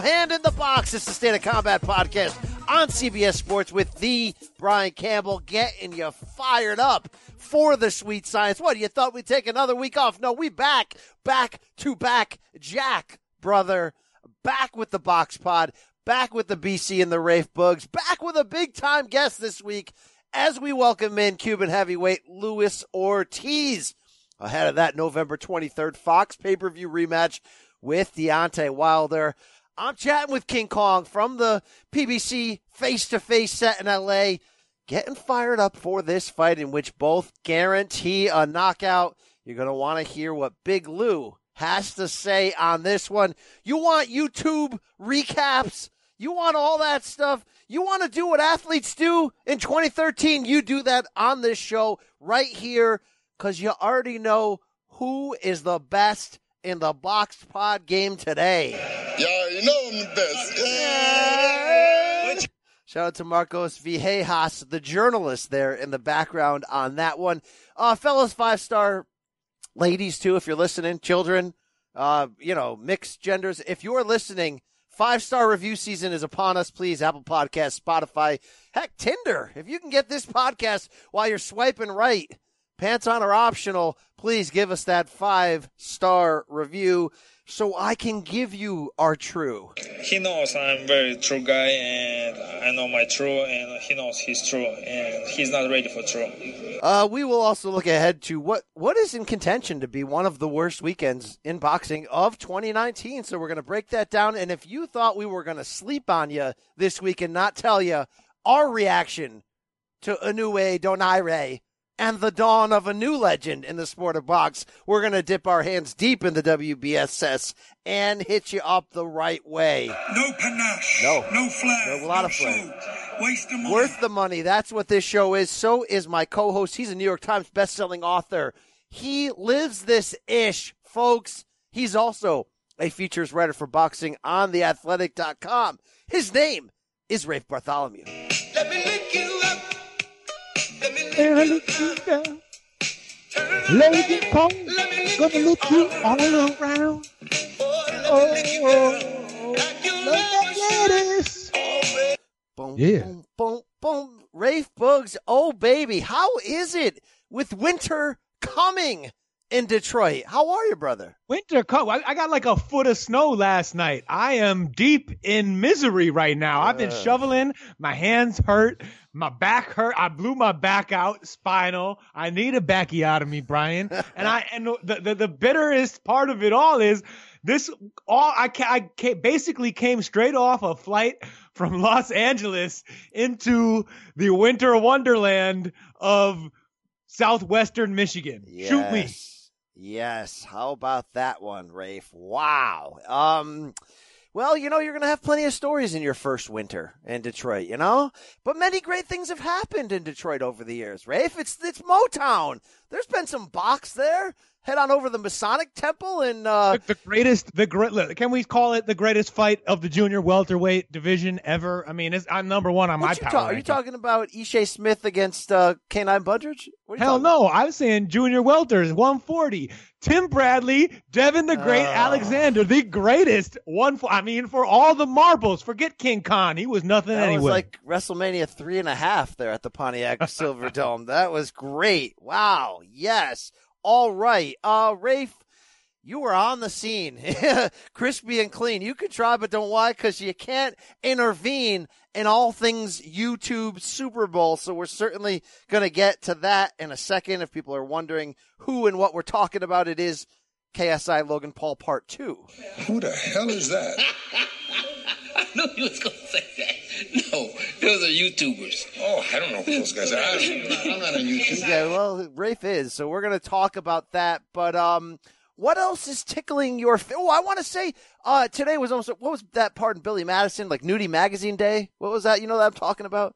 Hand in the box. It's the State of Combat podcast on CBS Sports with the Brian Campbell getting you fired up for the sweet science. What, you thought we'd take another week off? No, we back, back to back. Jack, brother, back with the box pod, back with the BC and the Rafe Bugs, back with a big time guest this week as we welcome in Cuban heavyweight Luis Ortiz. Ahead of that November 23rd Fox pay per view rematch with Deontay Wilder. I'm chatting with King Kong from the PBC face to face set in LA, getting fired up for this fight in which both guarantee a knockout. You're going to want to hear what Big Lou has to say on this one. You want YouTube recaps? You want all that stuff? You want to do what athletes do in 2013? You do that on this show right here because you already know who is the best in the boxed pod game today. Yeah, know I'm the best. Shout out to Marcos Viejas, the journalist there in the background on that one. Uh, fellas, five star ladies too, if you're listening, children, uh, you know, mixed genders. If you're listening, five star review season is upon us. Please, Apple Podcasts, Spotify, heck, Tinder. If you can get this podcast while you're swiping right, pants on are optional. Please give us that five star review so I can give you our true. He knows I'm very true guy and I know my true and he knows he's true and he's not ready for true. Uh, we will also look ahead to what, what is in contention to be one of the worst weekends in boxing of 2019. So we're going to break that down. And if you thought we were going to sleep on you this week and not tell you our reaction to Inoue Donaire and the dawn of a new legend in the sport of box, we're going to dip our hands deep in the WBSS and hit you up the right way. No panache. No. No flair. No, a lot no of flair. show. Waste of money. Worth the money. That's what this show is. So is my co-host. He's a New York Times best-selling author. He lives this ish, folks. He's also a features writer for boxing on theathletic.com. His name is Rafe Bartholomew. Let me lick you down. Lady Pong, Let me lick gonna look you all all around. around. Oh, let me lick you down. Like you Love never ladies. Oh. Boom, Yeah. boom, boom, boom. Rafe Bugs, oh baby, how is it with winter coming in Detroit? How are you, brother? Winter come. I, I got like a foot of snow last night. I am deep in misery right now. I've been shoveling. My hands hurt. My back hurt. I blew my back out, spinal. I need a backiotomy, Brian. and I and the, the the bitterest part of it all is this. All I ca- I ca- basically came straight off a flight from Los Angeles into the winter wonderland of southwestern Michigan. Shoot me. Yes. Yes. How about that one, Rafe? Wow. Um, well, you know, you're going to have plenty of stories in your first winter in Detroit, you know? But many great things have happened in Detroit over the years, Rafe. It's, it's Motown. There's been some box there. Head on over to the Masonic Temple and, uh, the, the greatest, the great. Can we call it the greatest fight of the junior welterweight division ever? I mean, it's, I'm number one on my you power. ta- are you talking about Ishe Smith against, uh, K9 Bundrage? What are you Hell no! I'm saying junior welters, 140. Tim Bradley, Devon the Great, Oh. Alexander, the greatest. One. For, I mean, for all the marbles, forget King Khan. He was nothing That anyway. was like WrestleMania three and a half there at the Pontiac Silverdome. That was great. Wow. Yes. All right. Uh, Rafe, you were on the scene, crispy and clean. You could try, but don't why? Because you can't intervene in all things YouTube Super Bowl. So we're certainly going to get to that in a second. If people are wondering who and what we're talking about, it is KSI Logan Paul Part Two. Who the hell is that? I knew you was going to say that. No, those are YouTubers. Oh, I don't know who those guys are. I'm not on YouTube. Yeah, well, Rafe is. So we're going to talk about that. But um, what else is tickling your? Fa- oh, I want to say uh, today was almost what was that part in Billy Madison like Nudie Magazine Day? What was that? You know that I'm talking about?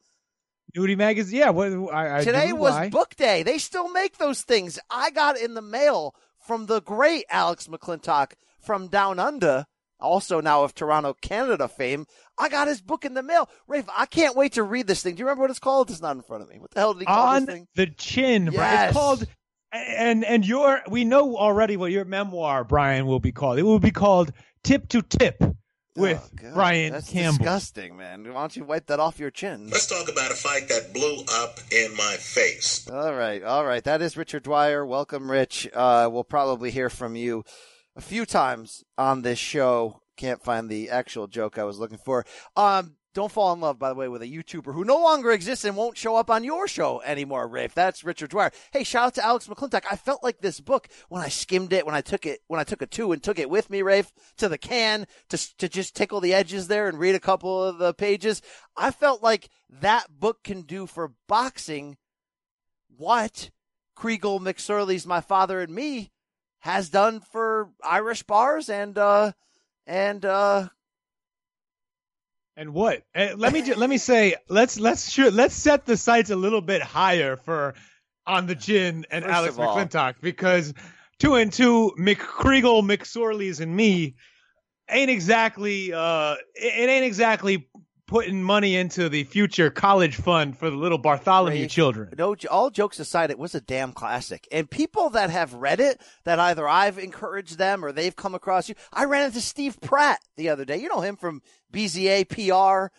Nudie magazine. Yeah, what I, I Today was why? book day. They still make those things. I got in the mail from the great Alex McClintock from Down Under, also now of Toronto, Canada fame. I got his book in the mail. Rafe, I can't wait to read this thing. Do you remember what it's called? It's not in front of me. What the hell did he call on this thing? the chin. Brian. Yes. It's called, and and your we know already what your memoir, Brian, will be called. It will be called Tip to Tip with Oh, God, Brian That's Campbell. disgusting, man. Why don't you wipe that off your chin? Let's talk about a fight that blew up in my face. All right, all right. That is Richard Dwyer. Welcome, Rich. Uh, we'll probably hear from you a few times on this show. Can't find the actual joke I was looking for. Um, don't fall in love, by the way, with a YouTuber who no longer exists and won't show up on your show anymore, Rafe. That's Richard Dwyer. Hey, shout out to Alex McClintock. I felt like this book when I skimmed it, when I took it, when I took a two and took it with me, Rafe, to the can to, to just tickle the edges there and read a couple of the pages. I felt like that book can do for boxing what Kriegel McSorley's My Father and Me has done for Irish bars and uh and uh And what? Uh, let me ju- let me say let's let's sure, let's set the sights a little bit higher for on the gin and First Alex McClintock because two and two McCriegel, McSorley's, and me ain't exactly uh it ain't exactly putting money into the future college fund for the little Bartholomew children. No, all jokes aside, it was a damn classic. And people that have read it, that either I've encouraged them or they've come across you. I ran into Steve Pratt the other day. You know him from BZA PR,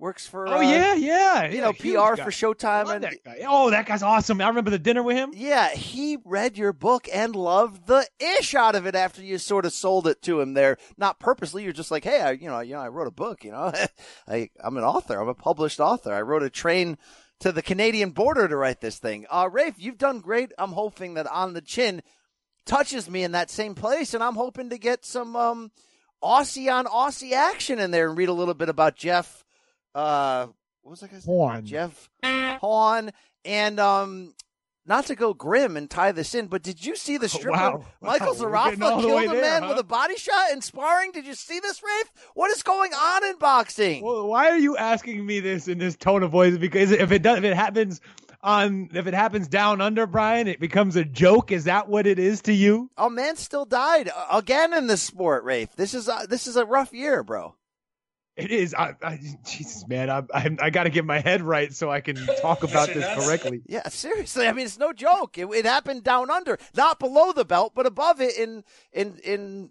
works for Oh uh, yeah, yeah. you know PR guy. for Showtime and that. Oh, that guy's awesome. I remember the dinner with him. Yeah, he read your book and loved the ish out of it after you sort of sold it to him there. Not purposely, you're just like, hey, I, you know, you know, I wrote a book. You know, I, I'm an author. I'm a published author. I wrote a train to the Canadian border to write this thing. Uh, Rafe, you've done great. I'm hoping that on the chin touches me in that same place, and I'm hoping to get some um, Aussie on Aussie action in there and read a little bit about Jeff. Uh, what was that guy's name? Horn. Jeff Horn. And um, not to go grim and tie this in, but did you see the stripper Wow. Michael Wow, we're getting all Zerafa the way killed a there, man huh? with a body shot in sparring? Did you see this, Rafe? What is going on in boxing? Well, why are you asking me this in this tone of voice? Because if it does, if it happens on, if it happens down under Brian, it becomes a joke. Is that what it is to you? A man still died uh, again in this sport, Rafe. This is uh, this is a rough year, bro. It is. I, I Jesus, man, I, I, I got to get my head right so I can talk about this correctly. Yeah, seriously. I mean, it's no joke. It, it happened down under, not below the belt, but above it. In in in,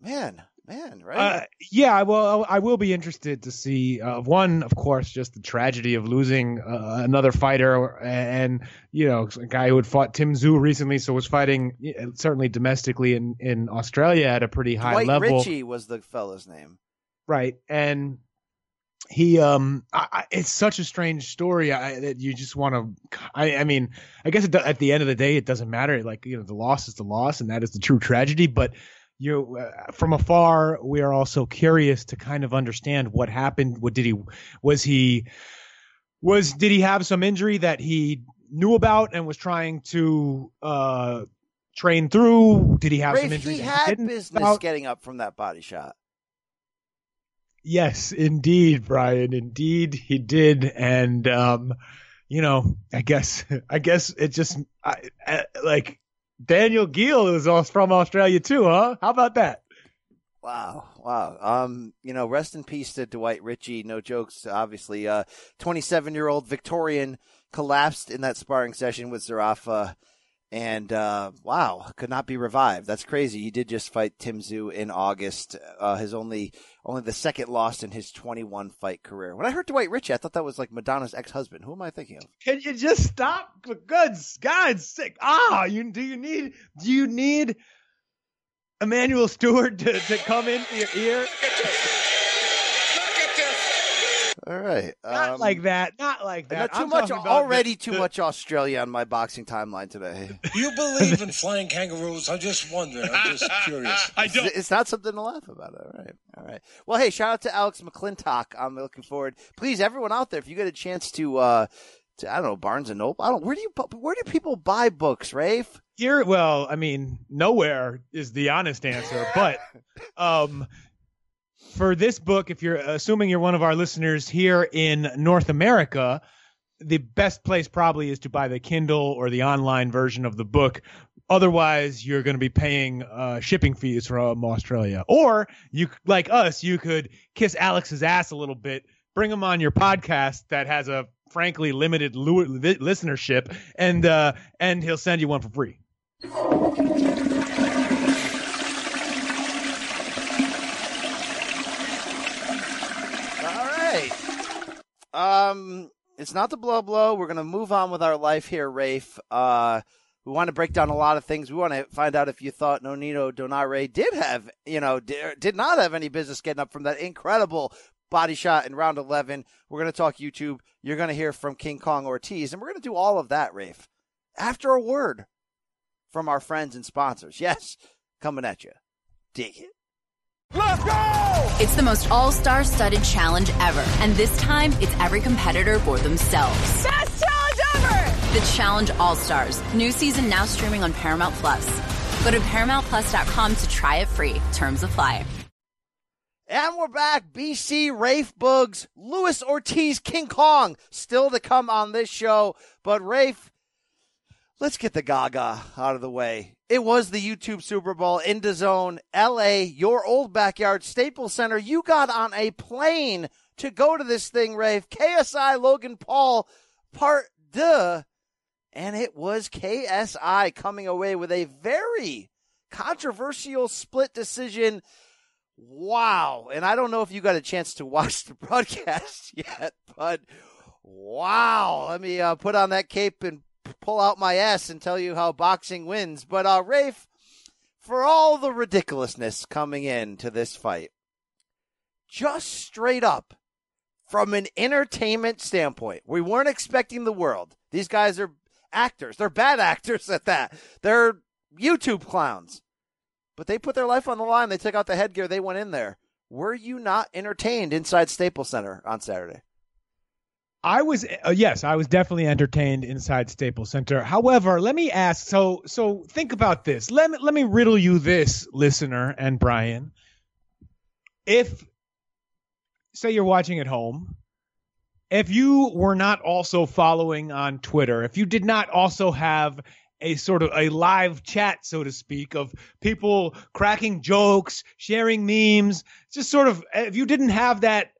man, man, right? Uh, yeah, I will. I will be interested to see uh, one, of course, just the tragedy of losing uh, another fighter, and you know, a guy who had fought Tim Tszyu recently, so was fighting certainly domestically in in Australia at a pretty high Dwight level. Ritchie was the fella's name. Right. And he um I, I, it's such a strange story. I, that you just want to I, I mean i guess do- at the end of the day it doesn't matter. Like you know the loss is the loss and that is the true tragedy. But you uh, from afar we are also curious to kind of understand what happened. What did he was he was did he have some injury that he knew about and was trying to uh train through? Did he have some Rafe, injury he had didn't business about? getting up from that body shot. Yes, indeed, Brian. Indeed, he did, and um, you know, I guess, I guess it just I, I, like Daniel Geale is from Australia too, huh? How about that? Wow, wow. Um, you know, rest in peace to Dwight Ritchie. No jokes, obviously. Uh, 27 year old Victorian collapsed in that sparring session with Zerafa. And, uh, wow, could not be revived. That's crazy. He did just fight Tim Tszyu in August. Uh, his only, only the second loss in his 21 fight career. When I heard Dwight Ritchie, I thought that was like Madonna's ex-husband. Who am I thinking of? Can you just stop? For God's God's sake! Ah, you do you need do you need Emanuel Steward to, to come into your ear? All right. Not um, like that. Not like that. got too I'm much already. the- too the- much Australia on my boxing timeline today. You believe in flying kangaroos? I'm just wondering. I'm just curious. I It's, don't. it's not something to laugh about. All right. All right. Well, hey, shout out to Alex McClintock. I'm looking forward. Please, everyone out there, if you get a chance to, uh, to I don't know, Barnes and Noble. I don't. Where do you? Where do people buy books, Rafe? Here, well, I mean, nowhere is the honest answer, but um, for this book, if you're assuming you're one of our listeners here in North America, the best place probably is to buy the Kindle or the online version of the book. Otherwise, you're going to be paying uh, shipping fees from Australia. Or you, like us, you could kiss Alex's ass a little bit, bring him on your podcast that has a frankly limited listenership, and uh, and he'll send you one for free. All right. Um, it's not the blow blow. We're gonna move on with our life here, Rafe. Uh, we want to break down a lot of things. We want to find out if you thought Nonito Donaire did have, you know, did, not have any business getting up from that incredible body shot in round 11. We're going to talk YouTube. You're going to hear from King Kong Ortiz, and we're going to do all of that, Rafe, after a word from our friends and sponsors. Yes, coming at you. Dig it. It's the most all-star studded challenge ever. And this time, it's every competitor for themselves. Best challenge ever! The Challenge All-Stars. New season now streaming on Paramount Plus. Go to ParamountPlus.com to try it free. Terms apply. And we're back. BC, Rafe Boogs, Luis Ortiz, King Kong, still to come on this show. But Rafe, let's get the gaga out of the way. It was the YouTube Super Bowl in the zone, LA, your old backyard, Staples Center. You got on a plane to go to this thing, Rafe. KSI Logan Paul, part deux. And it was KSI coming away with a very controversial split decision. Wow. And I don't know if you got a chance to watch the broadcast yet, but wow. Let me uh, put on that cape and pull out my ass and tell you how boxing wins. But uh, Rafe, for all the ridiculousness coming into this fight, just straight up from an entertainment standpoint, we weren't expecting the world. These guys are actors. They're bad actors at that. They're YouTube clowns. But they put their life on the line. They took out the headgear. They went in there. Were you not entertained inside Staples Center on Saturday? I was uh, yes, I was definitely entertained inside Staples Center. However, let me ask so so think about this. Let me let me riddle you this, listener and Brian. If say you're watching at home, if you were not also following on Twitter, if you did not also have a sort of a live chat, so to speak, of people cracking jokes, sharing memes, just sort of if you didn't have that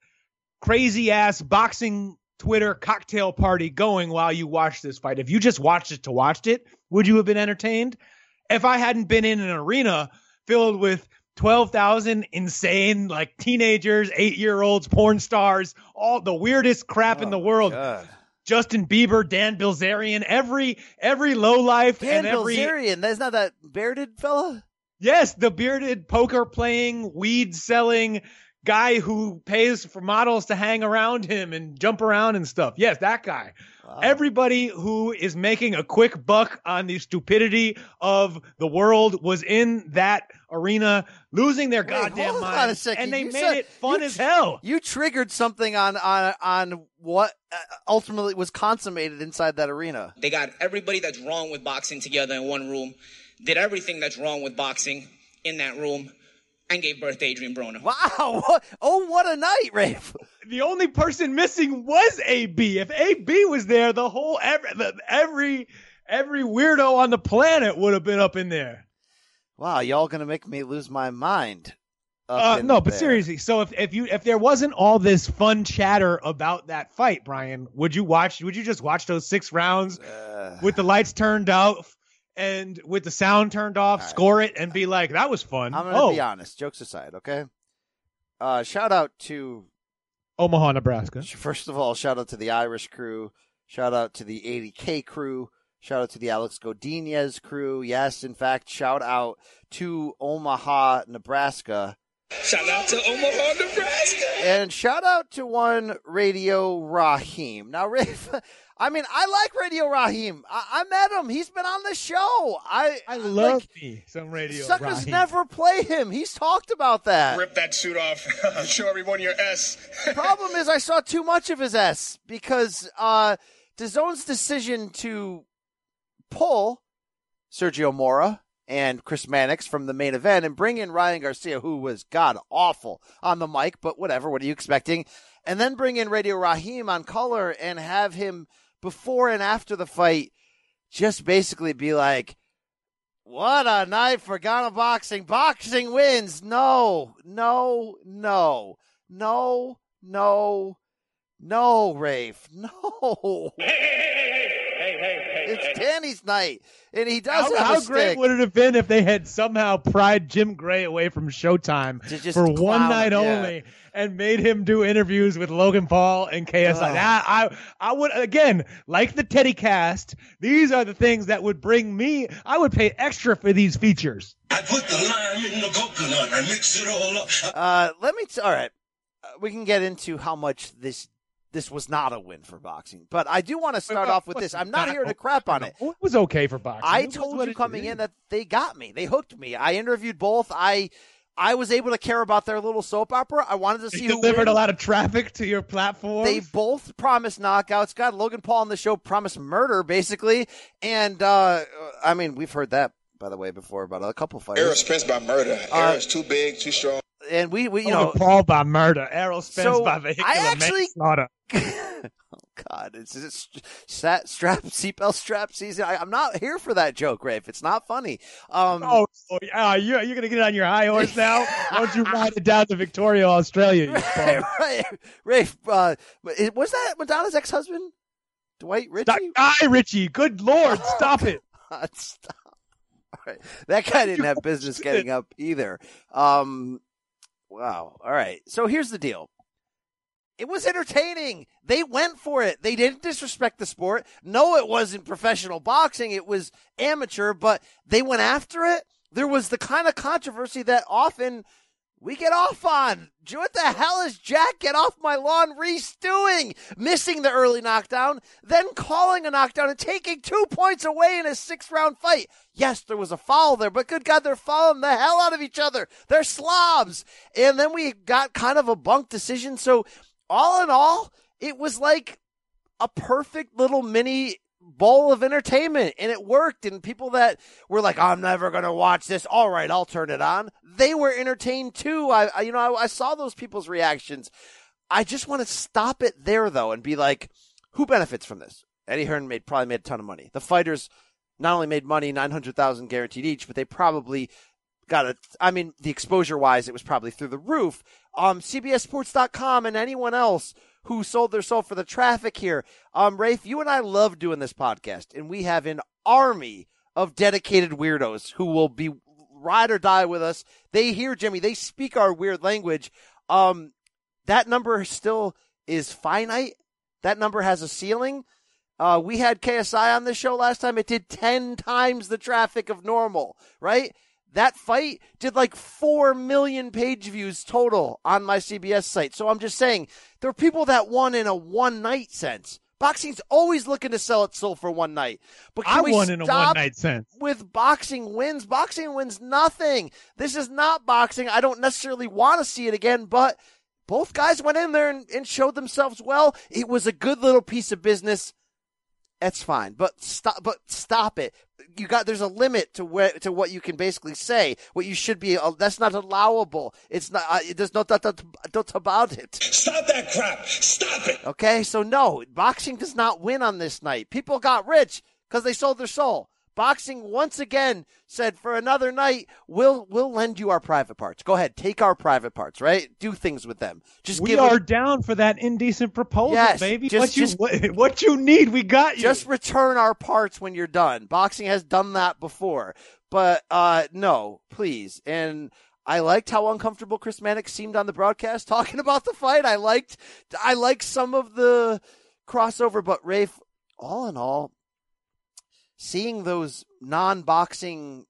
crazy ass boxing Twitter cocktail party going while you watched this fight. If you just watched it to watch it, would you have been entertained? If I hadn't been in an arena filled with 12,000 insane, like teenagers, eight year olds, porn stars, all the weirdest crap in oh the world. Justin Bieber, Dan Bilzerian, every every low life Dan and every Bilzerian. That's not that bearded fella? Yes, the bearded poker playing, weed selling guy who pays for models to hang around him and jump around and stuff. Yes, that guy. Everybody who is making a quick buck on the stupidity of the world was in that arena losing their goddamn Hold mind. on a second. And they You made said- it fun as tr- hell. You triggered something on on on what uh, ultimately was consummated inside that arena. They got everybody that's wrong with boxing together in one room, did everything that's wrong with boxing in that room, and gave birth to Adrian Broner. Wow! What, oh, what a night, Rafe! The only person missing was AB. If AB was there, the whole every the- every every weirdo on the planet would have been up in there. Wow, y'all gonna make me lose my mind. Uh, no, but there. seriously, so if, if you if there wasn't all this fun chatter about that fight, Brian, would you watch? Would you just watch those six rounds Uh. with the lights turned out and with the sound turned off, score it, and be like, "That was fun." I'm gonna oh, be honest. Jokes aside, okay. Uh, shout out to Omaha, Nebraska. First of all, shout out to the Irish crew. Shout out to the 80K crew. Shout out to the Alex Godinez crew. Yes, in fact, shout out to Omaha, Nebraska. Shout out to Omaha, Nebraska. And shout out to one Radio Rahim. Now, Rafe, I mean, I like Radio Rahim. I, I met him. He's been on the show. I I love like, me some Radio Suckers Raheem. never play him. He's talked about that. Rip that suit off. Show everyone your S. Problem is, I saw too much of his S because uh, DAZN's decision to pull Sergio Mora and Chris Mannix from the main event and bring in Ryan Garcia, who was god awful on the mic, but whatever. What are you expecting? And then bring in Radio Raheem on color and have him before and after the fight just basically be like, what a night for Ghana boxing. Boxing wins. No, no, no, no, no, no, Rafe. No. It's Danny's night, and he does How, have how a great stick. would it have been if they had somehow pried Jim Gray away from Showtime just for one night him, yeah. only and made him do interviews with Logan Paul and KSI? Ugh. That- I, I would again like the Teddy Cast. These are the things that would bring me. I would pay extra for these features. I put the lime in the coconut. I mix it all up. Uh, let me. T- all right, uh, we can get into how much this this was not a win for boxing, but I do want to start Wait, off with this. I'm not not- here to crap on it. It was okay for boxing. I told what you coming in that they got me. They hooked me. I interviewed both. I I was able to care about their little soap opera. I wanted to They see who delivered a lot of traffic to your platform. They both promised knockouts. God, Logan Paul on the show promised murder, basically. And uh I mean, we've heard that by the way before about a couple Errol fighters. Spence by murder. Uh, Errol's too big, too strong. And we, we you Logan know, Paul by murder, Errol Spence So, by vehicular I actually- manslaughter. oh God, it's, it's sat, strap seatbelt strap season. I, I'm not here for that joke, Rafe. It's not funny. Um, Oh, oh yeah, you you're gonna get on your high horse now? Why don't you ride it down to Victoria, Australia? Right, right. Rafe, uh, was that Madonna's ex-husband, Dwight Ritchie? Stop, Guy Ritchie, good lord, stop it! God, stop. All right. That guy didn't have business getting up either. Um, wow. All right. So here's the deal. It was entertaining. They went for it. They didn't disrespect the sport. No, it wasn't professional boxing. It was amateur, but they went after it. There was the kind of controversy that often we get off on. What the hell is Jack get off my lawn Reiss doing? Missing the early knockdown, then calling a knockdown and taking two points away in a six round fight. Yes, there was a foul there, but good God, they're fouling the hell out of each other. They're slobs. And then we got kind of a bunk decision. So all in all, it was like a perfect little mini bowl of entertainment and it worked and people that were like i'm never going to watch this all right i'll turn it on. They were entertained too. I, I you know I, I saw those people's reactions. I just want to stop it there though and be like who benefits from this? Eddie hearn made probably made a ton of money. The fighters not only made money 900000 guaranteed each but they probably got a i mean the exposure wise it was probably through the roof. Um cbssports.com and anyone else who sold their soul for the traffic here. Um rafe you and i love doing this podcast and we have an army of dedicated weirdos who will be ride or die with us. They hear jimmy. They speak our weird language. Um that number still is finite. That number has a ceiling. Uh, we had KSI on this show last time. It did 10 times the traffic of normal, right? That fight did like 4 million page views total on my CBS site. So I'm just saying, there are people that won in a one night sense. Boxing's always looking to sell its soul for one night. But can I we won in a one night sense. with boxing wins? Boxing wins nothing. This is not boxing. I don't necessarily want to see it again, but both guys went in there and, and showed themselves well. It was a good little piece of business that's fine. But stop. But stop it. You got. There's a limit to where to what you can basically say. What you should be. Uh, that's not allowable. It's not. Uh, there's no doubt doubt about it. Stop that crap. Stop it. Okay. So no, boxing does not win on this night. People got rich because they sold their soul. Boxing once again said for another night, we'll we'll lend you our private parts. Go ahead, take our private parts, right? Do things with them. Just We give are down for that indecent proposal, Yes, baby. just- what you just- what, what you need, we got you. Just return our parts when you're done. Boxing has done that before. But uh no, please. And I liked how uncomfortable Chris Mannix seemed on the broadcast talking about the fight. I liked I liked some of the crossover, but Rafe, all in all, seeing those non-boxing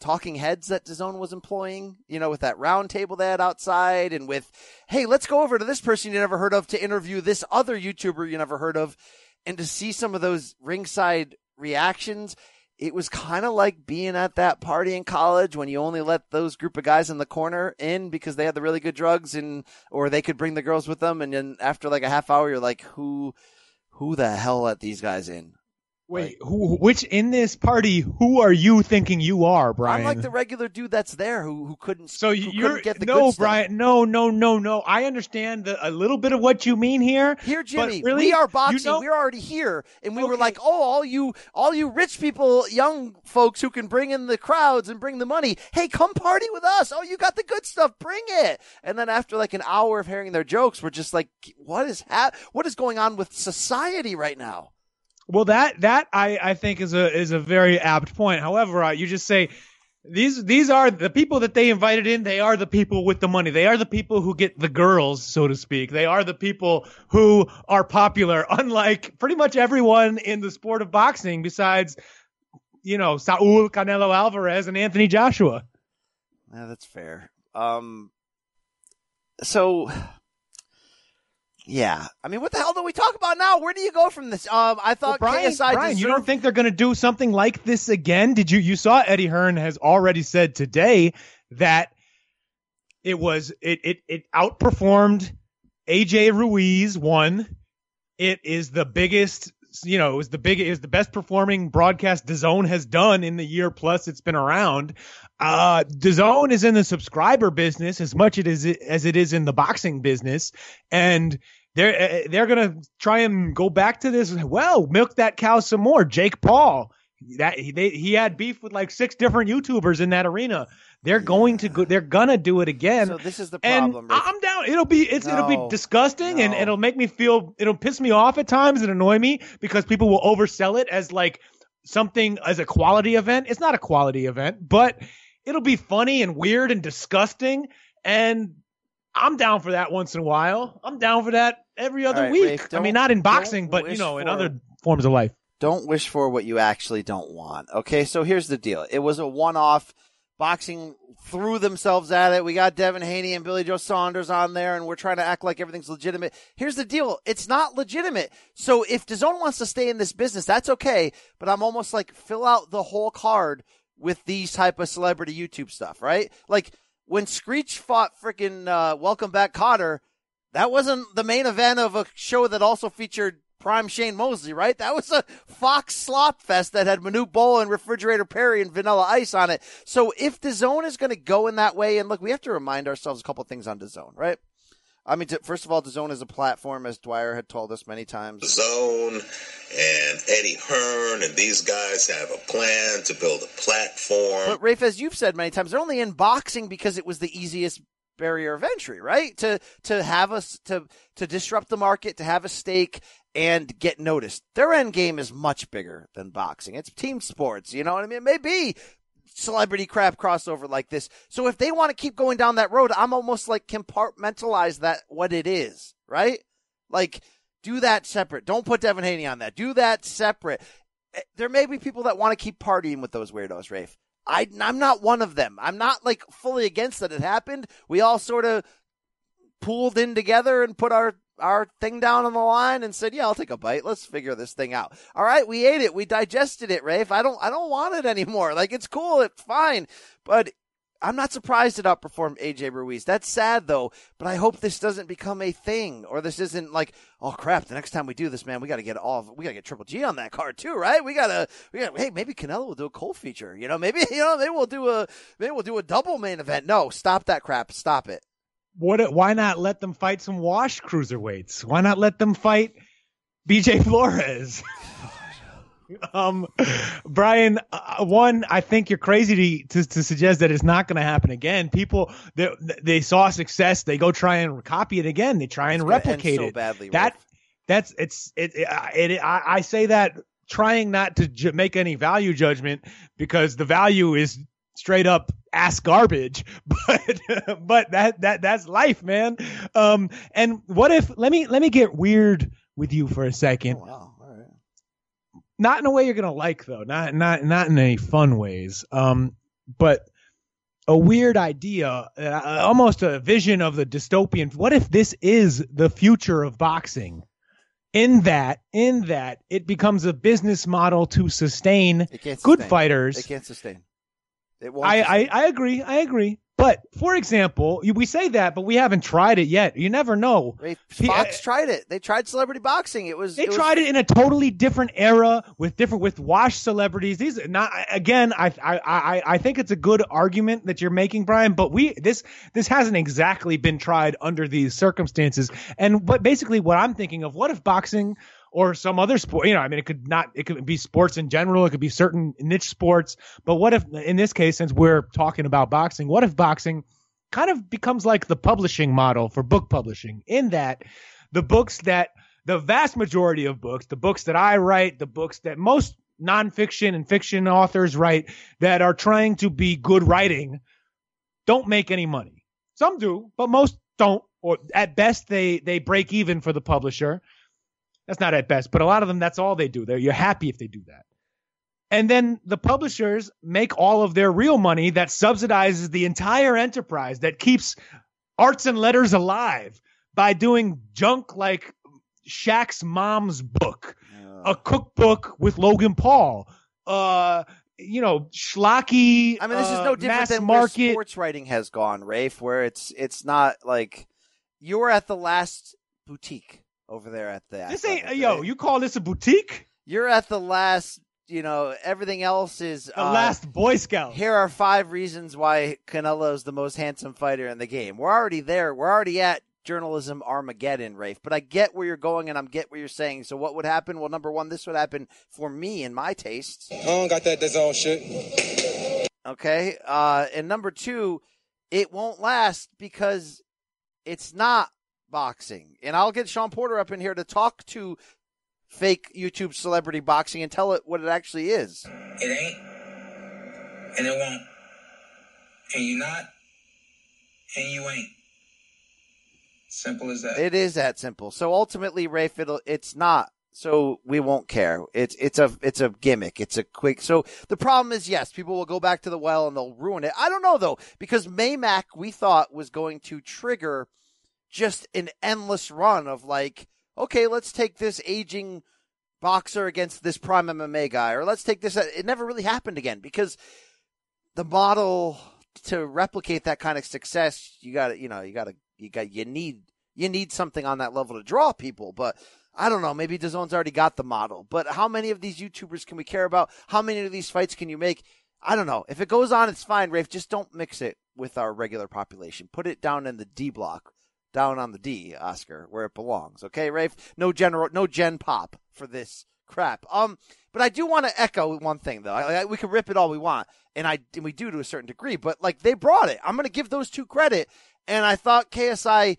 talking heads that DAZN was employing, you know, with that round table they had outside and with, hey, let's go over to this person you never heard of to interview this other YouTuber you never heard of and to see some of those ringside reactions. It was kind of like being at that party in college when you only let those group of guys in the corner in because they had the really good drugs and or they could bring the girls with them and then after like a half hour you're like who who the hell let these guys in? Wait, who? Which in this party? Who are you thinking you are, Brian? I'm like the regular dude that's there who who couldn't. So who you're couldn't get the no, good stuff. Brian. No, no, no, no. I understand the, a little bit of what you mean here. Here, but Jimmy, really, we are you boxing. know- We're already here, and we were like, "Oh, all you, all you rich people, young folks who can bring in the crowds and bring the money. Hey, come party with us. Oh, you got the good stuff. Bring it." And then after like an hour of hearing their jokes, we're just like, "What is hap- What is going on with society right now?" Well, that that I I think is a is a very apt point. However, uh, you just say these these are the people that they invited in. They are the people with the money. They are the people who get the girls, so to speak. They are the people who are popular. Unlike pretty much everyone in the sport of boxing, besides you know Saul Canelo Alvarez and Anthony Joshua. Yeah, that's fair. Um, so yeah, I mean, what the hell do we talk about now? Where do you go from this? Um, I thought Brian, KSI Brian, you don't think they're going to do something like this again? Did you? You saw Eddie Hearn has already said today that it was it it it outperformed AJ Ruiz one. It is the biggest, you know, it was the big, it is the best performing broadcast DAZN has done in the year plus it's been around. Uh, DAZN is in the subscriber business as much it is as it is in the boxing business, and they're uh, they're gonna try and go back to this. Well, milk that cow some more. Jake Paul, that he they, he had beef with like six different YouTubers in that arena. They're going to go. They're gonna do it again. So this is the And problem. Rick. I'm down. It'll be it's it'll be disgusting and it'll make me feel it'll piss me off at times and annoy me because people will oversell it as like something as a quality event. It's not a quality event, but it'll be funny and weird and disgusting and I'm down for that once in a while. I'm down for that every other All right, week. Rafe, I mean, not in boxing, but you know, in other forms of life. don't wish for what you actually don't want. Okay, so here's the deal. It was a one-off. Boxing threw themselves at it. We got Devin Haney and Billy Joe Saunders on there, and we're trying to act like everything's legitimate. Here's the deal. It's not legitimate. So if DAZN wants to stay in this business, that's okay. But I'm almost like fill out the whole card with these type of celebrity YouTube stuff, right? Like when Screech fought freaking uh, Welcome Back Kotter, that wasn't the main event of a show that also featured Prime Shane Mosley, right? That was a Fox slop fest that had Manute Bol and Refrigerator Perry and Vanilla Ice on it. So if DAZN is going to go in that way, and look, we have to remind ourselves a couple things on DAZN, right? I mean, first of all, DAZN is a platform, as Dwyer had told us many times. DAZN and Eddie Hearn and these guys have a plan to build a platform. But Rafe, as you've said many times, they're only in boxing because it was the easiest barrier of entry, right? To to have us to to disrupt the market, to have a stake and get noticed. Their end game is much bigger than boxing. It's team sports, you know what I mean? It may be celebrity crap crossover like this. So if they want to keep going down that road, I'm almost like compartmentalize that what it is, right? Like do that separate. Don't put Devin Haney on that. Do that separate. Eh, There may be people that want to keep partying with those weirdos, Rafe. I, I'm not one of them. I'm not like fully against that it happened. We all sort of pooled in together and put our our thing down on the line and said, "Yeah, I'll take a bite. Let's figure this thing out." All right, we ate it. We digested it, Rafe. I don't I don't want it anymore. Like it's cool, it's fine. But I'm not surprised it outperformed AJ Ruiz. That's sad though, but I hope this doesn't become a thing or this isn't like, oh crap, the next time we do this, man, we got to get all, we got to get Triple G on that card too, right? We got to, we got hey, maybe Canelo will do a Cole feature, you know, maybe, you know, maybe we'll do a, maybe we'll do a double main event. No, stop that crap. Stop it. What? Why not let them fight some wash cruiserweights? Why not let them fight BJ Flores? um, Brian, uh, one, I think you're crazy to, to, to suggest that it's not going to happen again. People, they, they saw success, they go try and copy it again. They try and It's replicate so it. badly, that, Rick. that's it's it. it, it I, I say that trying not to ju- make any value judgment because the value is straight up ass garbage but but that that that's life man um and what if let me let me get weird with you for a second Wow. Not in a way you're gonna like though. Not not not in any fun ways. Um, but a weird idea, uh, almost a vision of the dystopian. What if this is the future of boxing? In that, in that, it becomes a business model to sustain can't good fighters. It can't sustain. It won't. I, sustain. I, I agree. I agree. But for example, we say that, but we haven't tried it yet. You never know. Ray- P- eh, Fox tried it. They tried celebrity boxing. It was. They was- tried it in a totally different era with different with washed celebrities. These not again. I I I I think it's a good argument that you're making, Brian. But we this this hasn't exactly been tried under these circumstances. And but basically, what I'm thinking of, what if boxing or some other sport? You know, I mean, it could not. It could be sports in general. It could be certain niche sports. But what if, in this case, since we're talking about boxing, what if boxing kind of becomes like the publishing model for book publishing in that the books that the vast majority of books, the books that I write, the books that most nonfiction and fiction authors write that are trying to be good writing don't make any money. Some do, but most don't. Or at best they they break even for the publisher. That's not at best, but a lot of them that's all they do. They're you're happy if they do that. And then the publishers make all of their real money that subsidizes the entire enterprise that keeps arts and letters alive by doing junk like Shaq's mom's book, a cookbook with Logan Paul, uh, you know, schlocky. I mean, this is uh, no different mass than where market. sports writing has gone, Rafe. Where it's it's not like you're at the last boutique over there at the. This ain't Athletic, yo. You call this a boutique? You're at the last. You know, everything else is The uh, last Boy Scout. Here are five reasons why Canelo's the most handsome fighter in the game. We're already there. We're already at journalism Armageddon, Rafe. But I get where you're going and I'm get what you're saying. So what would happen? Well, number one, this would happen for me and my tastes. I don't got that DAZN shit. Okay. Uh, and number two, it won't last because it's not boxing. And I'll get Sean Porter up in here to talk to fake YouTube celebrity boxing and tell it what it actually is. It ain't, and it won't. And you not, and you ain't. Simple as that. It is that simple. So ultimately, Rafe, it'll, it's not. So we won't care. It's it's a it's a gimmick. It's a quick. So the problem is, yes, people will go back to the well and they'll ruin it. I don't know though, because Maymac we thought was going to trigger just an endless run of like, okay, let's take this aging boxer against this prime MMA guy, or let's take this. It never really happened again because the model to replicate that kind of success, you got to, you know, you got to, you got, you need, you need something on that level to draw people. But I don't know, maybe DAZN's already got the model. But how many of these YouTubers can we care about? How many of these fights can you make? I don't know. If it goes on, it's fine, Rafe. Just don't mix it with our regular population. Put it down in the D block, down on the D, Oscar, where it belongs. Okay, Rafe? No general, no gen pop for this crap. Um, but I do want to echo one thing though. I, I, we can rip it all we want, and I and we do to a certain degree. But like they brought it. I'm going to give those two credit, and I thought KSI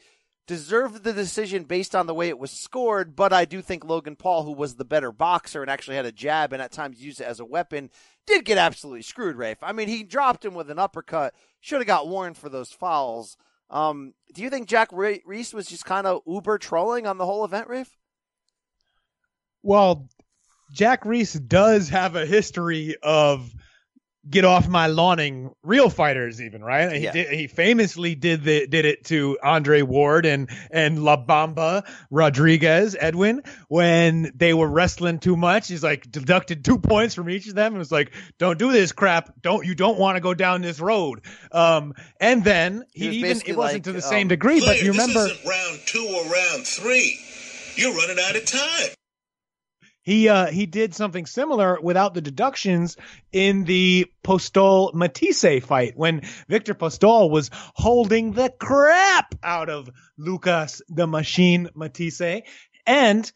deserved the decision based on the way it was scored. But I do think Logan Paul, who was the better boxer and actually had a jab and at times used it as a weapon, did get absolutely screwed. Rafe. I mean, he dropped him with an uppercut. Should have got warned for those fouls. Um, do you think Jack Re- Reiss was just kind of uber trolling on the whole event, Rafe? Well, Jack Reiss does have a history of get off my lawning real fighters even right he Yeah. did he famously did the did it to Andre Ward and and La Bamba Rodriguez Edwin when they were wrestling too much he's like deducted 2 points from each of them and was like don't do this crap don't you don't want to go down this road um and then He he, even it wasn't like, to the um, same degree but you remember This isn't round two or round three. You're running out of time. He uh he did something similar without the deductions in the Postol Matthysse fight when Victor Postol was holding the crap out of Lucas the Machine Matthysse and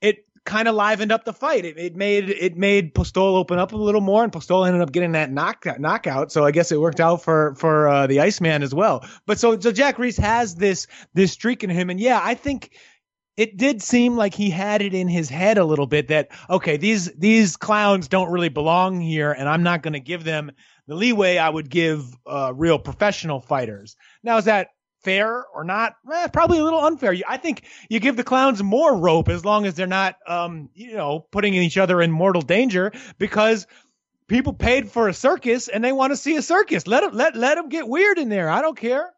it kind of livened up the fight. It, it made it made Postol open up a little more and Postol ended up getting that knock, knockout. So I guess it worked out for for uh, the Iceman as well. But so so Jack Reiss has this this streak in him and yeah, I think it did seem like he had it in his head a little bit that okay these these clowns don't really belong here and i'm not going to give them the leeway i would give uh, real professional fighters now is that fair or not? Eh, probably a little unfair. I think you give the clowns more rope as long as they're not, um, you know, putting each other in mortal danger because people paid for a circus and they want to see a circus. Let them let let them get weird in there. I don't care.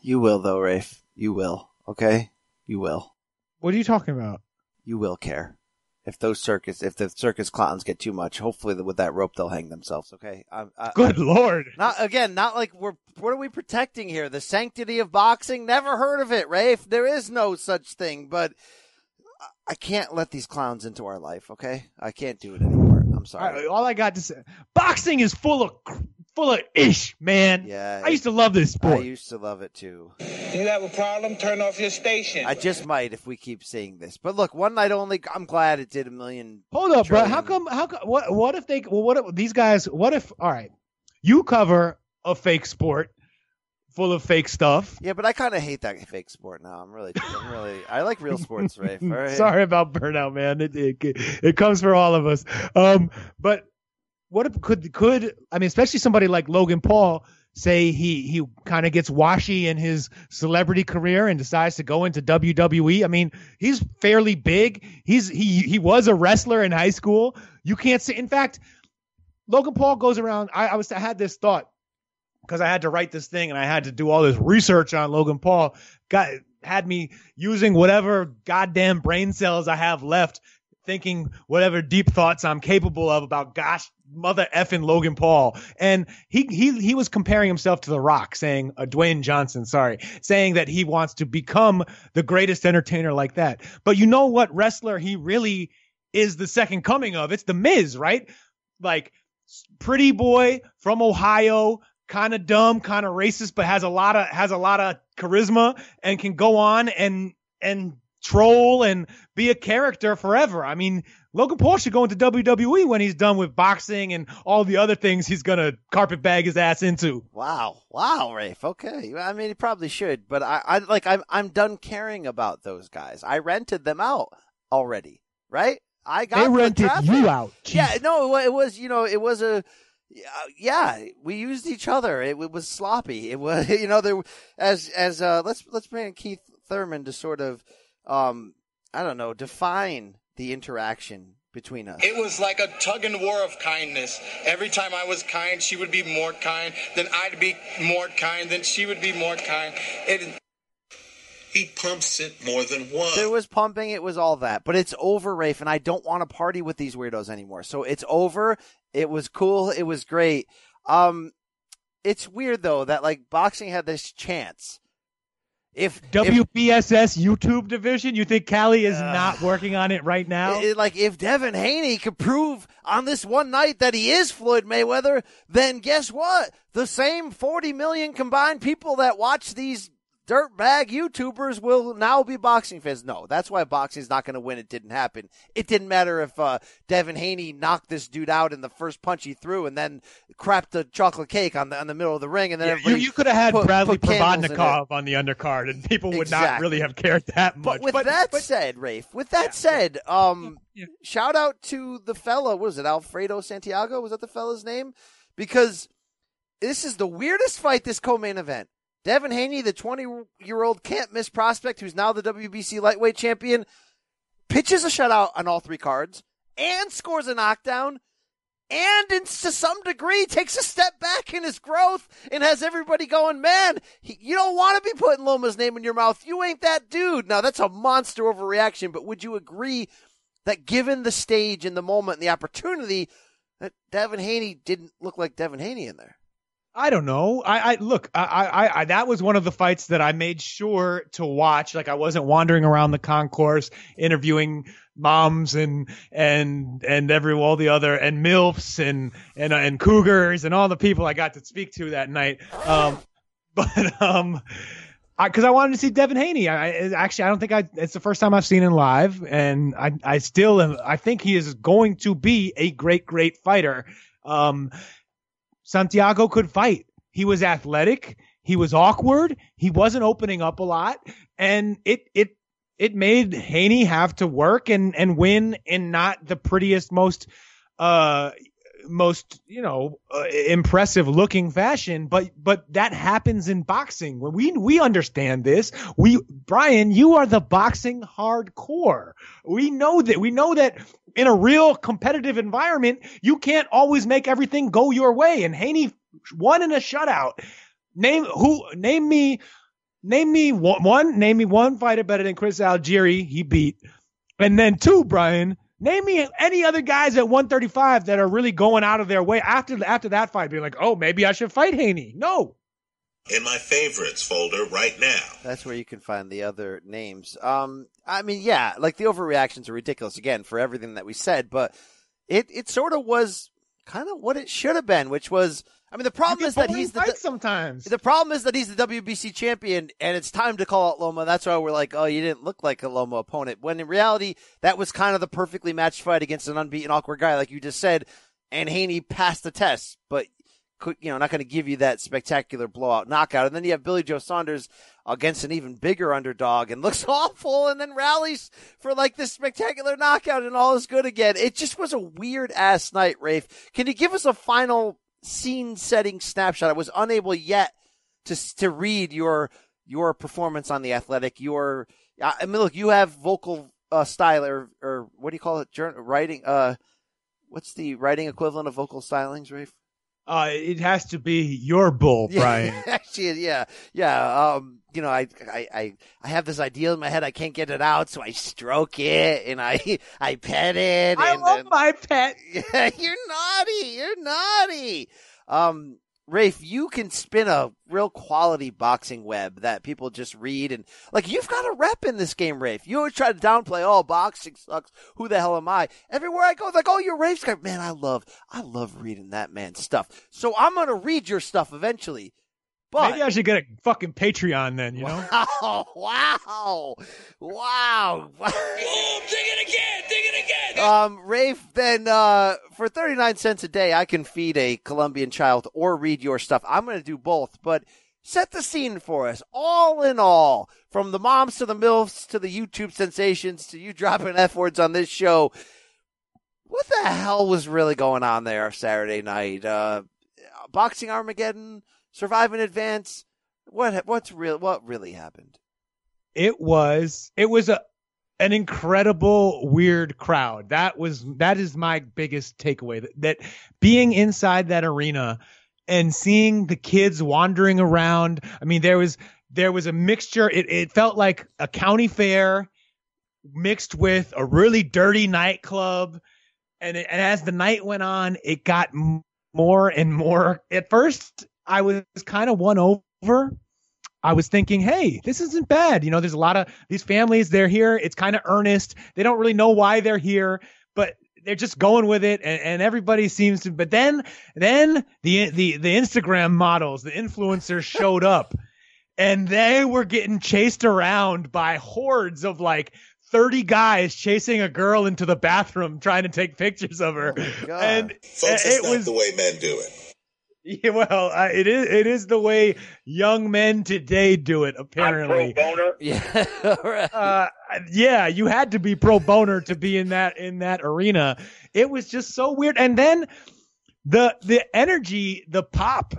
You will though, Rafe. You will. Okay, you will. What are you talking about? You will care if those circus if the circus clowns get too much. Hopefully, with that rope, they'll hang themselves. Okay. I, I, Good I, lord. Not again. Not like we're. What are we protecting here? The sanctity of boxing? Never heard of it, Rafe. There is no such thing. But I can't let these clowns into our life. Okay. I can't do it anymore. I'm sorry. All, all I got to say, boxing is full of full of ish, man. Yeah. I used to love this sport. I used to love it too. You have a problem? Turn off your station. I just might if we keep seeing this. But look, one night only. I'm glad it did a million. Hold up, bro. How come? How come? What? What if they? Well, what if these guys? What if? All right, you cover a fake sport full of fake stuff. Yeah, but I kind of hate that fake sport now. I'm really, I'm really, I like real sports, Rafe. All right? Sorry about burnout, man. It, it it comes for all of us. Um, but what if could could I mean, especially somebody like Logan Paul say he he kind of gets washy in his celebrity career and decides to go into WWE. I mean, he's fairly big. He's he he was a wrestler in high school. You can't say. In fact, Logan Paul goes around. I, I was I had this thought because I had to write this thing and I had to do all this research on Logan Paul. Got had me using whatever goddamn brain cells I have left, thinking whatever deep thoughts I'm capable of about gosh mother effing Logan Paul. And he he he was comparing himself to The Rock, saying uh, Dwayne Johnson, sorry, saying that he wants to become the greatest entertainer like that. But you know what wrestler he really is the second coming of? It's the Miz, right? Like pretty boy from Ohio, kind of dumb, kind of racist, but has a lot of has a lot of charisma and can go on and and troll and be a character forever. I mean, Logan Paul should go into WWE when he's done with boxing and all the other things he's gonna carpet bag his ass into. Wow, wow, Rafe. Okay, I mean, he probably should, but I, I like, I'm, I'm done caring about those guys. I rented them out already, right? I got They rented traffic. you out. Yeah, no, it it was, you know, it was a, yeah, we used each other. It, it was sloppy. It was, you know, there as as uh, let's let's bring in Keith Thurman to sort of, um, I don't know, define the interaction between us. It was like a tug and war of kindness. Every time I was kind, she would be more kind. Then I'd be more kind. Then she would be more kind. It, He pumps it more than once. There was pumping, it was all that. But it's over, Rafe, and I don't want to party with these weirdos anymore. So it's over. It was cool. It was great. Um, it's weird though that like boxing had this chance. If if- WBSS YouTube division, you think Kalle is not working on it right now? it- like if Devin Haney could prove on this one night that he is Floyd Mayweather, then guess what? The same 40 million combined people that watch these dirtbag YouTubers will now be boxing fans. No, that's why boxing is not going to win. It didn't happen. It didn't matter if uh, Devin Haney knocked this dude out in the first punch he threw and then crapped a chocolate cake on the on the middle of the ring, and then Yeah, you, you could have had put- Bradley put candles in it. Provodnikov on the undercard, and people would not really have cared that much. But with that said, Rafe, with that said, um, shout out to the fella. What is it, Alfredo Santiago? Was that the fella's name? Because this is the weirdest fight. This co-main event. Devin Haney, the 20-year-old can't miss prospect, who's now the WBC lightweight champion, pitches a shutout on all three cards and scores a knockdown. And in, to some degree, takes a step back in his growth and has everybody going, man, he, you don't want to be putting Loma's name in your mouth. You ain't that dude. Now, that's a monster overreaction, but would you agree that given the stage and the moment and the opportunity, that Devin Haney didn't look like Devin Haney in there? I don't know. I, I look. I, I, I, that was one of the fights that I made sure to watch. Like I wasn't wandering around the concourse interviewing moms and and and every all the other and milfs and and and cougars and all the people I got to speak to that night. Um, but um, I because I, wanted to see Devin Haney. I, I actually I don't think I. It's the first time I've seen him live, and I I still am. I think he is going to be a great great fighter. Um, Santiago could fight. He was athletic. He was awkward. He wasn't opening up a lot, and it it it made Haney have to work and and win in not the prettiest, most uh most you know uh, impressive looking fashion but but that happens in boxing we we understand this we Brian you are the boxing hardcore we know that we know that in a real competitive environment you can't always make everything go your way and Haney won in a shutout name who name me name me one, one name me one fighter better than Chris Algieri he beat and then two Brian Name me any other guys at 135 that are really going out of their way after after that fight, being like, oh, maybe I should fight Haney. No. In my favorites folder right now. That's where you can find the other names. Um, I mean, yeah, like the overreactions are ridiculous again for everything that we said, but it it sort of was kind of what it should have been, which was I mean, the problem is that he's the sometimes. The problem is that he's the WBC champion, and it's time to call out Loma. That's why we're like, oh, you didn't look like a Loma opponent. When in reality, that was kind of the perfectly matched fight against an unbeaten, awkward guy, like you just said. And Haney passed the test, but you know, not going to give you that spectacular blowout knockout. And then you have Billy Joe Saunders against an even bigger underdog and looks awful and then rallies for like this spectacular knockout and all is good again. It just was a weird ass night, Rafe. Can you give us a final scene setting snapshot. I was unable yet to to read your your performance on the Athletic. Your I mean, look, you have vocal uh, style or or what do you call it? Journal, writing. Uh, what's the writing equivalent of vocal stylings, Rafe? Uh, it has to be your bull, Brian. Actually, yeah, yeah. Um, you know, I, I, I, I have this idea in my head. I can't get it out, so I stroke it and I, I pet it. I and, love and, my pet. Yeah, you're naughty. You're naughty. Um, Rafe, you can spin a real quality boxing web that people just read and like you've got a rep in this game, Rafe. You always try to downplay, oh, boxing sucks. Who the hell am I? Everywhere I go, it's like, oh, you're Rafe's guy. Man, I love, I love reading that man's stuff. So I'm gonna read your stuff eventually. But maybe I should get a fucking Patreon then, you know? Wow, wow, wow. Boom, dig it again, dig it again. Um, Rafe, then uh, for 39 cents a day, I can feed a Colombian child or read your stuff. I'm going to do both, but set the scene for us. All in all, from the moms to the MILFs to the YouTube sensations to you dropping F words on this show. What the hell was really going on there Saturday night? Uh, boxing Armageddon? survive in advance. What what's real? What really happened? It was it was a an incredible weird crowd. That was that is my biggest takeaway. That, that being inside that arena and seeing the kids wandering around. I mean, there was there was a mixture. It it felt like a county fair mixed with a really dirty nightclub. And, it, and as the night went on, it got more and more. At first, I was kind of won over. I was thinking, hey, this isn't bad. You know, there's a lot of these families, they're here. It's kind of earnest. They don't really know why they're here, but they're just going with it and, and everybody seems to but then then the the the Instagram models, the influencers showed up and they were getting chased around by hordes of like 30 guys chasing a girl into the bathroom trying to take pictures of her. Oh and Folks, it that's not was the way men do it. yeah, well, uh, it is it is the way young men today do it. Apparently, pro boner. Yeah, right. uh, yeah, you had to be pro boner to be in that in that arena. It was just so weird. And then the the energy, the pop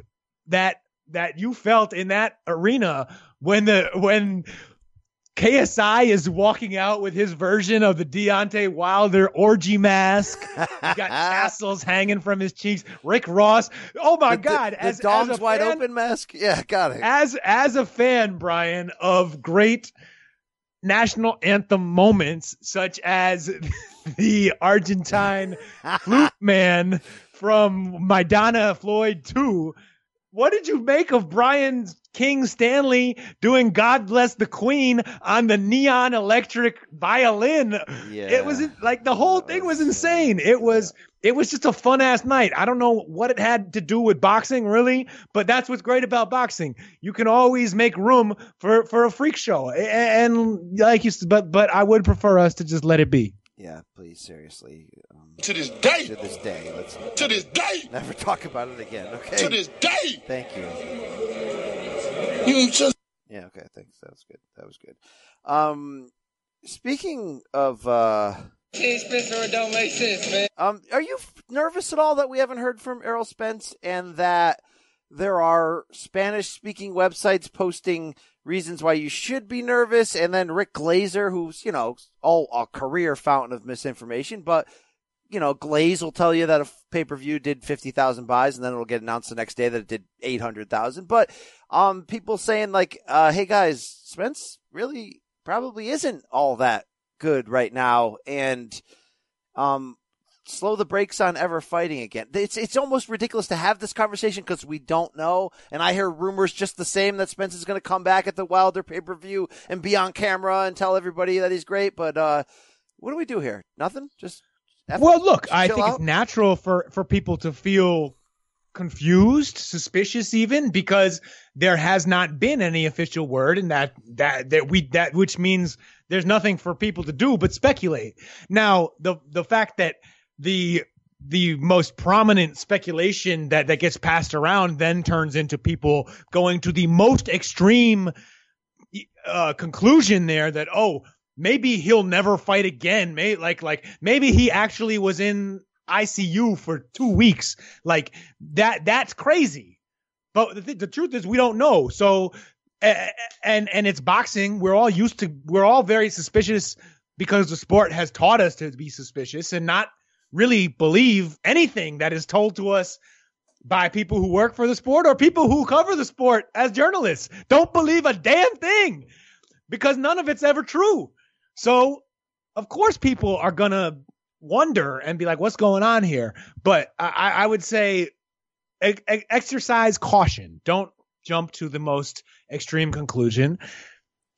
that that you felt in that arena when the when KSI is walking out with his version of the Deontay Wilder orgy mask. Got tassels hanging from his cheeks. Rick Ross. Oh my The- God! the, as, the dog's as a wide fan, open mask. Yeah, got it. as as a fan, Brian, of great national anthem moments such as the Argentine flute man from Maidana Floyd 2. What did you make of Brian King Stanley doing God Bless the Queen on the neon electric violin? Yeah. It was like the whole thing was insane. It was it was just a fun ass night. I don't know what it had to do with boxing really, but that's what's great about boxing. You can always make room for for a freak show. And like you said, but but I would prefer us to just let it be. Yeah, please, seriously. Um, To this day. to this day, let's To this day. never talk about it again. Okay. To this day. Thank you. You just. Yeah, okay, thanks. That was good. That was good. Um, speaking of uh, Hey, Spencer, it don't make sense, man. Um, are you f- nervous at all that we haven't heard from Errol Spence and that there are Spanish speaking websites posting reasons why you should be nervous? And then Rick Glaser, who's, you know, all a career fountain of misinformation, but you know, Glaze will tell you that a pay per view did 50,000 buys and then it'll get announced the next day that it did 800,000. But, um, people saying like, uh, hey guys, Spence really probably isn't all that good right now. And, um, slow the brakes on ever fighting again. It's, it's almost ridiculous to have this conversation because we don't know. And I hear rumors just the same that Spence is going to come back at the Wilder pay per view and be on camera and tell everybody that he's great. But, uh, what do we do here? Nothing? Just well, look, I think out? it's natural for for people to feel confused, suspicious, even because there has not been any official word, and that that that we that which means there's nothing for people to do but speculate. Now, the the fact that the the most prominent speculation that that gets passed around then turns into people going to the most extreme uh, conclusion there that oh maybe he'll never fight again. May like like maybe he actually was in ICU for two weeks. Like that that's crazy. But the, th- the truth is we don't know. So and and it's boxing. We're all used to. We're all very suspicious because the sport has taught us to be suspicious and not really believe anything that is told to us by people who work for the sport or people who cover the sport as journalists. Don't believe a damn thing because none of it's ever true. So, of course, people are going to wonder and be like, what's going on here? But I, I would say e- exercise caution. Don't jump to the most extreme conclusion.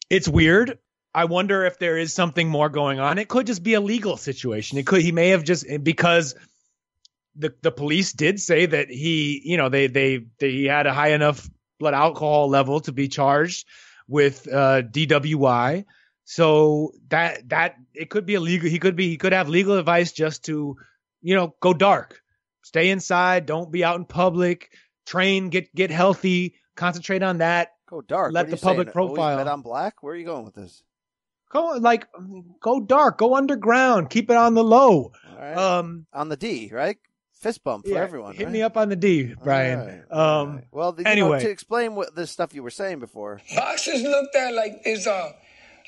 It's weird. I wonder if there is something more going on. It could just be a legal situation. It could, he may have just, because the, the police did say that he, you know, they, they, they he had a high enough blood alcohol level to be charged with uh, DWI. So that that it could be illegal. He could be he could have legal advice just to, you know, go dark, stay inside, don't be out in public, train, get get healthy, concentrate on that. Go dark. Let the public saying? profile. Bet on black. Where are you going with this? Go like go dark, go underground, keep it on the low. Right. Um, on the D, right? Fist bump for yeah, everyone. Hit right? me up on the D, Brian. Right, um, right. well, the, anyway, know, to explain what the stuff you were saying before. Boxers looked at like is a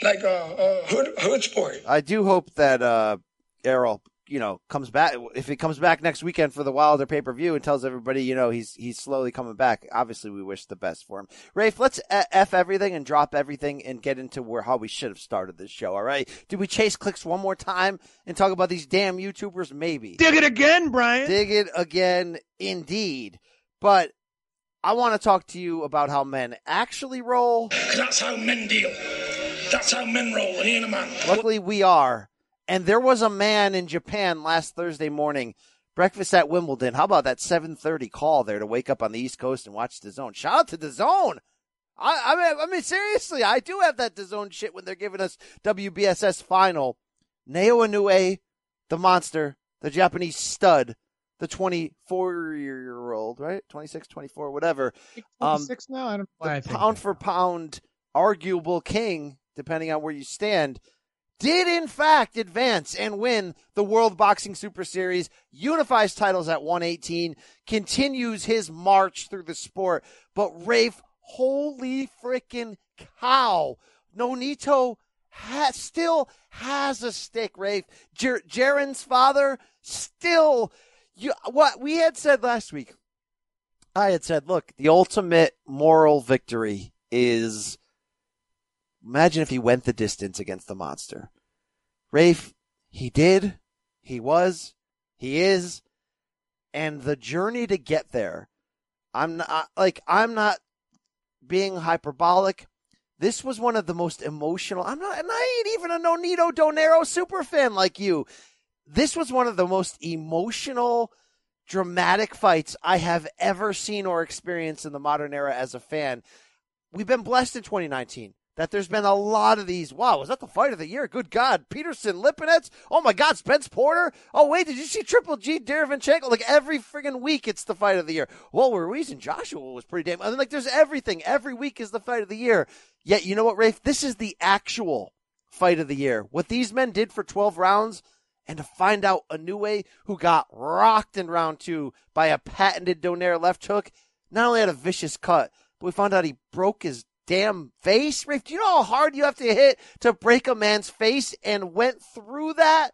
like a, a hood hood sport. I do hope that uh, Errol, you know, comes back. If he comes back next weekend for the Wilder pay per view and tells everybody, you know, he's he's slowly coming back. Obviously, we wish the best for him. Rafe, let's f everything and drop everything and get into where how we should have started this show. All right? Did we chase clicks one more time and talk about these damn YouTubers? Maybe. Dig it again, Brian. Dig it again, indeed. But I want to talk to you about how men actually roll. That's how men deal. That's how men roll, and he ain't a man. Luckily, we are. And there was a man in Japan last Thursday morning, breakfast at Wimbledon. How about that 7:30 call there to wake up on the East Coast and watch the Zone? Shout out to the Zone. I, I mean, I mean, seriously, I do have that DAZN shit when they're giving us WBSS final. Naoya Inoue, the monster, the Japanese stud, the 24 year old, right? 26, 24, whatever. Um, now. I don't know why I the think pound for pound arguable king, depending on where you stand, did in fact advance and win the World Boxing Super Series, unifies titles at 118, continues his march through the sport. But Rafe, holy freaking cow, Nonito still has a stick, Rafe. Jer- Jaren's father still, you, what we had said last week, I had said, look, the ultimate moral victory is imagine if he went the distance against the monster. Rafe, he did, he was, he is, and the journey to get there, I'm not, like, I'm not being hyperbolic. This was one of the most emotional, I'm not, and I ain't even a Nonito Donaire super fan like you. This was one of the most emotional, dramatic fights I have ever seen or experienced in the modern era as a fan. We've been blessed in 2019 that there's been a lot of these. Wow, was that the fight of the year? Good God. Peterson, Lipinets. Oh my God, Spence Porter. Oh wait, did you see Triple G, Derevyanchenko? Like every friggin' week it's the fight of the year. Well, Ruiz and Joshua was pretty damn. I mean, like there's everything. Every week is the fight of the year. Yet, you know what, Rafe? This is the actual fight of the year. What these men did for 12 rounds And to find out Inoue, who got rocked in round two by a patented Donaire left hook, not only had a vicious cut, but we found out he broke his damn face. Rafe, do you know how hard you have to hit to break a man's face and went through that?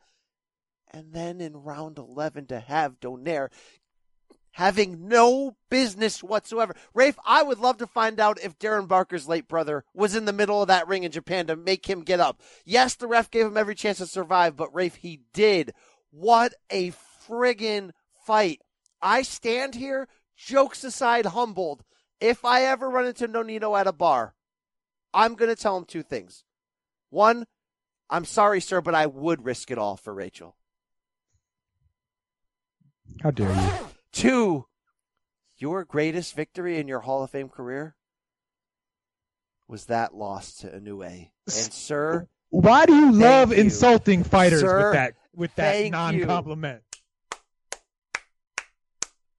And then in round 11 to have Donaire having no business whatsoever. Rafe, I would love to find out if Darren Barker's late brother was in the middle of that ring in Japan to make him get up. Yes, the ref gave him every chance to survive, but Rafe, he did. What a friggin' fight. I stand here, jokes aside, humbled. If I ever run into Nonito at a bar, I'm going to tell him two things. One, I'm sorry, sir, but I would risk it all for Rachel. How dare you? Two, your greatest victory in your Hall of Fame career was that loss to Inoue. And sir, Why do you love you. insulting fighters Sir, with that with that non-compliment?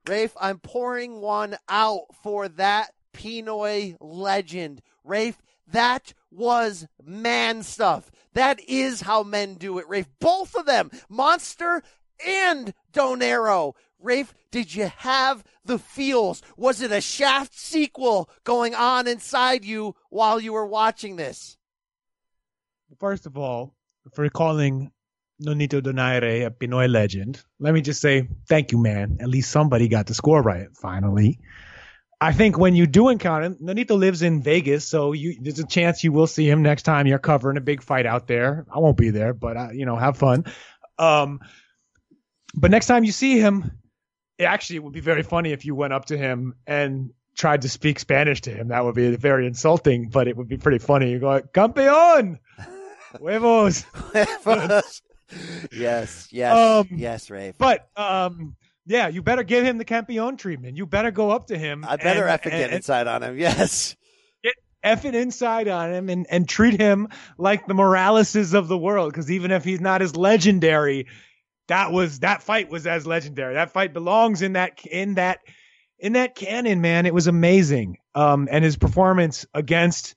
Rafe, I'm pouring one out for that Pinoy legend. Rafe, that was man stuff. That is how men do it, Rafe. Both of them, Monster and Donaire. Rafe, did you have the feels? Was it a Shaft sequel going on inside you while you were watching this? First of all, for calling Nonito Donaire a Pinoy legend, let me just say thank you, man. At least somebody got the score right finally. I think when you do encounter him, Nonito lives in Vegas, so you, there's a chance you will see him next time you're covering a big fight out there. I won't be there, but uh, you know, have fun. Um, but next time you see him, it actually would be very funny if you went up to him and tried to speak Spanish to him. That would be very insulting, but it would be pretty funny. You go, "Campeón, huevos." Yes, yes, Um, yes, Ray. But um, yeah, you better give him the Campione treatment. You better go up to him. I better and, effing get and- inside on him. Yes. get effing inside on him and, and treat him like the Moraleses of the world. Because even if he's not as legendary, that was that fight was as legendary. That fight belongs in that in that in that canon, man. It was amazing. Um, and his performance against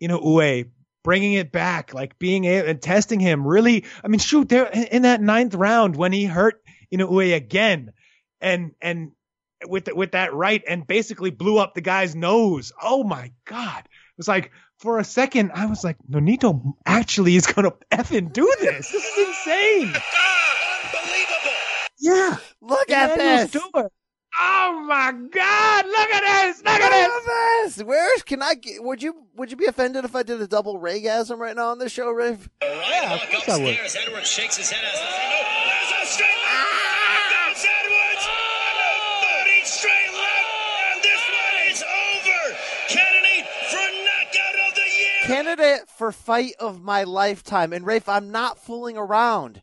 you know Ue, bringing it back, like being able and testing him. Really, I mean, shoot, there in in that ninth round when he hurt you know Ue again, and and with with that right and basically blew up the guy's nose. Oh my god. It was like for a second I was like Nonito actually is going to effing do this. This is insane. Unbelievable. Yeah. Look at this. Stewart. Oh my god, look at this. Look at this. this. Where's can I get, would you would you be offended if I did a double raygasm right now on this show, Rafe? Yeah, of course I would. Edwards shakes his head as there's a straight left. Goes Edwards. And a 30 straight left. And this one is over. Candidate for knockout of the year. Candidate for fight of my lifetime. And Rafe, I'm not fooling around.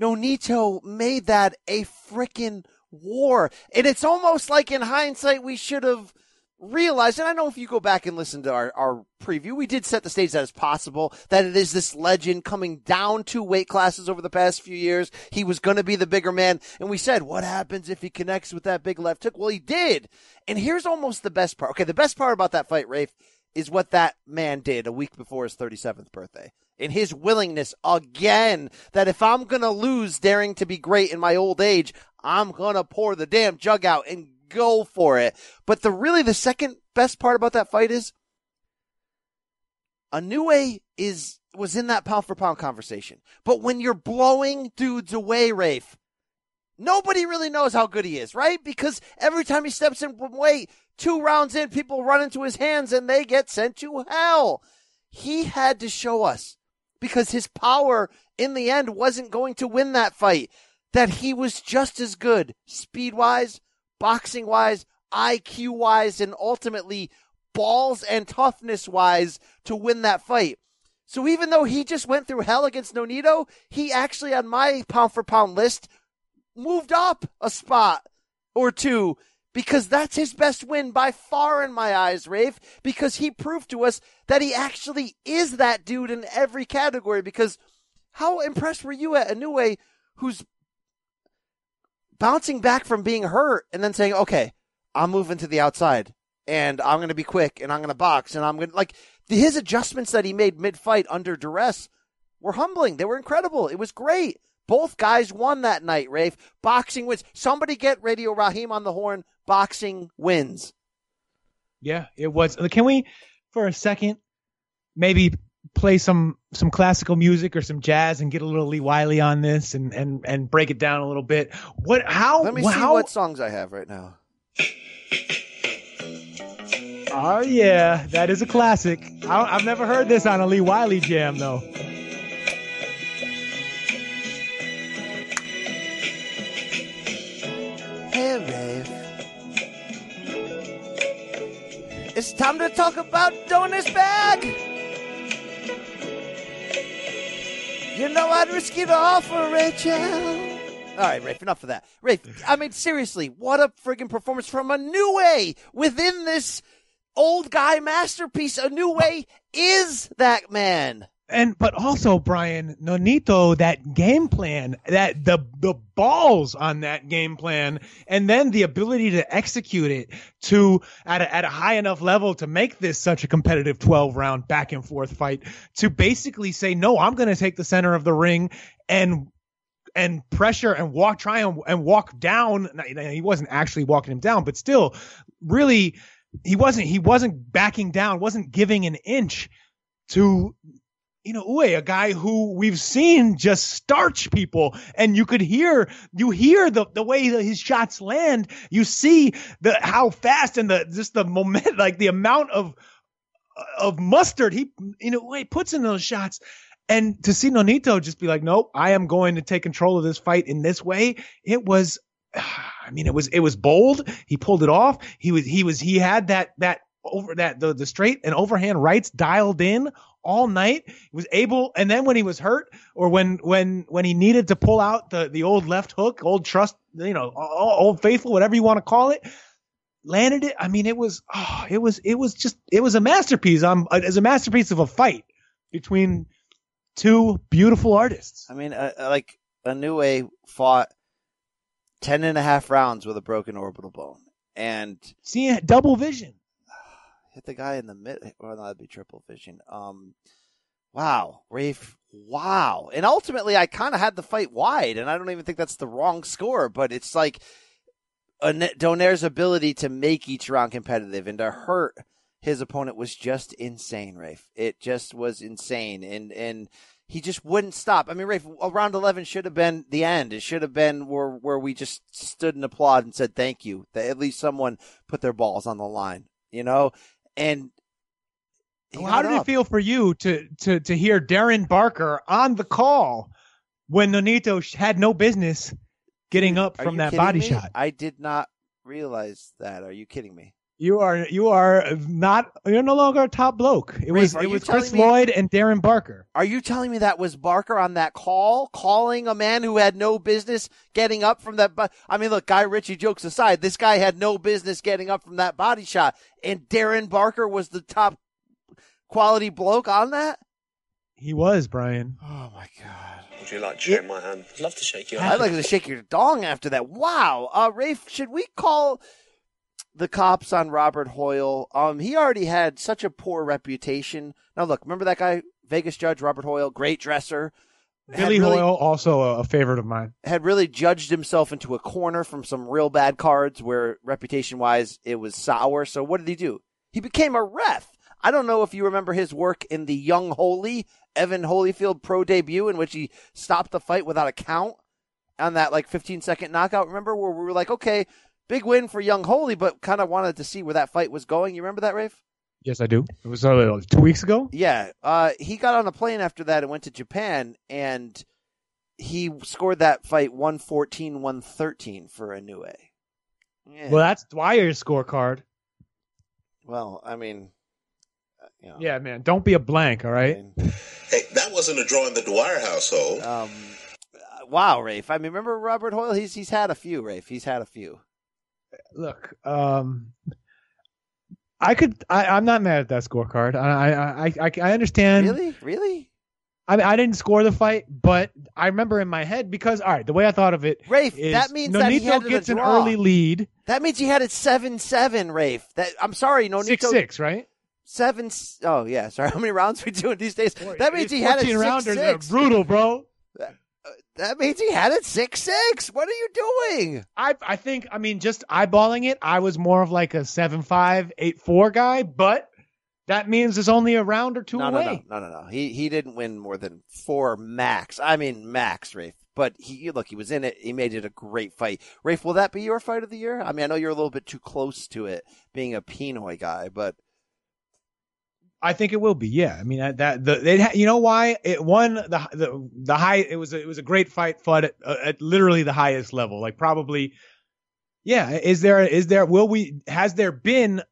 Nonito made that a frickin' war. And it's almost like in hindsight we should have realized, and I know if you go back and listen to our, our preview, we did set the stage that it's possible that it is this legend coming down two weight classes over the past few years. He was going to be the bigger man. And we said, what happens if he connects with that big left hook? Well, he did. And here's almost the best part. Okay. The best part about that fight, Rafe, is what that man did a week before his 37th birthday. In his willingness again that if I'm going to lose daring to be great in my old age, I'm to pour the damn jug out and go for it. But the really the second best part about that fight is Inoue is was in that pound for pound conversation. But when you're blowing dudes away, Rafe, nobody really knows how good he is, right? Because every time he steps in from weight, two rounds in, people run into his hands and they get sent to hell. He had to show us because his power in the end wasn't going to win that fight. That he was just as good speed wise, boxing wise, IQ wise, and ultimately balls and toughness wise to win that fight. So even though he just went through hell against Nonito, he actually on my pound for pound list moved up a spot or two because that's his best win by far in my eyes, Rafe, because he proved to us that he actually is that dude in every category because how impressed were you at Inoue who's bouncing back from being hurt and then saying, okay, I'm moving to the outside and I'm going to be quick and I'm going to box and I'm going to like his adjustments that he made mid fight under duress were humbling. They were incredible. It was great. Both guys won that night, Rafe. Boxing wins. Somebody get Radio Rahim on the horn. Boxing wins. Yeah, it was. Can we, for a second, maybe play some some classical music or some jazz and get a little Lee Wiley on this and and and break it down a little bit? What? How? Let me how, see what songs I have right now. Oh yeah, that is a classic. I, I've never heard this on a Lee Wiley jam though. Hey. It's time to talk about Donus Bag. You know I'd risk it all for Rachel. All right, Rafe, enough of that. Rafe, I mean, seriously, what a friggin' performance from Inoue within this old guy masterpiece. Inoue is that man. And but also Brian Nonito, that game plan, that the the balls on that game plan, and then the ability to execute it to at a, at a high enough level to make this such a competitive twelve round back and forth fight. To basically say no, I'm going to take the center of the ring and and pressure and walk, try and, and walk down. He wasn't actually walking him down, but still, really, he wasn't. He wasn't backing down. wasn't giving an inch to you know, Uwe, a guy who we've seen just starch people, and you could hear, you hear the the way that his shots land. You see the how fast and the just the moment, like the amount of of mustard he, you know, he puts in those shots. And to see Nonito just be like, nope, I am going to take control of this fight in this way. It was, I mean, it was it was bold. He pulled it off. He was he was he had that that over that the the straight and overhand rights dialed in all night. He was able, and then when he was hurt or when when when he needed to pull out the the old left hook, old trust, you know, old faithful, whatever you want to call it, landed it. I mean, it was oh, it was it was just it was a masterpiece. Um, as a masterpiece of a fight between two beautiful artists. I mean, uh, like Inoue fought 10 and a rounds with a broken orbital bone. And see double vision hit the guy in the mid. Well, no, that'd be triple vision. Um, wow, Rafe. Wow. And ultimately, I kind of had the fight wide, and I don't even think that's the wrong score, but it's like a Donaire's ability to make each round competitive and to hurt his opponent was just insane, Rafe. It just was insane, and and he just wouldn't stop. I mean, Rafe, round eleven should have been the end. It should have been where where we just stood and applauded and said thank you. That at least someone put their balls on the line, you know. And how did up. it feel for you to to to hear Darren Barker on the call when Nonito had no business getting up from that body me? shot? I did not realize that. Are you kidding me? You are you are not you're no longer a top bloke. It Rafe, was it was Chris me, Lloyd and Darren Barker. Are you telling me that was Barker on that call, calling a man who had no business getting up from that? Bo- I mean, look, Guy Ritchie jokes aside, this guy had no business getting up from that body shot, and Darren Barker was the top quality bloke on that. He was Brian. Oh my god. Would you like to shake my hand? I'd love to shake your hand. I'd like to shake your dong after that. Wow. Uh, Rafe, should we call the cops on Robert Hoyle. Um, he already had such a poor reputation. Now, look, remember that guy, Vegas judge Robert Hoyle, great dresser. Billy really, Hoyle, also a, favorite of mine, had really judged himself into a corner from some real bad cards where reputation wise it was sour. So what did he do? He became a ref. I don't know if you remember his work in the Young Holy Evan Holyfield pro debut, in which he stopped the fight without a count on that like 15 second knockout. Remember where we were like, okay, big win for Young Holy, but kind of wanted to see where that fight was going. You remember that, Rafe? Yes, I do. It was uh, two weeks ago. Yeah, uh, he got on a plane after that and went to Japan, and he scored that fight 114 113 for Inoue. Yeah. Well, that's Dwyer's scorecard. Well, I mean, uh, you know, yeah, man, don't be a blank, all right? I mean, hey, that wasn't a draw in the Dwyer household. Um, wow, Rafe. I mean, remember Robert Hoyle? He's he's had a few, Rafe. He's had a few look, um, I could. I, am not mad at that scorecard. I, I, I, I understand. Really, really. I mean, I didn't score the fight, but I remember in my head because all right, the way I thought of it, Rafe, that means Nonito that he had gets an early lead. That means he had it seven seven. Rafe, that I'm sorry, Nonito six six, right? Seven. Oh yeah, sorry. How many rounds we doing these days? That means he had it six, rounders six. brutal, bro. That means he had it six six. What are you doing? I I think I mean just eyeballing it, I was more of like a seven five eight four guy, but that means it's only a round or two No, no, no, no, no, no. He he didn't win more than four max. I mean max, Rafe. But he look, he was in it. He made it a great fight. Rafe, will that be your fight of the year? I mean, I know you're a little bit too close to it, being a Pinoy guy, but I think it will be. Yeah, I mean that, the it, ha- you know why it won the the the high. It was a, it was a great fight fought at, uh, at literally the highest level. Like probably, yeah. Is there is there will we has there been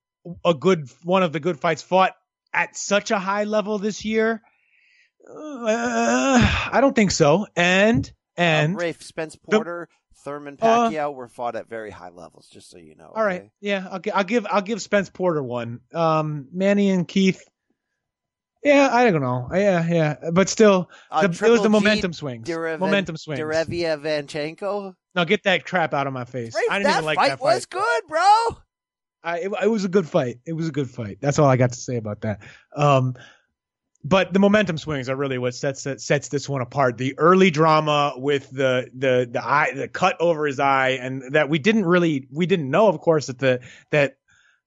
a good one of the good fights fought at such a high level this year? Uh, I don't think so. And and um, Rafe, Spence Porter, Thurman Pacquiao were fought at very high levels. Just so you know. All right, yeah, I'll, I'll give I'll give Spence Porter one. Um, Manny and Keith. Yeah, I don't know. Yeah, yeah, but still, Uh, the, it was the G, momentum swings. Dereven- momentum swings. Derevia Vanchenko. Now get that crap out of my face. Rafe, I didn't even like that fight that fight. was good, bro. I, it, it was a good fight. It was a good fight. That's all I got to say about that. Um, but the momentum swings are really what sets sets this one apart. The early drama with the the the eye the cut over his eye, and that we didn't really we didn't know, of course, that the that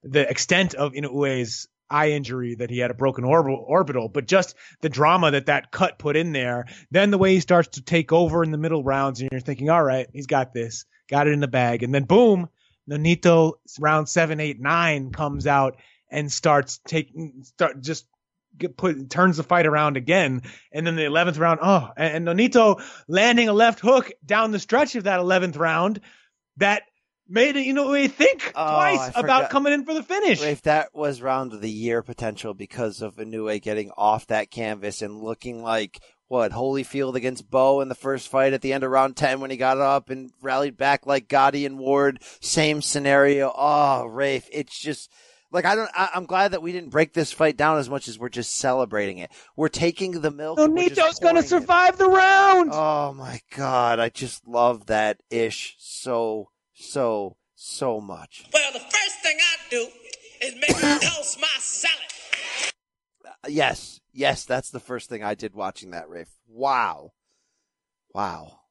the extent of Inoue's eye injury that he had a broken orbital, orbital, but just the drama that that cut put in there. Then the way he starts to take over in the middle rounds, and you're thinking, all right, he's got this, got it in the bag, and then boom, Nonito round seven, eight, nine comes out and starts taking, start just get put turns the fight around again, and then the eleventh round, oh, and, and Nonito landing a left hook down the stretch of that eleventh round that made it, you know, we think Oh, twice I about forgot. coming in for the finish. Rafe, that was round of the year potential because of Inoue getting off that canvas and looking like what Holyfield against Bowe in the first fight at the end of round ten when he got up and rallied back like Gatti and Ward. Same scenario. Oh, Rafe, it's just. Like I don't, I, I'm glad that we didn't break this fight down as much as we're just celebrating it. We're taking the milk. we're Nonito's gonna pouring it. survive the round. Oh my god, I just love that ish so, so, so much. Well, the first thing I do is make you toast my salad. Uh, yes, yes, that's the first thing I did watching that, Rafe. Wow, wow.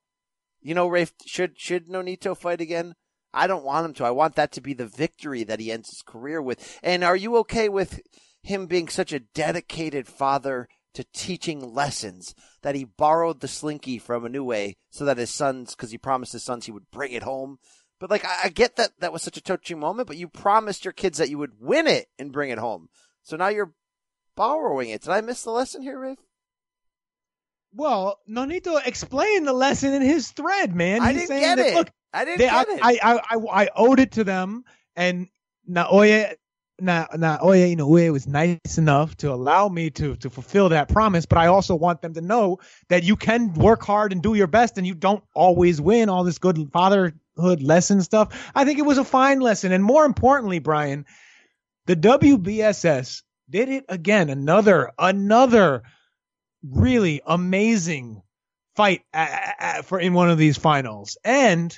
You know, Rafe, should should Nonito fight again? I don't want him to. I want that to be the victory that he ends his career with. And are you okay with him being such a dedicated father to teaching lessons that he borrowed the slinky from Inoue so that his sons, because he promised his sons he would bring it home. But like, I, I get that that was such a touching moment, but you promised your kids that you would win it and bring it home. So now you're borrowing it. Did I miss the lesson here, Rafe? Well, Nonito explained the lesson in his thread, man. I He's didn't saying get that, it. Look, I didn't they, get it. I, I, I, I owed it to them, and Naoya, Na, Naoya Inoue was nice enough to allow me to to fulfill that promise. But I also want them to know that you can work hard and do your best, and you don't always win. All this good fatherhood lesson stuff. I think it was a fine lesson, and more importantly, Brian, the WBSS did it again. Another, another really amazing fight a- a- a- for in one of these finals, and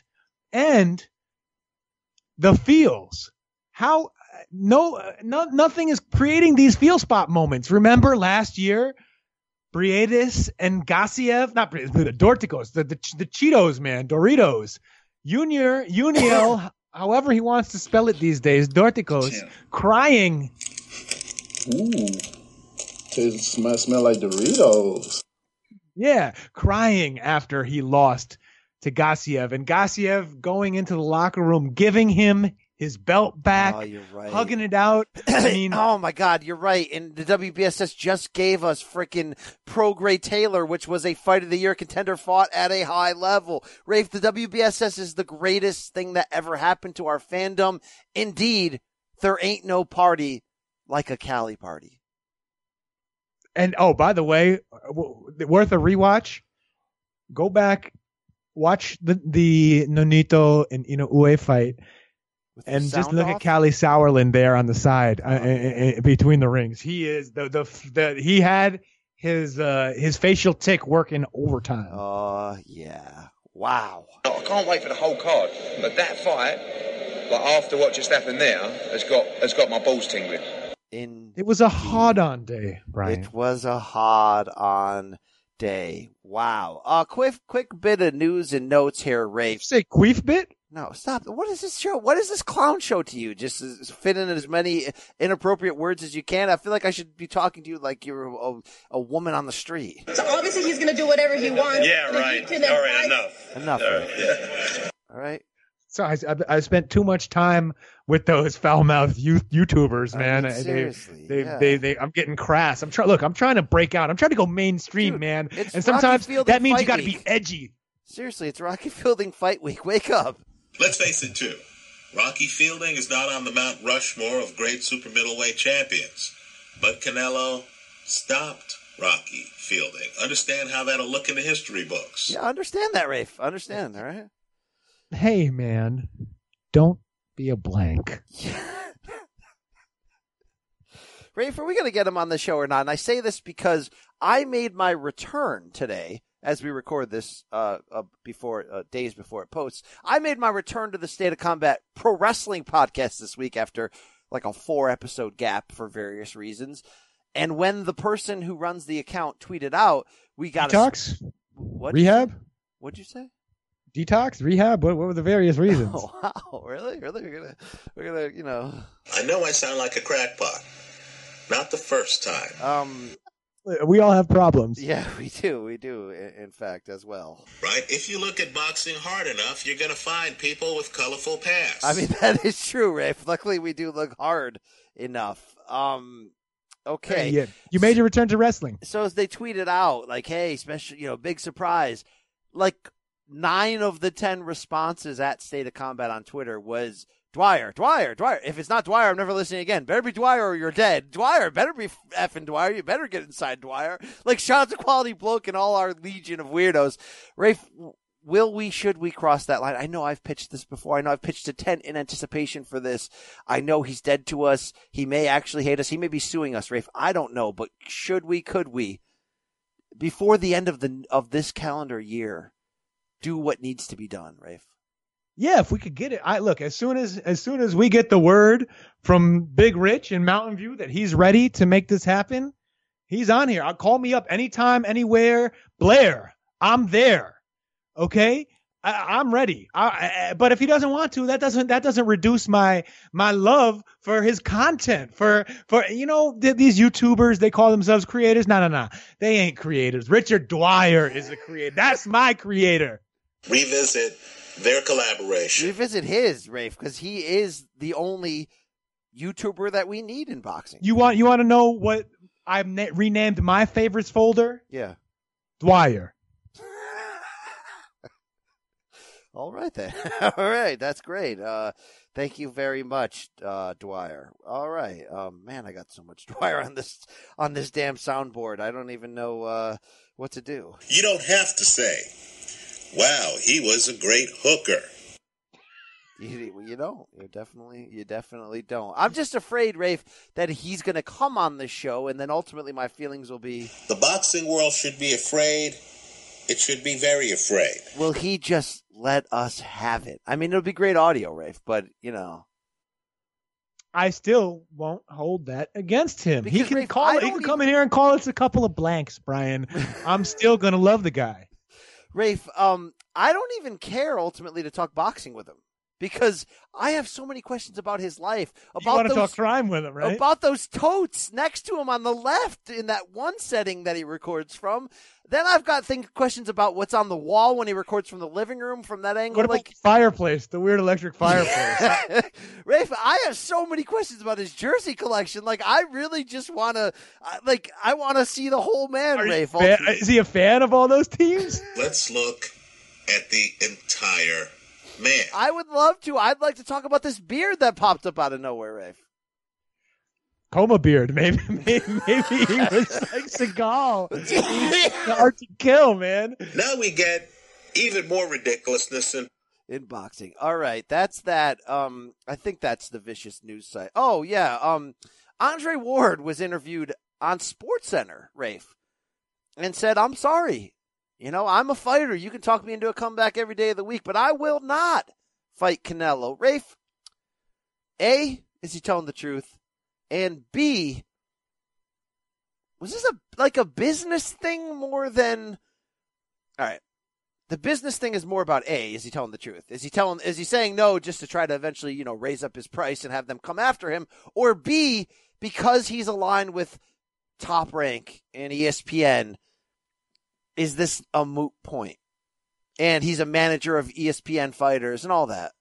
and the feels how no, no nothing is creating these feel spot moments. Remember last year, Briedis and Gassiev, not Briedis, the Dorticos, the, the the Cheetos, man, Doritos, Junior, Uniel, however he wants to spell it these days, Dorticos, crying Ooh. It smell, smell like Doritos. Yeah, crying after he lost to Gassiev, and Gassiev going into the locker room, giving him his belt back, Oh, you're right. hugging it out. I mean, oh my God, you're right. And the WBSS just gave us freaking Prograis Taylor, which was a fight of the year contender fought at a high level. Rafe, the WBSS is the greatest thing that ever happened to our fandom. Indeed, there ain't no party like a Kalle party. and oh, by the way, worth a rewatch. Go back, watch the the Nonito and Inoue fight, and just sound look off? at Kalle Sauerland there on the side uh, uh, uh, between the rings. He is the the the he had his uh his facial tick working overtime. Oh yeah, wow. I can't wait for the whole card, but that fight, like after what just happened there, has got has got my balls tingling. In It was a hard on day, Brian. It was a hard on day. Wow. Uh, quick, quick bit of news and notes here, Rafe. Say queef bit? No, stop. What is this show? What is this clown show to you? Just fit in as many inappropriate words as you can. I feel like I should be talking to you like you're a, a woman on the street. So obviously he's going to do whatever he wants. Yeah, right. All right, advise- enough. Enough. All right, yeah. All right. So I, I, I spent too much time with those foul mouthed YouTubers, man. mean, seriously, they, yeah. they, they, I'm getting crass. I'm trying. Look, I'm trying to break out. I'm trying to go mainstream, man. And sometimes that means you Fight got to be edgy. Seriously, it's Rocky Fielding Fight Week. Wake up. Let's face it, too. Rocky Fielding is not on the Mount Rushmore of great super middleweight champions. But Canelo stopped Rocky Fielding. Understand how that'll look in the history books. Yeah, understand that, Rafe. Understand. All right. Hey, man, don't be a blank. Rafe, are we going to get him on the show or not? And I say this because I made my return today as we record this uh, uh before uh, days before it posts. I made my return to the State of Combat Pro Wrestling podcast this week after like a four episode gap for various reasons. And when the person who runs the account tweeted out, we got a Detox, what rehab, What'd you say? detox, rehab. What, what were the various reasons? Oh wow, really? Really? We're gonna we're gonna you know I know I sound like a crackpot. Not the first time. um We all have problems. yeah we do we do in, in fact as well. Right? If you look at boxing hard enough, you're going to find people with colorful pasts. I mean that is true, Rafe. Luckily we do look hard enough. Um okay. Yeah, you made your return to wrestling. So as they tweeted out, like, hey, special you know, big surprise. Like nine of the ten responses at State of Combat on Twitter was Dwyer, Dwyer, Dwyer. If it's not Dwyer, I'm never listening again. Better be Dwyer or you're dead. Dwyer, better be effing Dwyer. You better get inside Dwyer. Like, shout out to Quality Bloke and all our legion of weirdos. Rafe, will we, should we cross that line? I know I've pitched this before. I know I've pitched a tent in anticipation for this. I know he's dead to us. He may actually hate us. He may be suing us, Rafe. I don't know, but should we, could we, before the end of the, of this calendar year, do what needs to be done, Rafe? Yeah, if we could get it. I look as soon as as soon as we get the word from Big Rich in Mountain View that he's ready to make this happen, he's on here. I'll call me up anytime, anywhere. Blair, I'm there. Okay, I, I'm ready. I, I, but if he doesn't want to, that doesn't that doesn't reduce my my love for his content. For for you know th- these YouTubers, they call themselves creators. No, no, no, they ain't creators. Richard Dwyer is a creator. That's my creator. Revisit their collaboration. Revisit his, Rafe, because he is the only YouTuber that we need in boxing. You want you want to know what I've na- renamed my favorites folder? Yeah. Dwyer. All right then. All right, that's great. Uh, thank you very much, uh, Dwyer. All right, um, man, I got so much Dwyer on this on this damn soundboard. I don't even know uh, what to do. You don't have to say, wow, he was a great hooker. You, you don't. You definitely, you definitely don't. I'm just afraid, Rafe, that he's going to come on the show, and then ultimately my feelings will be, The boxing world should be afraid. It should be very afraid. will he just let us have it? I mean, it'll be great audio, Rafe, but you know, I still won't hold that against him. he can Rafe, call it. He don't can come in here and call us a couple of blanks, Brian. I'm still gonna love the guy. Rafe, um, I don't even care ultimately to talk boxing with him because I have so many questions about his life. You About want to those, talk crime with him, right? About those totes next to him on the left in that one setting that he records from. Then I've got think questions about what's on the wall when he records from the living room from that angle. what about like the fireplace? The weird electric fireplace. Rafe, I have so many questions about his jersey collection. Like I really just want to, like I want to see the whole man, Are Rafe. fa- is he a fan of all those teams? Let's look at the entire man. I would love to. I'd like to talk about this beard that popped up out of nowhere, Rafe. Coma beard, maybe, maybe, maybe he was like Seagal. He's hard to kill, man. Now we get even more ridiculousness in in boxing. All right, that's that. Um, I think that's the vicious news site. Oh yeah. Um, Andre Ward was interviewed on Sports Center, Rafe, and said, "I'm sorry. You know, I'm a fighter. You can talk me into a comeback every day of the week, but I will not fight Canelo." Rafe, a is he telling the truth, and b was this a like a business thing more than? All right, the business thing is more about a. Is he telling the truth? Is he telling? Is he saying no just to try to eventually you know raise up his price and have them come after him? Or b because he's aligned with Top Rank and ESPN, is this a moot point? And he's a manager of ESPN fighters and all that.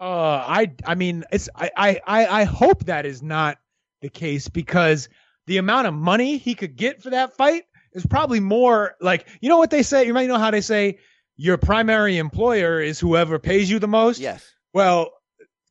Uh, I I mean, it's I I I hope that is not the case because the amount of money he could get for that fight is probably more like you know what they say. You might know how they say your primary employer is whoever pays you the most. Yes. Well,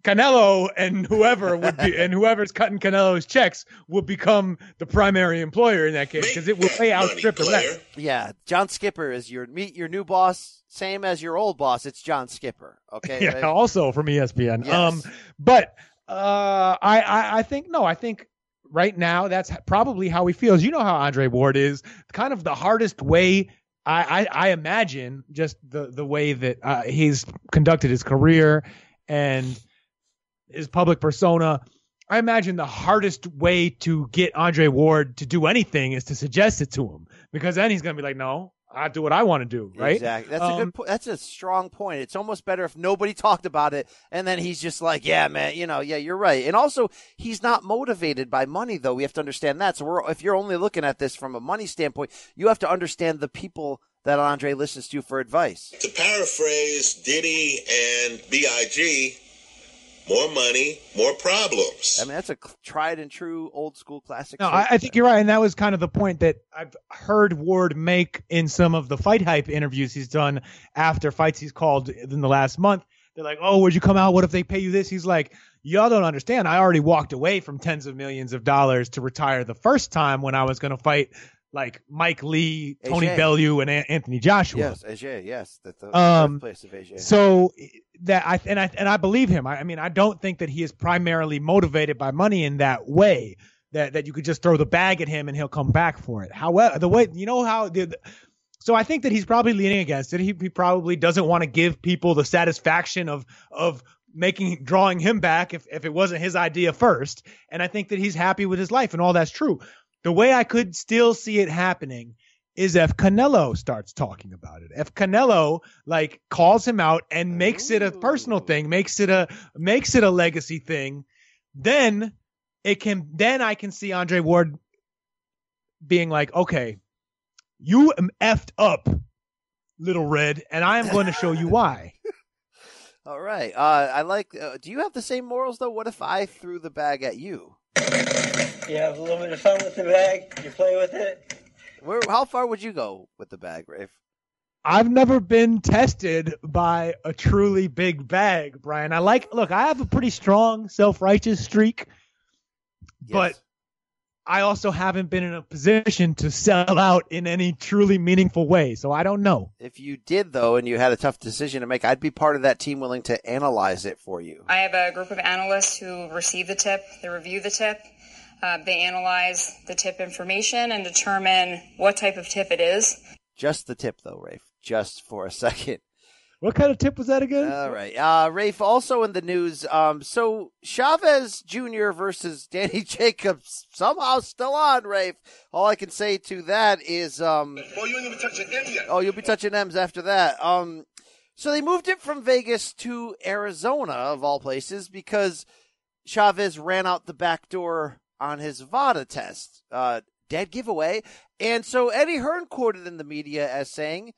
Canelo and whoever would be and whoever's cutting Canelo's checks will become the primary employer in that case because it will pay outstrip the rest. Yeah, John Skipper is your meet your new boss, same as your old boss. It's John Skipper. Okay. Yeah, also from ESPN. Yes. Um, but uh, I, I I think no, I think right now that's probably how he feels. You know how Andre Ward is. Kind of the hardest way. I, I, I imagine just the the way that uh, he's conducted his career and his public persona. I imagine the hardest way to get Andre Ward to do anything is to suggest it to him because then he's gonna be like, no, I do what I want to do, right? Exactly. That's a Um, good. Po- that's a strong point. It's almost better if nobody talked about it, and then he's just like, "Yeah, man, you know, yeah, you're right." And also, he's not motivated by money, though. We have to understand that. So, we're, if you're only looking at this from a money standpoint, you have to understand the people that Andre listens to for advice. To paraphrase Diddy and Big, more money, more problems. I mean, that's a tried and true old school classic. No, I, I think you're right, and that was kind of the point that I've heard Ward make in some of the fight hype interviews he's done after fights he's called in the last month. They're like, "Oh, would you come out? What if they pay you this?" He's like, "Y'all don't understand. I already walked away from tens of millions of dollars to retire the first time when I was going to fight like Mike Lee, Tony Bellew, and A- Anthony Joshua." Yes, AJ. Yes, that's the Um, birthplace of AJ. So that I and I and I believe him. I, I mean, I don't think that he is primarily motivated by money in that way. That that you could just throw the bag at him and he'll come back for it. However, the way you know how the, so I think that he's probably leaning against it. He, he probably doesn't want to give people the satisfaction of of making drawing him back if if it wasn't his idea first. And I think that he's happy with his life and all that's true. The way I could still see it happening is if Canelo starts talking about it. If Canelo like calls him out and makes it a personal thing, makes it a makes it a legacy thing, then it can then I can see Andre Ward being like, "Okay, you am effed up, little red, and I am going to show you why." All right. Uh, I like. Uh, do you have the same morals though? What if I threw the bag at you? You have a little bit of fun with the bag. You play with it. Where? How far would you go with the bag, Rafe? I've never been tested by a truly big bag, Brian. I like look, I have a pretty strong self-righteous streak, but I also haven't been in a position to sell out in any truly meaningful way, so I don't know. If you did though, and you had a tough decision to make, I'd be part of that team willing to analyze it for you. I have a group of analysts who receive the tip, they review the tip, uh, they analyze the tip information and determine what type of tip it is. Just the tip though, Rafe. Just for a second. What kind of tip was that again? All right. Uh, Rafe, also in the news, um, so Chavez Jr. versus Danny Jacobs somehow still on, Rafe. All I can say to that is, um, Boy, you ain't even touching M yet. oh, you'll be touching M's after that. Um, so they moved it from Vegas to Arizona, of all places, because Chavez ran out the back door on his VADA test. Uh, dead giveaway. And so Eddie Hearn quoted in the media as saying,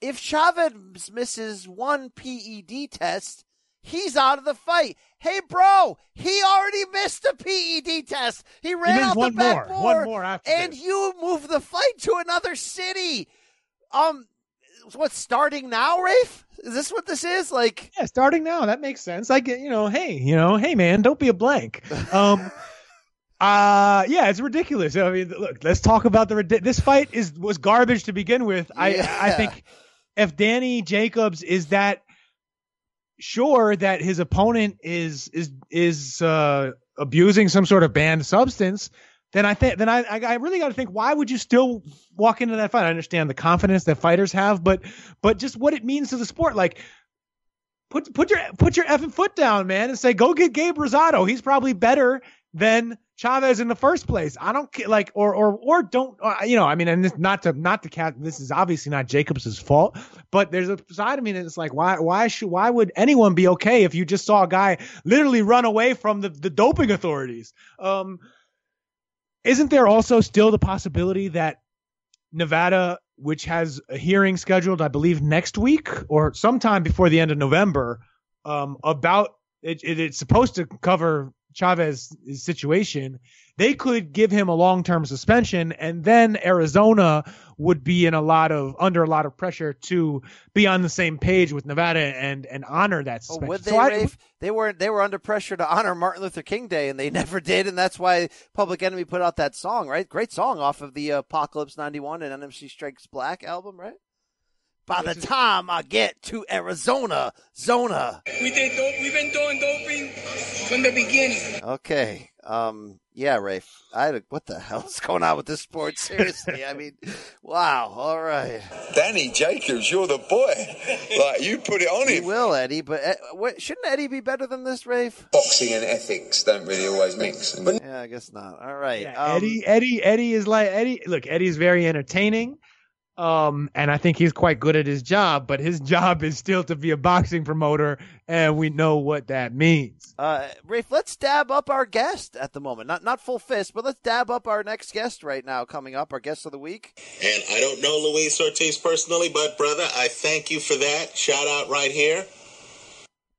if Chavez misses one PED test, he's out of the fight. Hey, bro, he already missed a PED test. He ran means out one the back more, door, one more after and this. you move the fight to another city. Um, what's starting now, Rafe? Is this what this is? Like, Yeah, starting now, that makes sense. I get, you know, hey, you know, hey man, don't be a blank. Um uh yeah, it's ridiculous. I mean, look, let's talk about the this fight is was garbage to begin with. I I think if Danny Jacobs is that sure that his opponent is is is uh abusing some sort of banned substance, then I think then I I I really got to think why would you still walk into that fight? I understand the confidence that fighters have, but but just what it means to the sport, like put put your put your effing foot down, man, and say go get Gabe Rosado. He's probably better than Chavez in the first place. I don't like or or or don't uh, you know? I mean, and this not to not to cat. This is obviously not Jacobs' fault, but there's a side of me that's like, why why should why would anyone be okay if you just saw a guy literally run away from the the doping authorities? Um, isn't there also still the possibility that Nevada, which has a hearing scheduled, I believe next week or sometime before the end of November, um, about it, it, it's supposed to cover Chavez's situation. They could give him a long-term suspension, and then Arizona would be in a lot of under a lot of pressure to be on the same page with Nevada and and honor that Oh, would they, So I- Rafe? They were they were under pressure to honor Martin Luther King Day, and they never did, and that's why Public Enemy put out that song, right? Great song off of the uh, Apocalypse '91 and Enemy Strikes Black album, right? By the time I get to Arizona, Zona. We did dope. We've been doing doping from the beginning. Okay. Um. Yeah, Rafe. I had a, what the hell's going on with this sport? Seriously, I mean, wow. All right. Danny Jacobs, you're the boy. Like you put it on He him. will, Eddie. But uh, what, shouldn't Eddie be better than this, Rafe? Boxing and ethics don't really always mix. Yeah, I guess not. All right. Yeah, um, Eddie, Eddie, Eddie is like Eddie. Look, Eddie's very entertaining, um, and I think he's quite good at his job. But his job is still to be a boxing promoter, and we know what that means. Uh, Rafe, let's dab up our guest at the moment. Not not full fist, but let's dab up our next guest right now. Coming up, our guest of the week. And I don't know Luis Ortiz personally, but brother, I thank you for that. Shout out right here.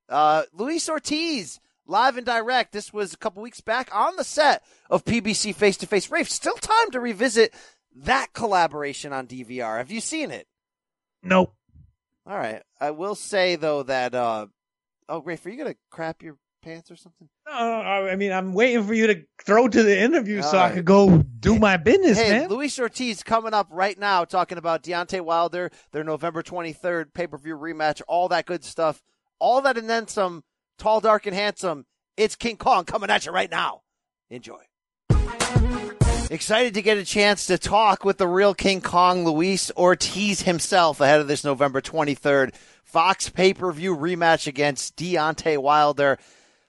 Uh, Luis Ortiz, live and direct. This was a couple weeks back on the set of PBC Face to Face. Rafe, still time to revisit that collaboration on DVR. Have you seen it? Nope. All right. I will say though that uh, oh, Rafe, are you gonna crap your pants or something? No, I mean, I'm waiting for you to throw to the interview so All I right. could go do my business, Hey, man. Luis Ortiz coming up right now talking about Deontay Wilder, their November 23rd pay per view rematch, all that good stuff. All that and then some. Tall, dark, and handsome. It's King Kong coming at you right now. Enjoy. Excited to get a chance to talk with the real King Kong, Luis Ortiz himself, ahead of this November 23rd Fox pay per view rematch against Deontay Wilder.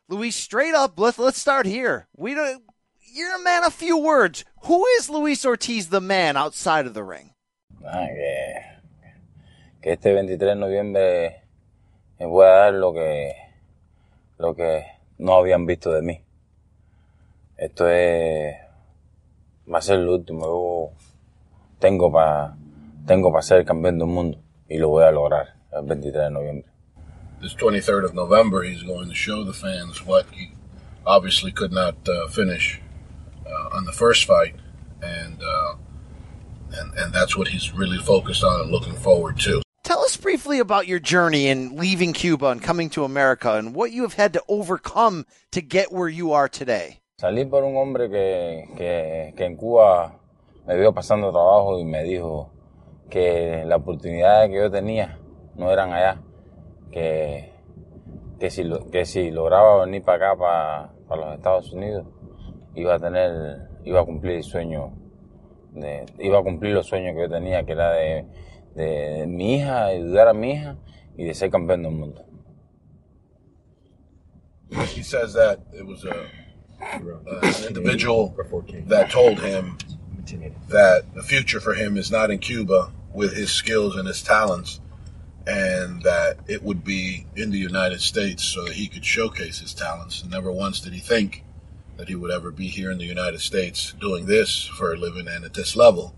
Luis, straight up, let's, let's start here. We don't, you're a man of few words. Who is Luis Ortiz the man outside of the ring? Ah, que, que este 23 de noviembre me voy a dar lo que, lo que no habían visto de mí. Esto es, va a ser lo último. Yo tengo para, tengo para ser campeón del mundo y lo voy a lograr el 23 de noviembre. This 23rd of November, he's going to show the fans what he obviously could not uh, finish uh, on the first fight, and uh, and and that's what he's really focused on and looking forward to. Tell us briefly about your journey in leaving Cuba and coming to America and what you have had to overcome to get where you are today. Salí por un hombre que, que, en Cuba me vio pasando trabajo y me dijo que las oportunidades que yo tenía no eran allá, que, que, si, que si lograba venir para acá, para, para los Estados Unidos, iba a tener, iba a cumplir el sueño, de, iba a cumplir los sueños que yo tenía, que era de, de mi hija, ayudar a mi hija y de ser campeón del mundo. Uh, an individual that told him that the future for him is not in Cuba with his skills and his talents, and that it would be in the United States so that he could showcase his talents. And never once did he think that he would ever be here in the United States doing this for a living and at this level.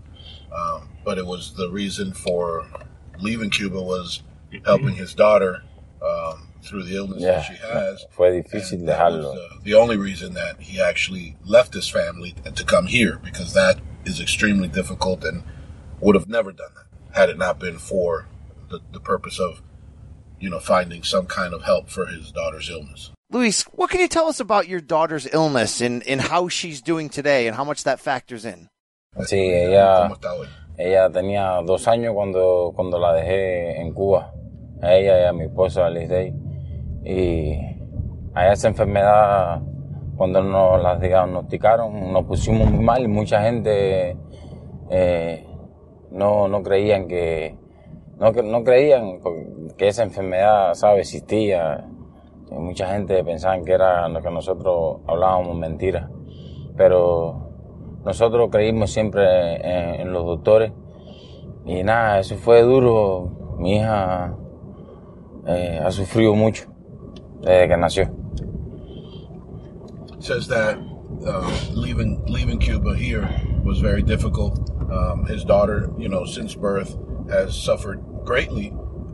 Um, but it was the reason for leaving Cuba was helping his daughter um, through the illness Yeah. that she has. Fue difícil That dejarlo. was uh, the only reason that he actually left his family and to come here because that is extremely difficult and would have never done that had it not been for the, the purpose of you know finding some kind of help for his daughter's illness. Luis, what can you tell us about your daughter's illness and, and how she's doing today and how much that factors in? Sí, ella, ella tenía dos años cuando, cuando la dejé en Cuba, a ella y a mi esposa Liz Day. Y a esa enfermedad, cuando nos la diagnosticaron, nos pusimos muy mal mucha gente eh, no, no creían que, no, no creían que esa enfermedad, ¿sabe? existía. Y mucha gente pensaba que era lo que nosotros hablábamos mentiras. pero nosotros creímos siempre en, en los doctores y nada, eso fue duro. Mi hija eh, ha sufrido mucho desde que nació. says that uh, leaving leaving Cuba here was very difficult. Um, his daughter, you know, since birth, has suffered greatly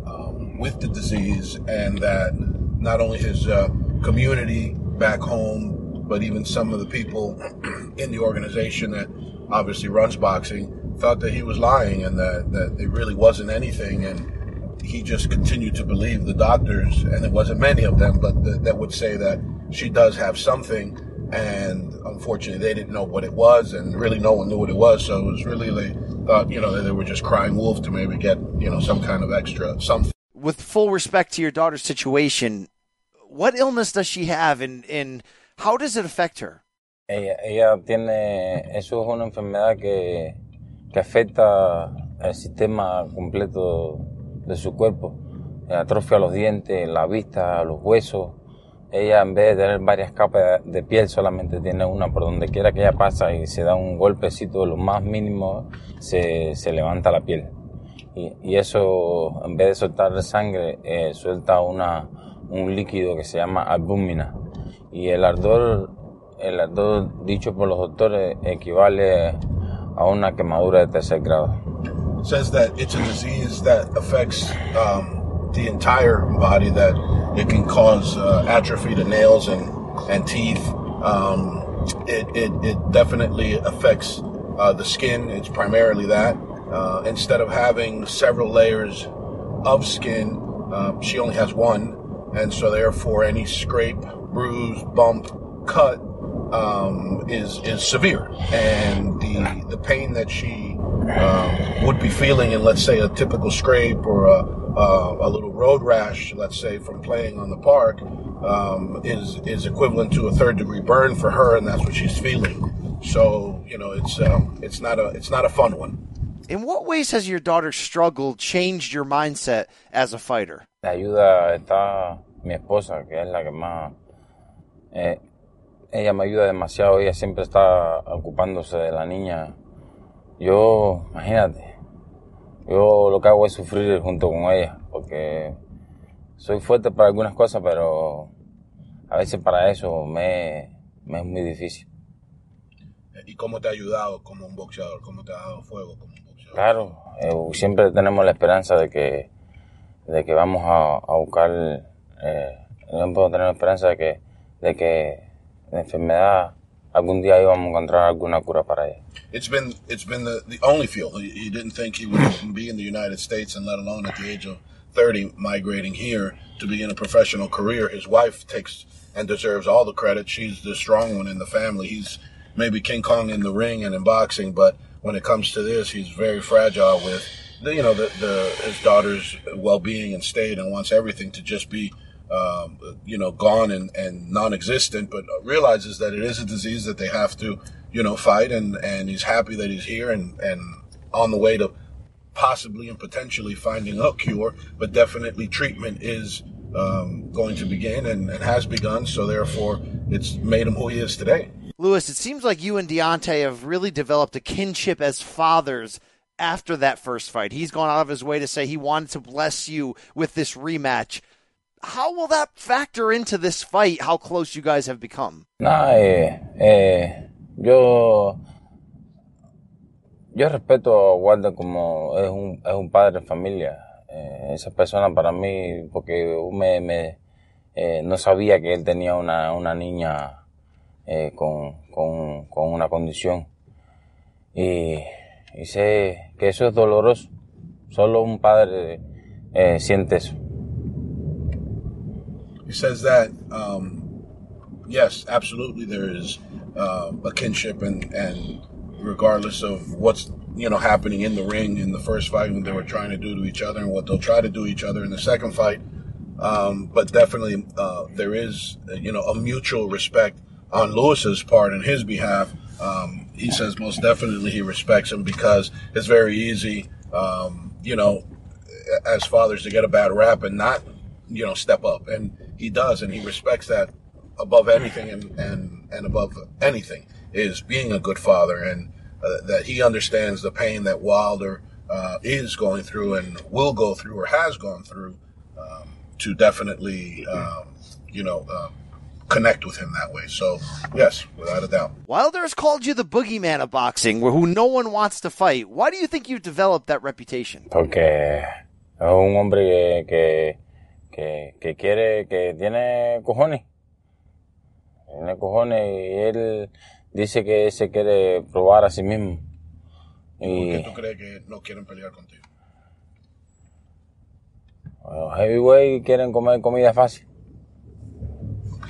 um, with the disease, and that not only his uh, community back home, but even some of the people in the organization that obviously runs boxing thought that he was lying and that, that it really wasn't anything. And he just continued to believe the doctors, and it wasn't many of them, but th- that would say that she does have something. And unfortunately, they didn't know what it was, and really no one knew what it was. So it was really they thought, you know, that they were just crying wolf to maybe get, you know, some kind of extra something. With full respect to your daughter's situation, what illness does she have, and, and how does it affect her? Ella, ella tiene, eso es una enfermedad que, que afecta el sistema completo de su cuerpo. Atrofia los dientes, la vista, los huesos. Ella en vez de tener varias capas de piel solamente tiene una por donde quiera que ella pasa y se da un golpecito de lo más mínimo se, se levanta la piel. Y, y, eso en vez de soltar sangre eh, suelta una, un líquido que se llama albúmina. Y el ardor, el ardor dicho por los doctores equivale a una quemadura de tercer grado. Says that it's a disease that affects um, the entire body, that it can cause uh, atrophy to nails and, and teeth. Um, it, it, it definitely affects uh, the skin. It's primarily that. Uh, instead of having several layers of skin, uh, she only has one. And so, therefore, any scrape, bruise, bump, cut um, is is severe, and the the pain that she um, would be feeling in, let's say, a typical scrape or a, a, a little road rash, let's say, from playing on the park, um, is is equivalent to a third degree burn for her, and that's what she's feeling. So you know, it's um, it's not a it's not a fun one. In what ways has your daughter struggled changed your mindset as a fighter? La ayuda está mi esposa, que es la que más eh, ella me ayuda demasiado, ella siempre está ocupándose de la niña. Yo, imagínate, yo lo que hago es sufrir junto con ella, porque soy fuerte para algunas cosas, pero a veces para eso me, me es muy difícil. ¿Y cómo te ha ayudado como un boxeador? ¿Cómo te ha dado fuego como un boxeador? Claro, eh, siempre tenemos la esperanza de que, de que vamos a, a buscar, eh, siempre tenemos la esperanza de que, de que la enfermedad algún día íbamos a encontrar alguna cura para. It's been it's been the, the only field. He, he didn't think he would be in the United States, and let alone at the age of 30, migrating here to begin a professional career. His wife takes and deserves all the credit. She's the strong one in the family. He's maybe King Kong in the ring and in boxing, but when it comes to this, he's very fragile with the, you know the, the his daughter's well-being and state, and wants everything to just be um, you know, gone and, and non-existent, but realizes that it is a disease that they have to, you know, fight. And, and he's happy that he's here and, and on the way to possibly and potentially finding a cure, but definitely treatment is um, going to begin and, and has begun. So therefore, it's made him who he is today. Luis, it seems like you and Deontay have really developed a kinship as fathers after that first fight. He's gone out of his way to say he wanted to bless you with this rematch how will that factor into this fight? How close you guys have become? No, eh, eh, yo yo respeto a Walter como es un, es un padre de familia. Eh, esa persona para mí, porque me, me eh, no sabía que él tenía una, una niña eh, con, con, con, una condición. Y, y, sé que eso es doloroso. Solo un padre eh, siente eso. He says that, um, yes, absolutely, there is uh, a kinship, and, and regardless of what's you know happening in the ring in the first fight, what they were trying to do to each other, and what they'll try to do each other in the second fight, um, but definitely uh, there is you know a mutual respect on Luis's part and his behalf. Um, he says most definitely he respects him because it's very easy, um, you know, as fathers to get a bad rap and not, you know, step up. And he does, and he respects that above anything and, and, and above anything. is being a good father and uh, that he understands the pain that Wilder uh, is going through and will go through or has gone through um, to definitely, um, you know, uh, connect with him that way. So, yes, without a doubt. Wilder has called you the boogeyman of boxing, where who no one wants to fight. Why do you think you've developed that reputation? Porque es un hombre que, que, que quiere, que tiene cojones. Tiene cojones y él dice que se quiere probar a sí mismo. ¿Por qué tú crees que no quieren pelear contigo? los heavyweight quieren comer comida fácil.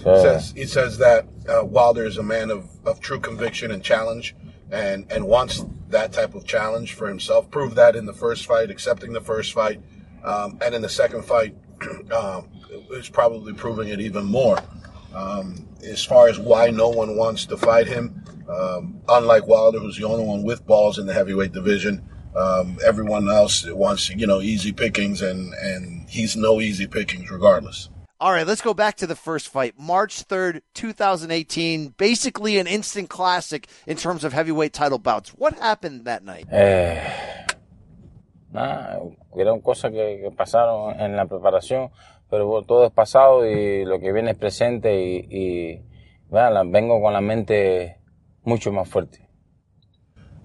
So, says, he says that uh, Wilder is a man of, of true conviction and challenge and, and wants that type of challenge for himself. Proved that in the first fight, accepting the first fight. Um, and in the second fight, um, is probably proving it even more. Um, as far as why no one wants to fight him, um, unlike Wilder, who's the only one with balls in the heavyweight division, um, everyone else wants, you know, easy pickings, and, and he's no easy pickings regardless. All right, let's go back to the first fight. March 3rd, 2018. Basically an instant classic in terms of heavyweight title bouts. What happened that night? eh, nada, hubieron cosas que, que pasaron en la preparación, pero bueno, todo es pasado y lo que viene es presente y, y la- vengo con la mente mucho más fuerte.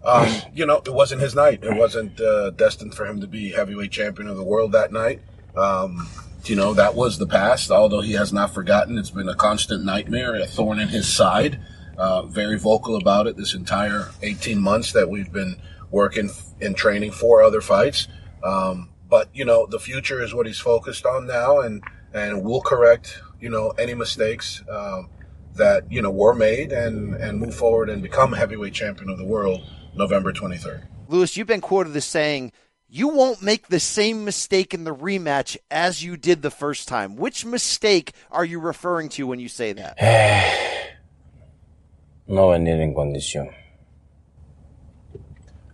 Um, you know, it wasn't his night. It wasn't uh, destined for him to be heavyweight champion of the world that night. Um, you know, that was the past, although he has not forgotten. It's been a constant nightmare, a thorn in his side. Uh, very vocal about it this entire 18 months that we've been working and training for other fights. Um, but, you know, the future is what he's focused on now, and, and we'll correct, you know, any mistakes um, that, you know, were made and, and move forward and become heavyweight champion of the world November 23rd. Luis, you've been quoted as saying, you won't make the same mistake in the rematch as you did the first time. Which mistake are you referring to when you say that? No venir en condición.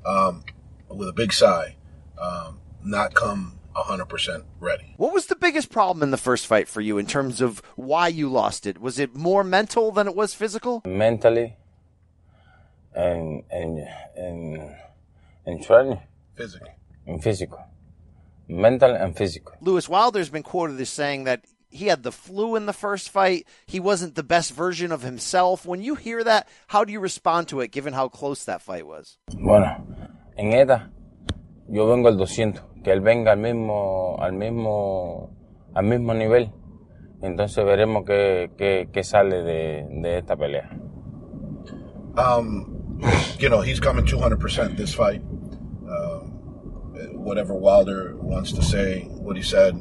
Um, with a big sigh, um, not come 100% ready. What was the biggest problem in the first fight for you in terms of why you lost it? Was it more mental than it was physical? Mentally and, and, and, and training. Physically. And physical. Mental and physical. Luis Wilder's been quoted as saying that he had the flu in the first fight. He wasn't the best version of himself. When you hear that, how do you respond to it given how close that fight was? Bueno, en esta yo vengo al 200, que él venga al mismo, al mismo, al mismo nivel. Entonces veremos qué, qué, qué sale de, de esta pelea. Um, you know, he's coming 200% this fight. Um, whatever Wilder wants to say, what he said,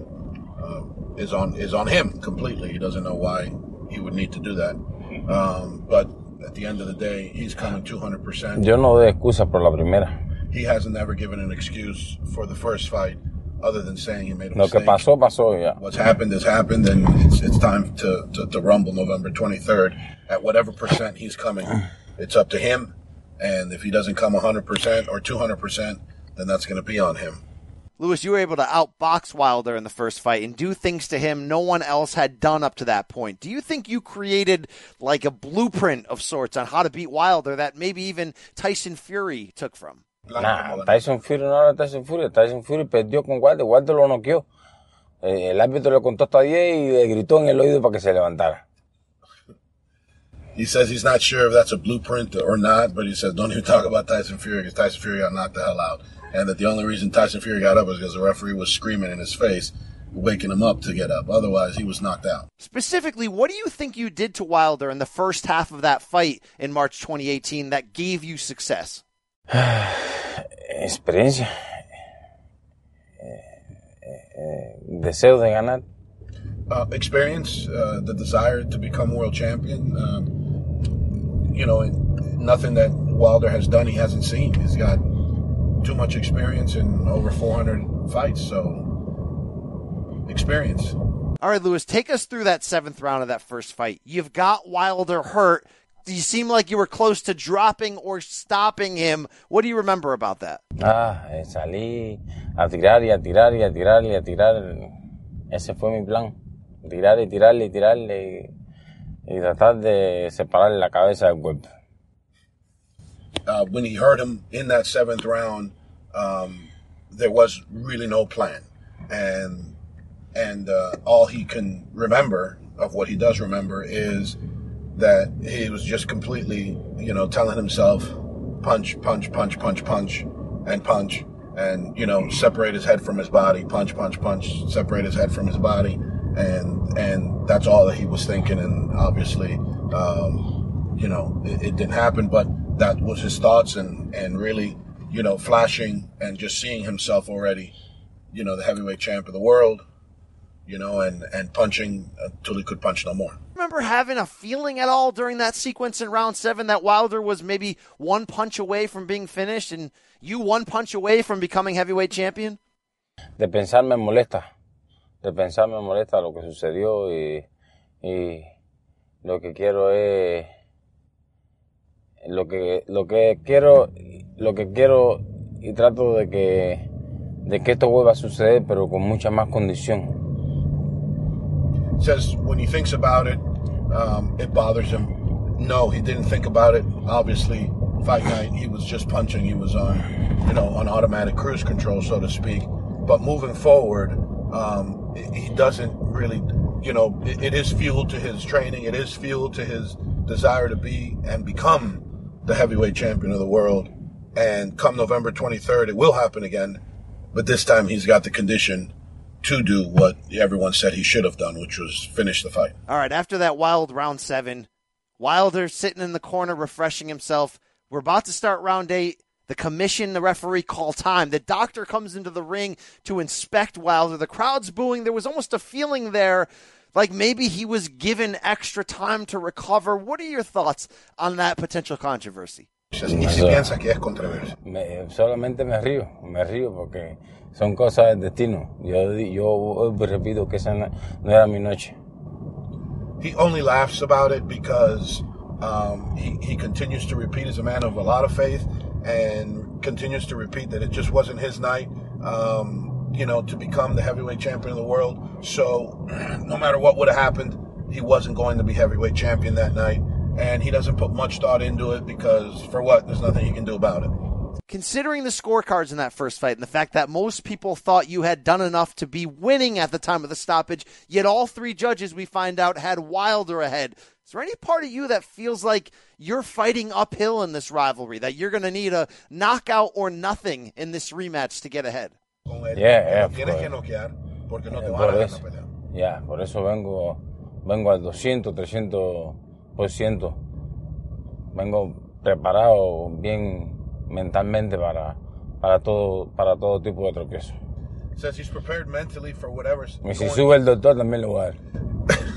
um, is on is on him completely. He doesn't know why he would need to do that. Um, but at the end of the day, he's coming 200%. Yo no doy excusa por la primera. He hasn't ever given an excuse for the first fight other than saying he made a Lo que mistake. pasó, pasó ya. What's happened has happened, and it's, it's time to, to, to rumble November 23rd. At whatever percent he's coming, it's up to him. And if he doesn't come 100% or 200%, then that's going to be on him. Luis, you were able to outbox Wilder in the first fight and do things to him no one else had done up to that point. Do you think you created like a blueprint of sorts on how to beat Wilder that maybe even Tyson Fury took from? Nah, Tyson Fury no era Tyson Fury. Tyson Fury perdió con Wilder. Wilder lo noqueó. Eh, el árbitro le contó hasta 10 y le gritó en el oído para que se levantara. He says he's not sure if that's a blueprint or not, but he says don't even talk about Tyson Fury because Tyson Fury got knocked the hell out. And that the only reason Tyson Fury got up was because the referee was screaming in his face, waking him up to get up. Otherwise, he was knocked out. Specifically, what do you think you did to Wilder in the first half of that fight in March 2018 that gave you success? Experiencia. Eh, eh, deseo de ganar. uh, experience, uh, the desire to become world champion. Um, you know, nothing that Wilder has done he hasn't seen. He's got too much experience in over 400 fights, so experience. All right, Luis, take us through that seventh round of that first fight. You've got Wilder hurt. You seem like you were close to dropping or stopping him. What do you remember about that? Ah, eh, salí a tirar y a tirar y a tirar y a tirar. Ese fue mi plan. Tirar y tirarle y tirarle y, y tratar de separar la cabeza del cuerpo. Uh, when he hurt him in that seventh round, um, there was really no plan, and and uh, all he can remember of what he does remember is that he was just completely, you know, telling himself, punch, punch, punch, punch, punch, and punch, and you know, separate his head from his body, punch, punch, punch, separate his head from his body, and and that's all that he was thinking, and obviously, um, you know, it, it didn't happen, but that was his thoughts, and and really, you know, flashing and just seeing himself already, you know, the heavyweight champ of the world, you know, and and punching uh, until he could punch no more. Remember having a feeling at all during that sequence in round seven that Wilder was maybe one punch away from being finished and you one punch away from becoming heavyweight champion? De pensar me molesta. De pensar me molesta lo que sucedió y, y lo que quiero es lo que lo que quiero lo que quiero y trato de que de que esto vuelva a suceder pero con mucha más condición. says when he thinks about it, um, it bothers him. No, he didn't think about it. Obviously, fight night, he was just punching. He was on, you know, on automatic cruise control, so to speak. But moving forward, um, he doesn't really, you know, it, it is fuel to his training. It is fuel to his desire to be and become the heavyweight champion of the world. And come November 23rd, it will happen again. But this time he's got the condition to do what everyone said he should have done, which was finish the fight. All right, after that wild round seven, Wilder sitting in the corner refreshing himself. We're about to start round eight. The commission, the referee call time. The doctor comes into the ring to inspect Wilder. The crowd's booing. There was almost a feeling there like maybe he was given extra time to recover. What are your thoughts on that potential controversy? Y si piensa que es controversia. Solamente me río, me río porque son cosas del destino. Yo, yo repito que esa no, no era mi noche. He only laughs about it because um, he, he continues to repeat as a man of a lot of faith and continues to repeat that it just wasn't his night, um, you know, to become the heavyweight champion of the world. So no matter what would have happened, he wasn't going to be heavyweight champion that night. And he doesn't put much thought into it because, for what? There's nothing he can do about it. Considering the scorecards in that first fight and the fact that most people thought you had done enough to be winning at the time of the stoppage, yet all three judges we find out had Wilder ahead. Is there any part of you that feels like you're fighting uphill in this rivalry, that you're going to need a knockout or nothing in this rematch to get ahead? Yeah, yeah. Por, por eso, yeah, por eso vengo, vengo al 200, 300%. Vengo preparado bien mentalmente para, para, todo, para todo tipo de tropiezo. Says he's prepared mentally for whatever's y si sube el doctor también lo va a dar.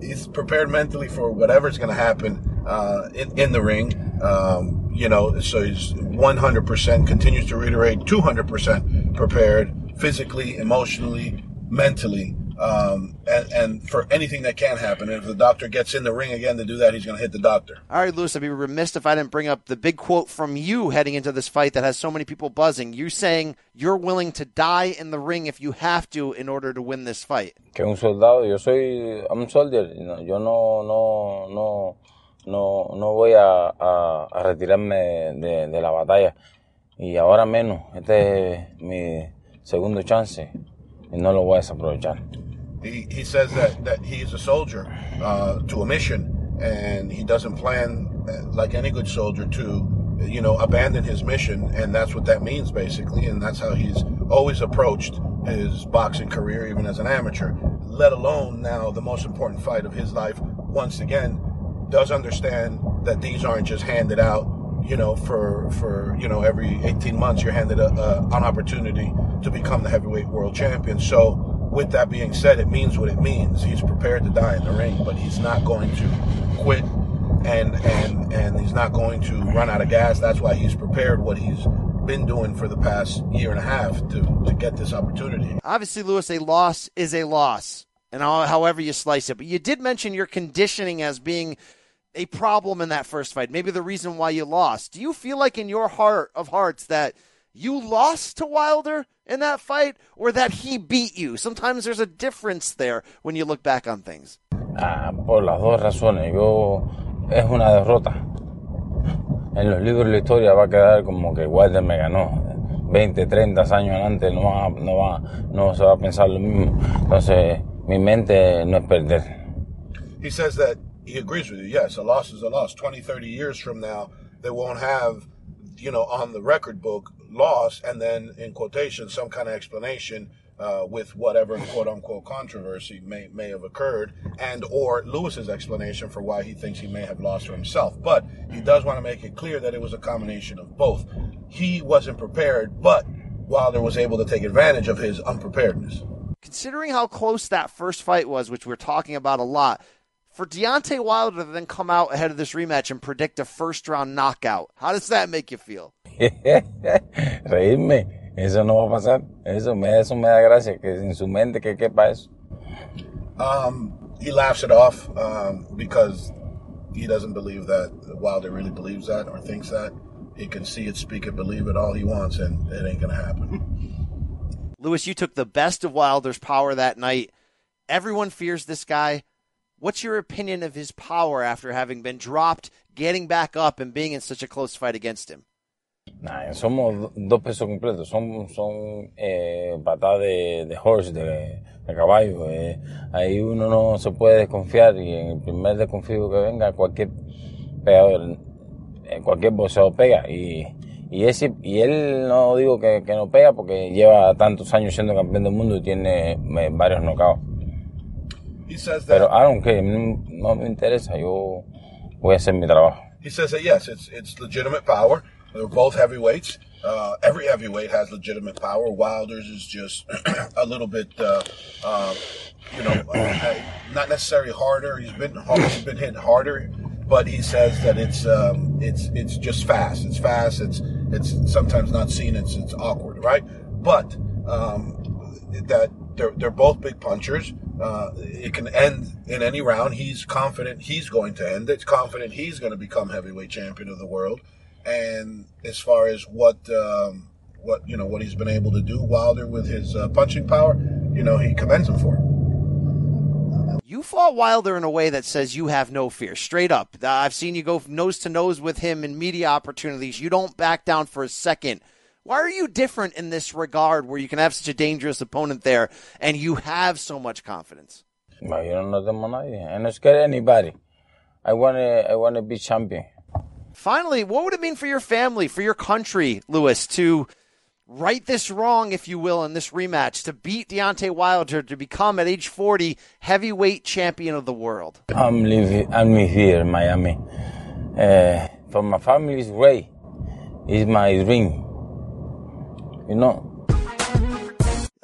he's prepared mentally for whatever's going to happen uh, in, in the ring. Um, you know, so he's 100% continues to reiterate 200% prepared physically, emotionally, mentally. Um, and, and for anything that can happen. And if the doctor gets in the ring again to do that, he's going to hit the doctor. All right, Luis, I'd be remiss if I didn't bring up the big quote from you heading into this fight that has so many people buzzing. You saying you're willing to die in the ring if you have to in order to win this fight. Que un soldado, yo soy, I'm a soldier. Yo no, no, no, no, no voy a, a, a retirarme de, de la batalla. Y ahora menos. Este es mi segundo chance. Y no lo voy a desaprovechar. He, he says that, that he is a soldier uh, to a mission, and he doesn't plan, uh, like any good soldier, to you know abandon his mission, and that's what that means basically, and that's how he's always approached his boxing career, even as an amateur. Let alone now the most important fight of his life. Once again, does understand that these aren't just handed out you know, for for you know every 18 months you're handed a, a, an opportunity to become the heavyweight world champion. So with that being said, it means what it means. He's prepared to die in the ring, but he's not going to quit and and and he's not going to run out of gas. That's why he's prepared what he's been doing for the past year and a half to to get this opportunity. Obviously, Luis, a loss is a loss, and however you slice it. But you did mention your conditioning as being a problem in that first fight. Maybe the reason why you lost. Do you feel like in your heart of hearts that you lost to Wilder in that fight or that he beat you? Sometimes there's a difference there when you look back on things. Ah, por las dos razones. Yo es una derrota. en los libros de la historia va a quedar como que Wilder me ganó. 20, 30 años adelante no, va, no, va, no se va a pensar lo mismo. Entonces, mi mente no es perder. He says that he agrees with you. Yes, a loss is a loss. 20, 30 years from now, they won't have, you know, on the record book loss and then in quotation some kind of explanation uh, with whatever quote unquote controversy may, may have occurred and or Luis's explanation for why he thinks he may have lost to himself. But he does want to make it clear that it was a combination of both. He wasn't prepared, but Wilder was able to take advantage of his unpreparedness. Considering how close that first fight was, which we're talking about a lot, for Deontay Wilder to then come out ahead of this rematch and predict a first round knockout, how does that make you feel? Reírme, eso no va a pasar. Eso me, eso me da gracia, que en su mente que quepa eso. Um, he laughs it off um, because he doesn't believe that Wilder really believes that or thinks that. He can see it, speak it, believe it all he wants, and it ain't going to happen. Lewis, you took the best of Wilder's power that night. Everyone fears this guy. What's your opinion of his power after having been dropped, getting back up, and being in such a close fight against him? Nah, somos dos pesos completos, son, son eh, patadas de, de horse, de, de caballo. Eh. Ahí uno no se puede desconfiar y en el primer desconfío que venga, cualquier pegador, eh, cualquier boxeador pega. Y, y, ese, y él no digo que, que no pega porque lleva tantos años siendo campeón del mundo y tiene eh, varios knockouts. He says that. Pero I don't care, no, no me interesa, yo voy a hacer mi trabajo. He says that yes, it's it's legitimate power. They're both heavyweights. Uh, every heavyweight has legitimate power. Wilder's is just a little bit, uh, uh, you know, uh, not necessarily harder. He's been he's been hit harder, but he says that it's um, it's it's just fast. It's fast. It's it's sometimes not seen. It's it's awkward, right? But um, that they're they're both big punchers. Uh, it can end in any round. He's confident he's going to end it. Confident he's going to become heavyweight champion of the world. And as far as what um, what you know what he's been able to do, Wilder with his uh, punching power, you know he commends him for it. You fought Wilder in a way that says you have no fear, straight up. I've seen you go nose to nose with him in media opportunities. You don't back down for a second. Why are you different in this regard where you can have such a dangerous opponent there and you have so much confidence? Well, you don't know them nadie. I don't scare anybody. I want to I want to be champion. Finally, what would it mean for your family, for your country, Lewis, to right this wrong, if you will, in this rematch, to beat Deontay Wilder to become at age 40 heavyweight champion of the world? I'm living I'm here in Miami. Uh, for my family, family's way It's my dream. You know.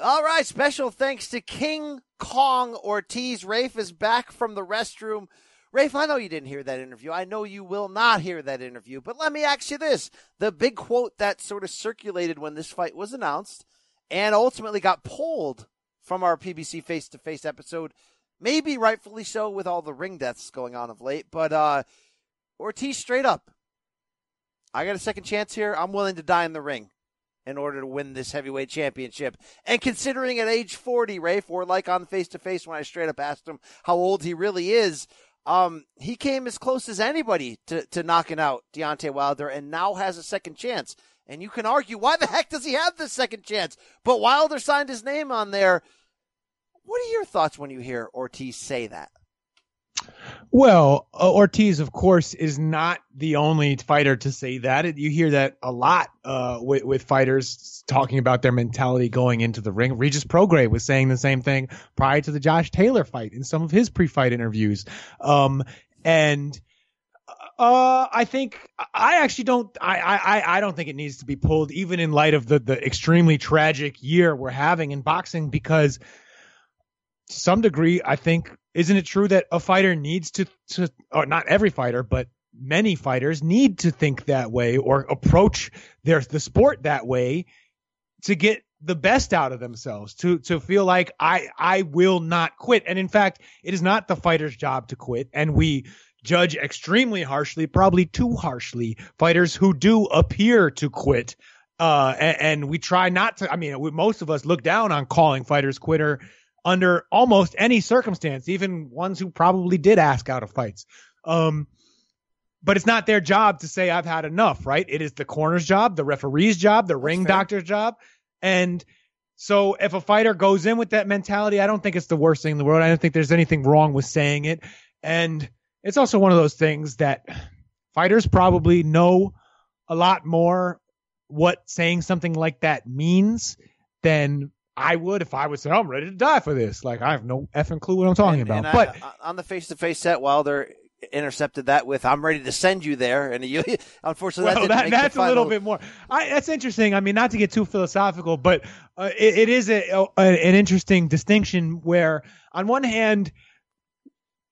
All right, special thanks to King Kong Ortiz. Rafe is back from the restroom. Rafe, I know you didn't hear that interview. I know you will not hear that interview. But let me ask you this. The big quote that sort of circulated when this fight was announced and ultimately got pulled from our PBC face to face episode, maybe rightfully so with all the ring deaths going on of late, but uh, Ortiz straight up. I got a second chance here. I'm willing to die in the ring in order to win this heavyweight championship. And considering at age 40, Rafe, or like on face to face when I straight up asked him how old he really is, um, he came as close as anybody to, to knocking out Deontay Wilder and now has a second chance. And you can argue, why the heck does he have this second chance? But Wilder signed his name on there. What are your thoughts when you hear Ortiz say that? Well, uh, Ortiz, of course, is not the only fighter to say that. You hear that a lot uh, with, with fighters talking about their mentality going into the ring. Regis Prograis was saying the same thing prior to the Josh Taylor fight in some of his pre-fight interviews. Um, and uh, I think I actually don't. I, I I don't think it needs to be pulled, even in light of the the extremely tragic year we're having in boxing, because to some degree, I think isn't it true that a fighter needs to to or not every fighter, but many fighters need to think that way or approach their the sport that way to get the best out of themselves to to feel like I I will not quit? And in fact it is not the fighter's job to quit and we judge extremely harshly probably too harshly fighters who do appear to quit uh and, and we try not to I mean we, most of us look down on calling fighters quitter under almost any circumstance, even ones who probably did ask out of fights. Um, but it's not their job to say I've had enough, right? It is the corner's job, the referee's job, the ring doctor's job. And so if a fighter goes in with that mentality, I don't think it's the worst thing in the world. I don't think there's anything wrong with saying it. And it's also one of those things that fighters probably know a lot more what saying something like that means than I would if I would say, I'm ready to die for this. Like, I have no effing clue what I'm talking about. And but I, on the face-to-face set, Wilder intercepted that with "I'm ready to send you there," and you, unfortunately, well, that, that that's a little bit more. I, that's interesting. I mean, not to get too philosophical, but uh, it, it is a, a, an interesting distinction where, on one hand,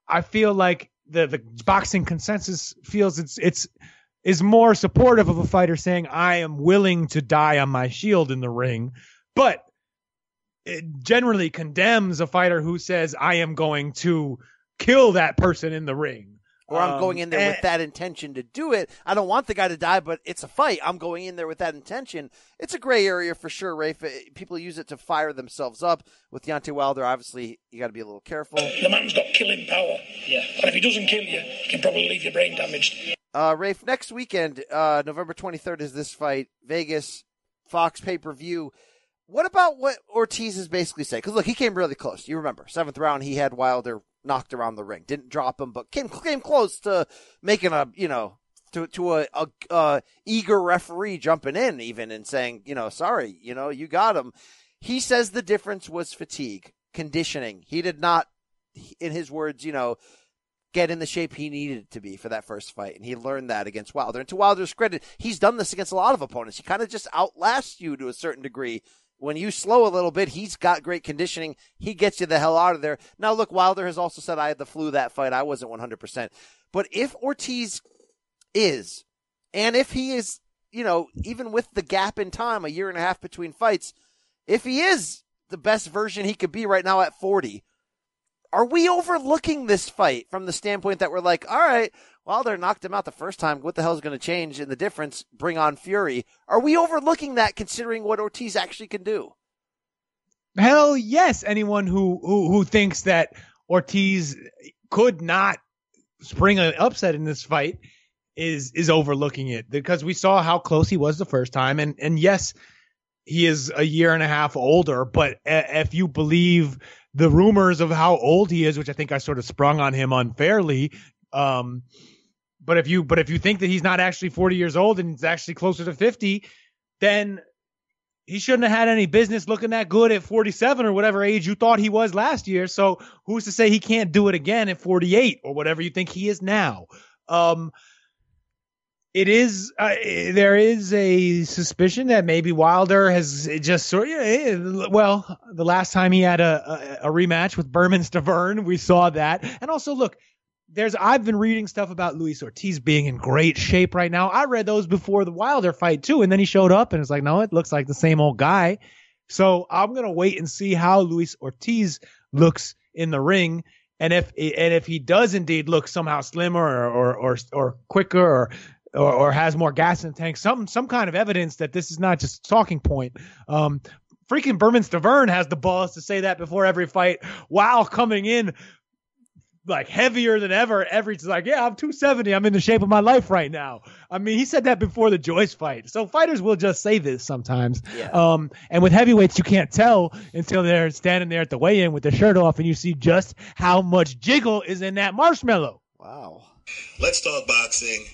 I feel like the the boxing consensus feels it's it's is more supportive of a fighter saying I am willing to die on my shield in the ring, but generally condemns a fighter who says I am going to kill that person in the ring. or I'm Um, going in there and- with that intention to do it. I don't want the guy to die, but it's a fight. I'm going in there with that intention. It's a gray area for sure, Rafe. People use it to fire themselves up. With Deontay Wilder, obviously, you got to be a little careful. The man's got killing power. Yeah. And if he doesn't kill you, he can probably leave your brain damaged. Uh, Rafe, next weekend, uh, November 23rd is this fight. Vegas, Fox pay per view. What about what Ortiz is basically saying? Because look, he came really close. You remember, seventh round, he had Wilder knocked around the ring. Didn't drop him, but came came close to making a you know to to a, a, a eager referee jumping in even and saying you know sorry you know you got him. He says the difference was fatigue, conditioning. He did not, in his words, you know, get in the shape he needed to be for that first fight. And he learned that against Wilder. And to Wilder's credit, he's done this against a lot of opponents. He kind of just outlasts you to a certain degree. When you slow a little bit, he's got great conditioning. He gets you the hell out of there. Now, look, Wilder has also said I had the flu that fight. I wasn't 100%. But if Ortiz is, and if he is, you know, even with the gap in time, a year and a half between fights, if he is the best version he could be right now at 40, are we overlooking this fight from the standpoint that we're like, all right, Wilder knocked him out the first time. What the hell is going to change in the difference? Bring on Fury. Are we overlooking that considering what Ortiz actually can do? Hell yes. Anyone who who who thinks that Ortiz could not spring an upset in this fight is is overlooking it because we saw how close he was the first time and and yes he is a year and a half older but if you believe the rumors of how old he is which I think I sort of sprung on him unfairly um but if you but if you think that he's not actually 40 years old and he's actually closer to 50 then he shouldn't have had any business looking that good at 47 or whatever age you thought he was last year. So who's to say he can't do it again at 48 or whatever you think he is now? Um, it is uh, there is a suspicion that maybe Wilder has just sort of well the last time he had a, a, a rematch with Bermane Stiverne we saw that and also look there's I've been reading stuff about Luis Ortiz being in great shape right now. I read those before the Wilder fight too, and then he showed up and it's like, no, it looks like the same old guy. So I'm gonna wait and see how Luis Ortiz looks in the ring, and if and if he does indeed look somehow slimmer or or or, or quicker or, or or has more gas in the tank, some some kind of evidence that this is not just a talking point. Um, freaking Bermane Stiverne has the balls to say that before every fight while coming in like heavier than ever. Every like, yeah, I'm 270. I'm in the shape of my life right now. I mean, he said that before the Joyce fight. So fighters will just say this sometimes. Yeah. Um, and with heavyweights, you can't tell until they're standing there at the weigh-in with their shirt off, and you see just how much jiggle is in that marshmallow. Wow. Let's talk boxing.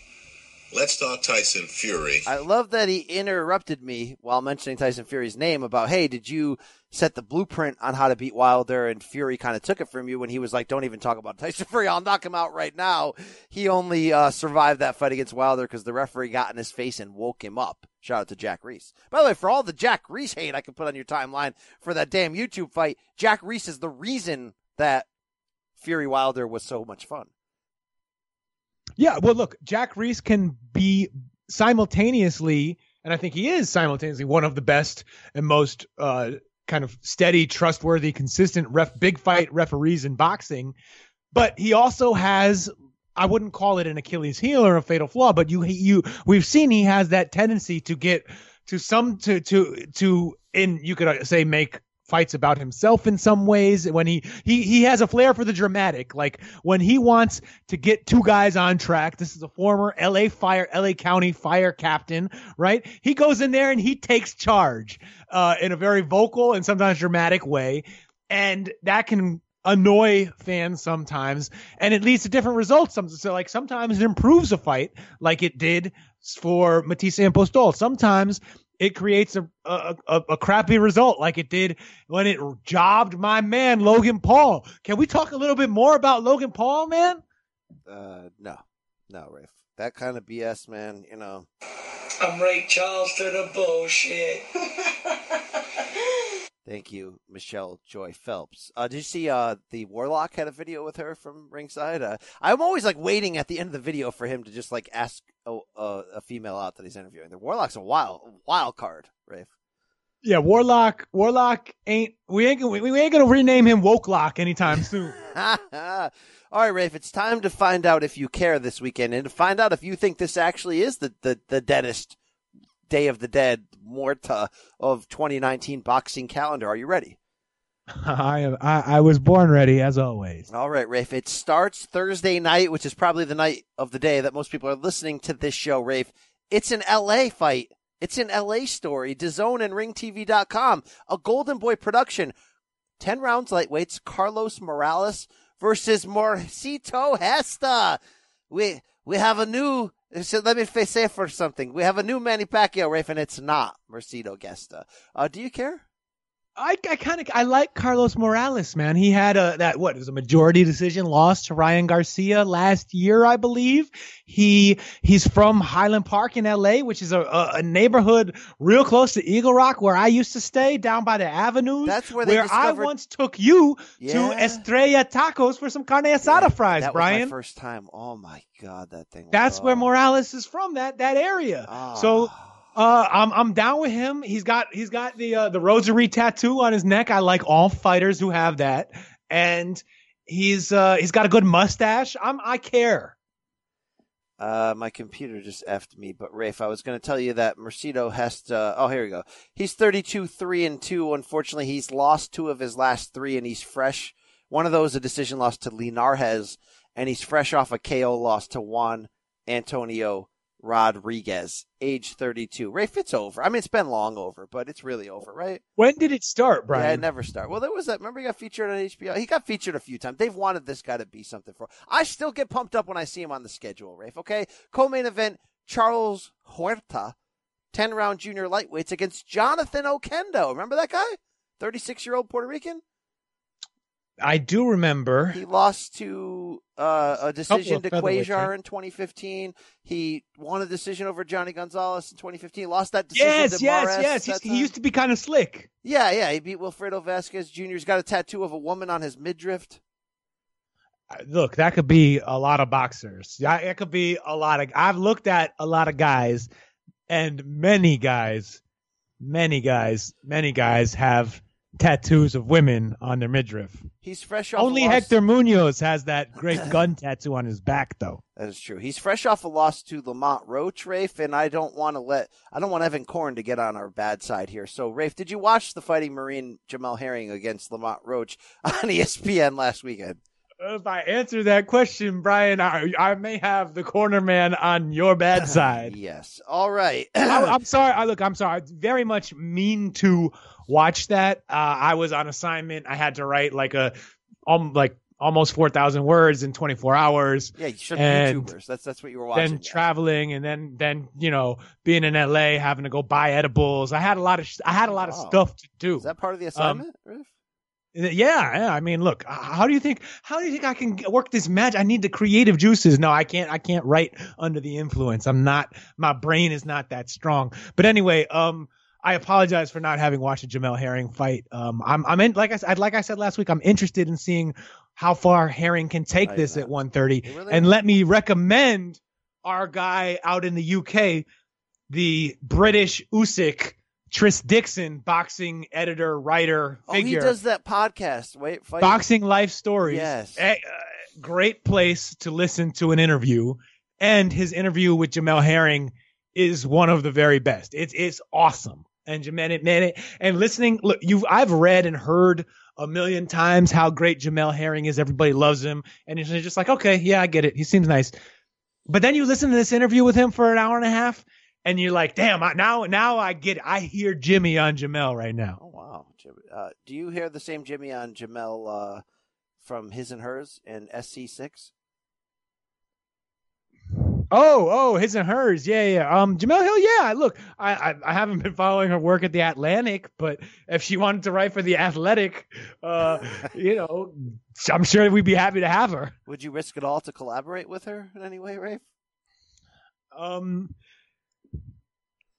Let's talk Tyson Fury. I love that he interrupted me while mentioning Tyson Fury's name about, hey, did you set the blueprint on how to beat Wilder? And Fury kind of took it from you when he was like, don't even talk about Tyson Fury. I'll knock him out right now. He only uh, survived that fight against Wilder because the referee got in his face and woke him up. Shout out to Jack Reiss. By the way, for all the Jack Reiss hate I can put on your timeline for that damn YouTube fight, Jack Reiss is the reason that Fury Wilder was so much fun. Yeah, well, look, Jack Reiss can be simultaneously, and I think he is simultaneously one of the best and most uh, kind of steady, trustworthy, consistent ref, big fight referees in boxing. But he also has, I wouldn't call it an Achilles heel or a fatal flaw, but you, you, we've seen he has that tendency to get to some to to to in you could say make fights about himself in some ways. When he he he has a flair for the dramatic. Like when he wants to get two guys on track. This is a former L.A. Fire, L.A. County Fire captain, right? He goes in there and he takes charge uh, in a very vocal and sometimes dramatic way, and that can annoy fans sometimes, and it leads to different results. So like sometimes it improves a fight, like it did for Matthysse and Postol. Sometimes it creates a, a, a, a crappy result like it did when it jobbed my man Logan Paul. Can we talk a little bit more about Logan Paul, man? Uh, no, no, Rafe. That kind of BS, man. You know. I'm Ray Charles to the bullshit. Thank you, Michelle Joy Phelps. Uh, did you see uh, the Warlock had a video with her from ringside? Uh, I'm always like waiting at the end of the video for him to just like ask a, a, a female out that he's interviewing. The Warlock's a wild wild card, Rafe. Yeah, Warlock. Warlock ain't we ain't we, we ain't gonna rename him Wokelock anytime soon. All right, Rafe. It's time to find out if you care this weekend, and to find out if you think this actually is the the, the deadest Day of the Dead Morta of 2019 boxing calendar. Are you ready? I am. I, I was born ready, as always. All right, Rafe. It starts Thursday night, which is probably the night of the day that most people are listening to this show, Rafe. It's an LA fight. It's an LA story. DAZN and RingTV.com. A Golden Boy production. 10 rounds lightweights. Carlos Morales versus Mercito Gesta. We, we have a new so let me say for something. We have a new Manny Pacquiao, Rafe, and it's not Mercito Gesta. Uh, do you care? I, I kind of I like Carlos Morales, man. He had a that what was a majority decision loss to Ryan Garcia last year, I believe. He he's from Highland Park in L.A., which is a, a, a neighborhood real close to Eagle Rock, where I used to stay, down by the avenues. That's where where discovered... I once took you yeah. to Estrella Tacos for some carne asada yeah, fries, that Brian. was my first time. Oh my god, that thing. That's oh. where Morales is from. That that area. Oh. So. Uh, I'm I'm down with him. He's got he's got the uh, the rosary tattoo on his neck. I like all fighters who have that, and he's uh he's got a good mustache. I'm I care. Uh, my computer just effed me, but Rafe, I was going to tell you that Mercito Gesta. Oh, here we go. He's 32, three and two. Unfortunately, he's lost two of his last three, and he's fresh. One of those a decision loss to Linares, and he's fresh off a KO loss to Juan Antonio Rodriguez, age 32. Rafe, it's over. I mean, it's been long over, but it's really over, right? When did it start, Brian? Yeah, it never started. Well, there was that. Remember, he got featured on HBO. He got featured a few times. They've wanted this guy to be something for. I still get pumped up when I see him on the schedule, Rafe. Okay, co-main event: Charles Huerta, 10 round junior lightweights against Jonathan Oquendo. Remember that guy? 36 year old Puerto Rican. I do remember. He lost to uh, a decision to Quasar right? in 2015. He won a decision over Johnny Gonzalez in 2015. Lost that decision Yes, to yes, Mares yes. he used to be kind of slick. Yeah, yeah. He beat Wilfredo Vasquez Jr. He's got a tattoo of a woman on his midriff. Look, that could be a lot of boxers. Yeah, it could be a lot of. I've looked at a lot of guys, and many guys, many guys, many guys have tattoos of women on their midriff. He's fresh off Only a loss. Hector Munoz has that great gun tattoo on his back, though. That is true. He's fresh off a loss to Lamont Roach, Rafe, and I don't want to let I don't want Evan Korn to get on our bad side here. So, Rafe, did you watch the Fighting Marine Jamel Herring against Lamont Roach on ESPN last weekend? Uh, if I answer that question, Brian, I, I may have the corner man on your bad side. yes. All right. I, I'm sorry. I look. I'm sorry. I very much mean to watch that. Uh, I was on assignment. I had to write like a, um, like almost four thousand words in 24 hours. Yeah, you should And YouTubers. That's that's what you were watching. Then traveling, and then then you know being in LA, having to go buy edibles. I had a lot of sh- I had a lot of stuff to do. Is that part of the Um, assignment, Rafe? Yeah, yeah. I mean, look, how do you think? How do you think I can work this magic? I need the creative juices. No, I can't. I can't write under the influence. I'm not. My brain is not that strong. But anyway, um, I apologize for not having watched a Jamel Herring fight. Um, I'm, I'm in. Like I said, like I said last week, I'm interested in seeing how far Herring can take Right, this man. at 130. really and let me recommend our guy out in the UK, the British Usyk. Tris Dixon, boxing editor, writer, Oh, he does that podcast. Wait, fight. boxing life stories. Yes. A- uh, great place to listen to an interview, and his interview with Jamel Herring is one of the very best. It's it's awesome. And Jamel Minute and listening. Look, you I've read and heard a million times how great Jamel Herring is. Everybody loves him, and it's just like, okay, yeah, I get it. He seems nice. But then you listen to this interview with him for an hour and a half, and you're like, damn, I, now now I get it. I hear Jimmy on Jamel right now. Oh wow, Uh, do you hear the same Jimmy on Jamel uh, from His and Hers in SC6? Oh, oh, his and hers. Yeah, yeah. Um, Jemele Hill. Yeah. Look, I, I, I haven't been following her work at the Atlantic, but if she wanted to write for the Athletic, uh, you know, I'm sure we'd be happy to have her. Would you risk it all to collaborate with her in any way, Rafe? Um,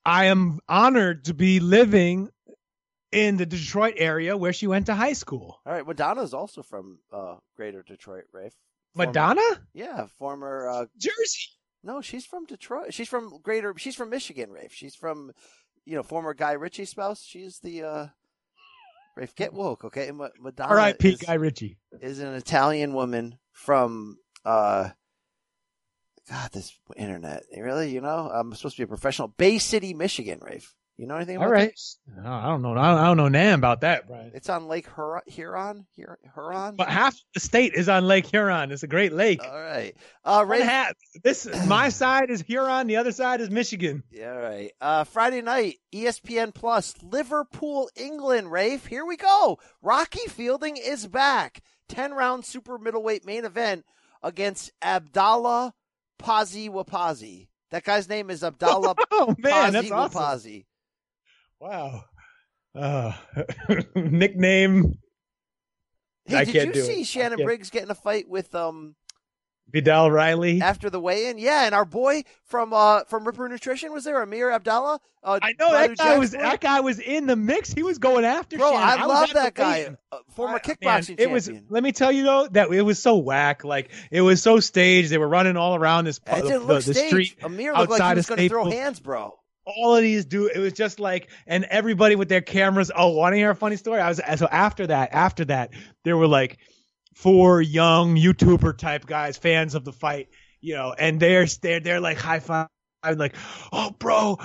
I am honored to be living in the Detroit area where she went to high school. All right, Madonna's also from uh, Greater Detroit, Rafe. Madonna? Yeah, former uh, Jersey. No, she's from Detroit. She's from Greater. She's from Michigan, Rafe. She's from, you know, former Guy Ritchie spouse. She's the uh, Rafe. Get woke, okay? Ma- Madonna. All right, Pete is, Guy Ritchie. is an Italian woman from. uh God, this internet. Really, you know, I'm supposed to be a professional. Bay City, Michigan, Rafe. You know anything about All right. No, I don't know. I don't, know nan about that, Brian. It's on Lake Hur- Huron. Hur- Huron. But half the state is on Lake Huron. It's a great lake. All right. Uh, Rafe. half. This my side is Huron. The other side is Michigan. Yeah, all right. Uh, Friday night, ESPN Plus, Liverpool, England. Rafe, here we go. Rocky Fielding is back. Ten round super middleweight main event against Abdallah Pazi Wapazi. That guy's name is Abdallah Oh man, Pazi that's awesome. Wow. Uh, nickname. Hey, I did you see it. Shannon Briggs get in a fight with um Vidal Riley. after the weigh-in? Yeah, and our boy from uh from Ripper Nutrition was there, Amir Abdallah. Uh, I know that guy was that guy was in the mix. He was going after Bro, Shannon. I was love that guy. Uh, former Man, kickboxing it was. Let me tell you though that it was so whack. Like it was so staged. They were running all around this It the, look the street Amir looked like he was going to throw hands, bro. All of these do it was just like and everybody with their cameras oh want to hear a funny story? I was so after that after that there were like four young youtuber type guys fans of the fight you know and they're they're, they're like high five like oh bro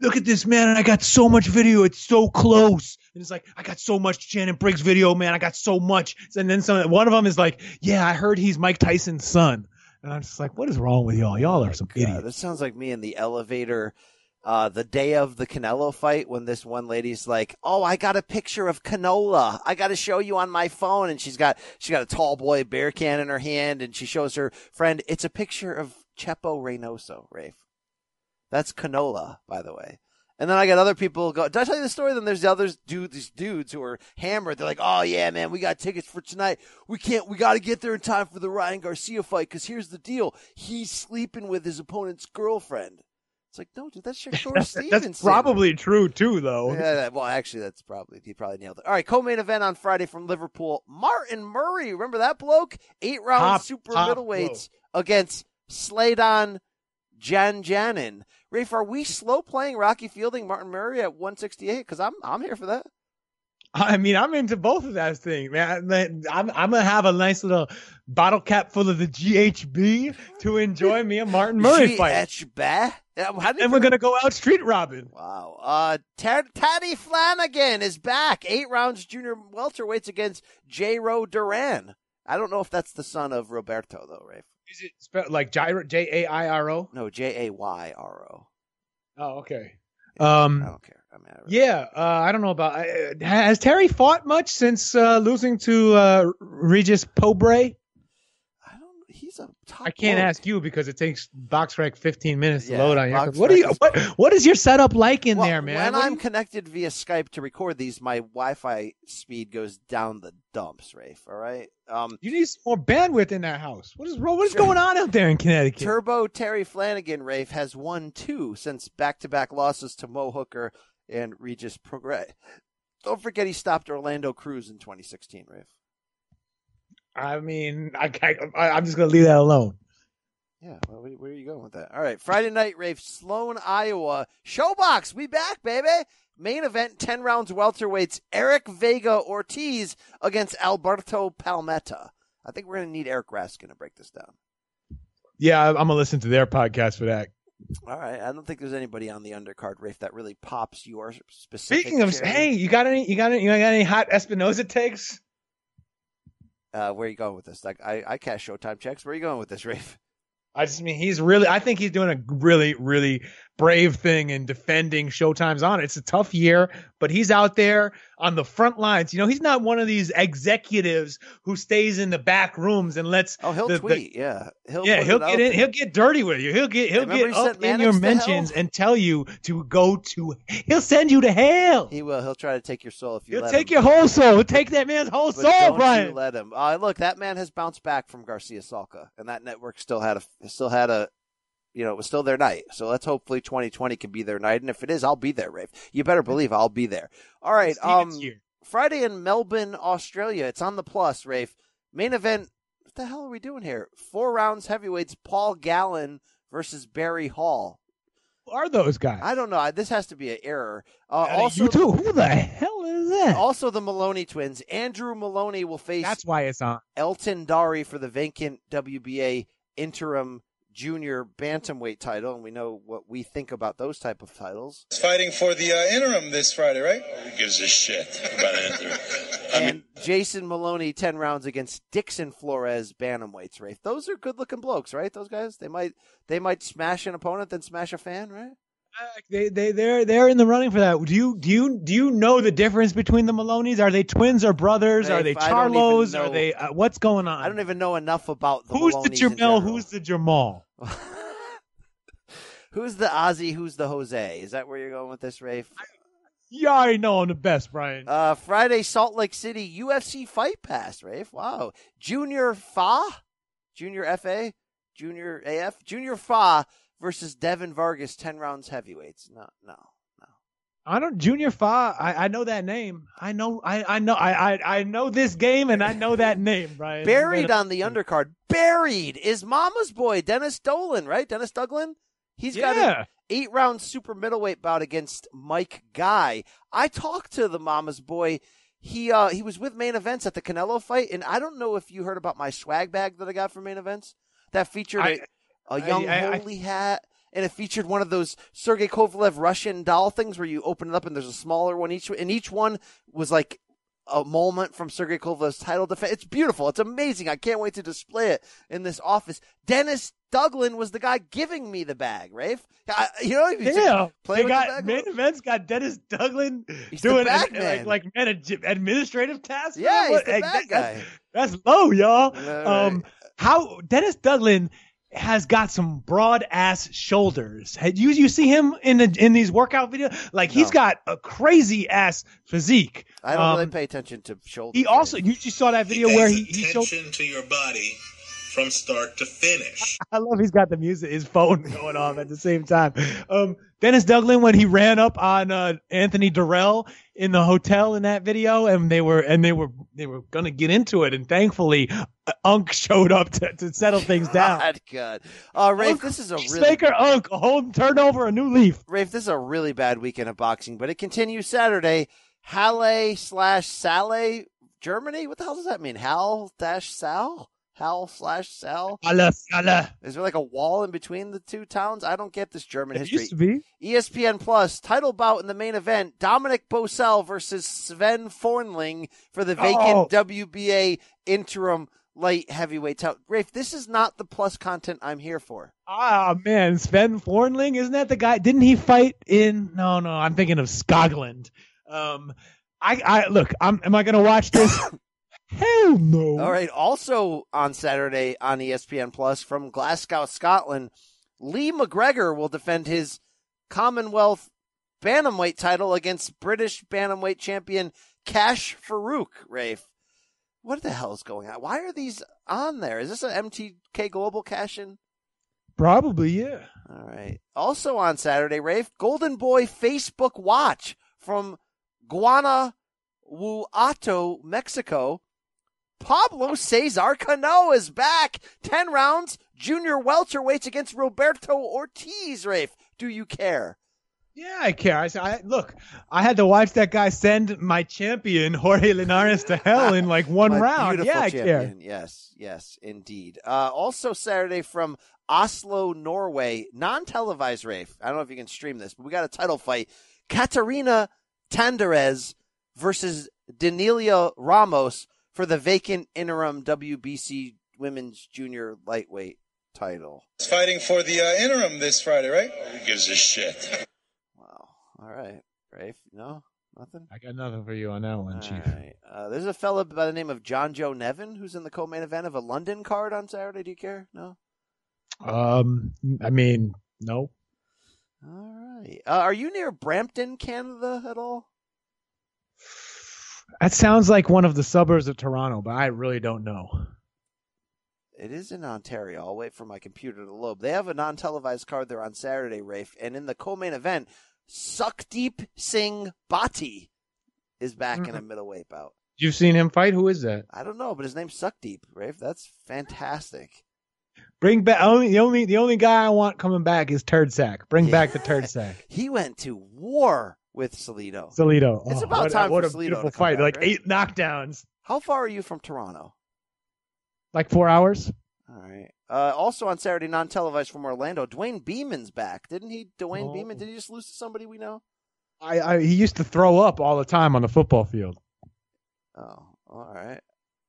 look at this man and i got so much video it's so close. And it's like i got so much shannon briggs video man i got so much. And then some one of them is like yeah i heard he's mike tyson's son. And i'm just like what is wrong with y'all? Y'all are some idiots. Uh, this sounds like me in the elevator uh, the day of the Canelo fight when this one lady's like, "Oh, I got a picture of canola. I got to show you on my phone." And she's got she got a tall boy bear can in her hand, and she shows her friend. It's a picture of Chepo Reynoso, Rafe. That's canola, by the way. And then I got other people go. Did I tell you the story? Then there's the others, dude, these dudes who are hammered. They're like, "Oh yeah, man, we got tickets for tonight. We can't. We got to get there in time for the Ryan Garcia fight. Because here's the deal: he's sleeping with his opponent's girlfriend." It's like, no, dude, that's Shakur That's Stevenson. probably true too, though. Yeah, that- well, actually, that's probably he probably nailed it. All right, co-main event on Friday from Liverpool. Martin Murray, remember that bloke? Eight round Top- super top middleweights against Sladon Jan Janin. Rafe, are we slow playing Rocky Fielding Martin Murray at 168? Because I'm I'm here for that. I mean, I'm into both of those things, man. I'm I'm gonna have a nice little bottle cap full of the GHB to enjoy me a Martin Murray fight, GHB? Yeah, and we're gonna go out street robbing. Wow. Uh, Tad- Taddy Flanagan is back. Eight rounds junior welterweights against J. Ro Duran. I don't know if that's the son of Roberto, though, Rafe. Is it spelled like J A I R O? No, J A Y R O. Oh, okay. Um, I don't care. I mean, I yeah, uh, I don't know about. Uh, has Terry fought much since uh, losing to uh, Regis Pobre? I he's a top I can't ask you because it takes BoxRec 15 minutes to load on. BoxRec What do you? What What is your setup like in Well, there, man? When What I'm you- connected via Skype to record these, my Wi-Fi speed goes down the dumps, Rafe. All right. Um, you need more bandwidth in that house. What is? What is going on out there in Connecticut? Turbo Terry Flanagan, Rafe, has won two since back-to-back losses to Mo Hooker and Regis Prograis. Don't forget he stopped Orlando Cruz in 2016, Rafe. I mean, I, I I'm just gonna leave that alone. Yeah, well, where, where are you going with that? All right, Friday night, Rafe, Sloan, Iowa. Showbox, we back, baby. Main event, 10 rounds welterweights, Eric Vega Ortiz against Alberto Palmetta. I think we're going to need Eric Raskin to break this down. Yeah, I'm gonna listen to their podcast for that. All right. I don't think there's anybody on the undercard, Rafe, that really pops your specific. Speaking of, cherry. hey, you got any? You got any? You got any hot Espinoza takes? uh, where are you going with this? Like, I, I cash Showtime checks. Where are you going with this, Rafe? I just mean he's really. I think he's doing a really, really brave thing in defending Showtime's honor. It's a tough year, but he's out there on the front lines. You know, he's not one of these executives who stays in the back rooms and lets. Oh, he'll the- the- tweet. yeah, he'll yeah, he'll get in. He'll get dirty with you. He'll get. He'll get he up in your to hell? mentions and tell you to go to. He'll send you to hell. He will. He'll try to take your soul if you He'll take him. your whole soul. He'll take that man's whole But soul, don't Brian. you let him. Uh, look, that man has bounced back from Garcia Salca, and that network still had a still had a, you know, it was still their night. So let's hopefully 2020 can be their night, and if it is, I'll be there, Rafe. You better believe I'll be there. All right, um, Friday in Melbourne, Australia. It's on the plus, Rafe. Main event. What the hell are we doing here? Four rounds heavyweights. Paul Gallen versus Barry Hall. Who are those guys? I don't know. This has to be an error. Uh, Uh, also, you too. Who the hell is that? also the Moloney twins. Andrew Moloney will face That's why it's on. Elton Dharry for the vacant WBA interim junior bantamweight title, and we know what we think about those type of titles. He's fighting for the uh, interim this Friday, right? Who gives a shit about an interim? and Jason Moloney ten rounds against Dixon Flores bantamweights. Rafe, those are good looking blokes, right? Those guys, they might they might smash an opponent, then smash a fan, right? They they they're they're in the running for that. Do you do you do you know the difference between the Moloney's? Are they twins or brothers? Are they Rafe, I don't even Charlos? Are they uh, what's going on? I don't even know enough about the Who's the Moloney's in Jamal? Who's the Jamal? Who's the Ozzy? Who's the Jose? Is that where you're going with this, Rafe? You already know I'm the best, Brian. Uh, Friday, Salt Lake City UFC Fight Pass, Rafe. Wow. Junior Fa? Junior FA? Junior AF? Junior Fa versus Devin Vargas, 10 rounds heavyweights. No, no. No. I don't Junior Fa. I, I know that name. I know I, I know I, I I know this game and I know that name, Right. Buried on the undercard. Buried is Mama's boy, Dennis Dolan, right? Denis Douglin? He's got Yeah. an eight round super middleweight bout against Mike Guy. I talked to the Mama's boy. He uh he was with main events at the Canelo fight, and I don't know if you heard about my swag bag that I got from main events. That featured a a I- young I- I- holy hat, and it featured one of those Sergei Kovalev Russian doll things where you open it up and there's a smaller one each, and each one was like a moment from Sergei Kovalev's title defense. It's beautiful. It's amazing. I can't wait to display it in this office. Denis Douglin was the guy giving me the bag, Rafe. I, you know, you Yeah, they got the bag. main events got Denis Douglin He's doing bag ad- like like administrative tasks. Yeah, he's the bad that- that's- guy. That's, low, y'all. Um, how Denis Douglin has got some broad ass shoulders. Had you you see him in the in these workout videos? Like he's got a crazy ass physique. I don't Um, really pay attention to shoulders. He also you just saw that video where he, he showed. Attention to your body from start to finish. I love he's got the music, his phone going off at the same time. Um, Denis Douglin when he ran up on uh, Anthony Dirrell in the hotel in that video, and they were and they were they were gonna get into it, and thankfully uh, Unk showed up to, to settle things down. God, God. Uh, Rafe, this is a really Peacemaker Unk, a whole turned over a new leaf. Rafe, this is a really bad weekend of boxing, but it continues Saturday. Halle slash Salle, Germany. What the hell does that mean? Hal dash Sal? Hal slash Sal? Allah, Allah. Is there like a wall in between the two towns? I don't get this German It history. used to be. ESPN Plus title bout in the main event: Dominic Bosel versus Sven Fornling for the vacant Oh. WBA interim light heavyweight title. Rafe, this is not the plus content I'm here for. Ah man, Sven Fornling, isn't that the guy? Didn't he fight in? No, no, I'm thinking of Scotland. Um, I, I look. I'm. Am I gonna watch this? Hell no. All right. Also on Saturday on ESPN Plus from Glasgow, Scotland, Lee McGregor will defend his Commonwealth bantamweight title against British bantamweight champion Kash Farooq. Rafe, what the hell is going on? Why are these on there? Is this an MTK Global cash in? Probably, yeah. All right. Also on Saturday, Rafe, Golden Boy Facebook Watch from Guanajuato, Mexico. Pablo Cesar Cano is back. 10 rounds. Junior welterweights against Roberto Ortiz, Rafe. Do you care? Yeah, I care. I, I look. I had to watch that guy send my champion Jorge Linares to hell in like one round. Yeah, I care. Yes, yes, indeed. Uh, also Saturday from Oslo, Norway, non-televised Rafe. I don't know if you can stream this, but we got a title fight: Katharina Thanderz versus Danilia Ramos for the vacant interim WBC Women's Junior Lightweight title. It's fighting for the uh, interim this Friday, right? Who gives a shit? Wow. All right, Rafe. No, nothing. I got nothing for you on that one, Chief. All right. Uh, there's a fella by the name of John Joe Nevin who's in the co-main event of a London card on Saturday. Do you care? No. Um, I mean, no. All right. Uh, are you near Brampton, Canada at all? That sounds like one of the suburbs of Toronto, but I really don't know. It is in Ontario. I'll wait for my computer to load. They have a non-televised card there on Saturday, Rafe, and in the co-main event, Sukhdeep Singh Bhatti is back in a mm. middleweight bout. You've seen him fight? Who is that? I don't know, but his name's Sukhdeep, Rafe. That's fantastic. Bring back only the only the only guy I want coming back is Turd Sack. Bring back the Turd Sack. He went to war with Salito. Salito. It's Oh, about what, time What for a Salito beautiful to fight! back, like right? eight knockdowns. How far are you from Toronto? Like four hours. All right. Uh, also on Saturday, non-televised from Orlando, Dwayne Beeman's back, didn't he? Dwayne Oh. Beeman, did he just lose to somebody we know? I, I he used to throw up all the time on the football field. Oh, all right.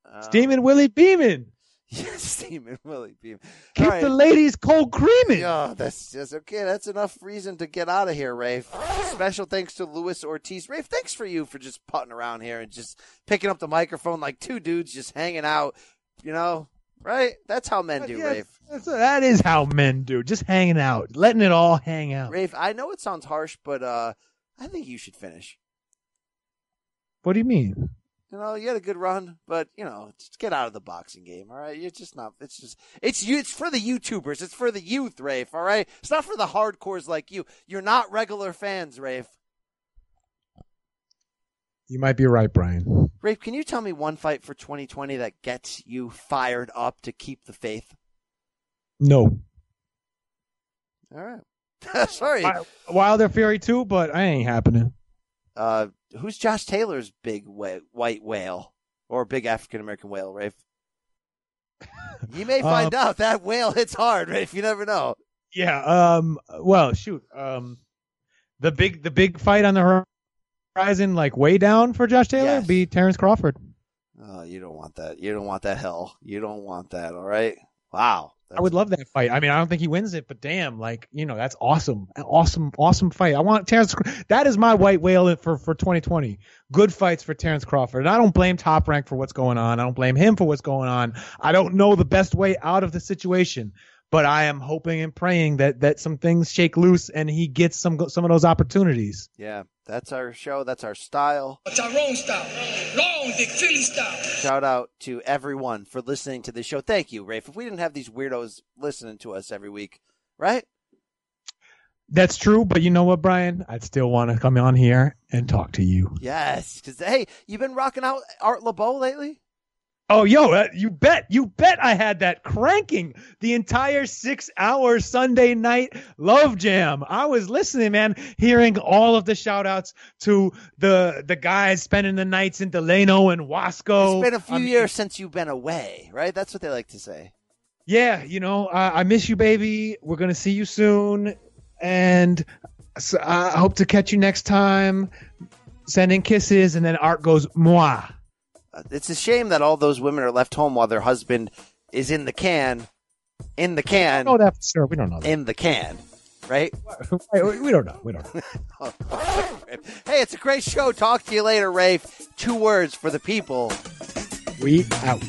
Uh, Steaming Willie Beamen. Yes, Steaming Willie Beamen. Keep right. the ladies cold creaming. Yeah, that's just okay. That's enough reason to get out of here, Rafe. Special thanks to Luis Ortiz. Rafe, thanks for you for just putting around here and just picking up the microphone like two dudes just hanging out. You know, right? That's how men do, Yes, Rafe. that is how men do. Just hanging out, letting it all hang out. Rafe, I know it sounds harsh, but uh, I think you should finish. What do you mean? You know, you had a good run, but you know, just get out of the boxing game. All right, you're just not. It's just it's you. It's for the YouTubers. It's for the youth, Rafe. All right, it's not for the hardcores like you. You're not regular fans, Rafe. You might be right, Brian. Rafe, can you tell me one fight for 2020 that gets you fired up to keep the faith? No. All right. Sorry. Wi- Wilder Fury too, but I ain't happening. Uh, who's Josh Taylor's big wha- white whale or big African American whale, Rafe? You may find Um, out that whale hits hard, Rafe. You never know. Yeah. Um. Well, shoot. Um. The big the big fight on the horizon, like way down for Josh Taylor, Yes. be Terrence Crawford. Oh, you don't want that. You don't want that hell. You don't want that. All right. Wow. I would love that fight. I mean, I don't think he wins it, but damn, like you know, that's awesome, awesome, awesome fight. I want Terrence. That is my white whale for for 2020. Good fights for Terrence Crawford. And I don't blame Top Rank for what's going on. I don't blame him for what's going on. I don't know the best way out of the situation, but I am hoping and praying that that some things shake loose and he gets some some of those opportunities. Yeah, that's our show. That's our style. It's our own style. Wrong, the Philly style. Shout out to everyone for listening to the show. Thank you, Rafe. If we didn't have these weirdos listening to us every week, right? That's true, but you know what, Brian? I'd still want to come on here and talk to you. Yes. Because, hey, you've been rocking out Art Laboe lately? Oh, yo, uh, you bet, you bet I had that cranking the entire six hour Sunday night love jam. I was listening, man, hearing all of the shout outs to the the guys spending the nights in Delano and Wasco. It's been a few mean, years since you've been away, right? That's what they like to say. Yeah, you know, uh, I miss you, baby. We're going to see you soon. And so I hope to catch you next time. Sending kisses. And then Art goes, moi. It's a shame that all those women are left home while their husband is in the can, in the can, know that for sure. We don't know that. in the can, right? we don't know. We don't know. hey, it's a great show. Talk to you later, Rafe. Two words for the people. We out.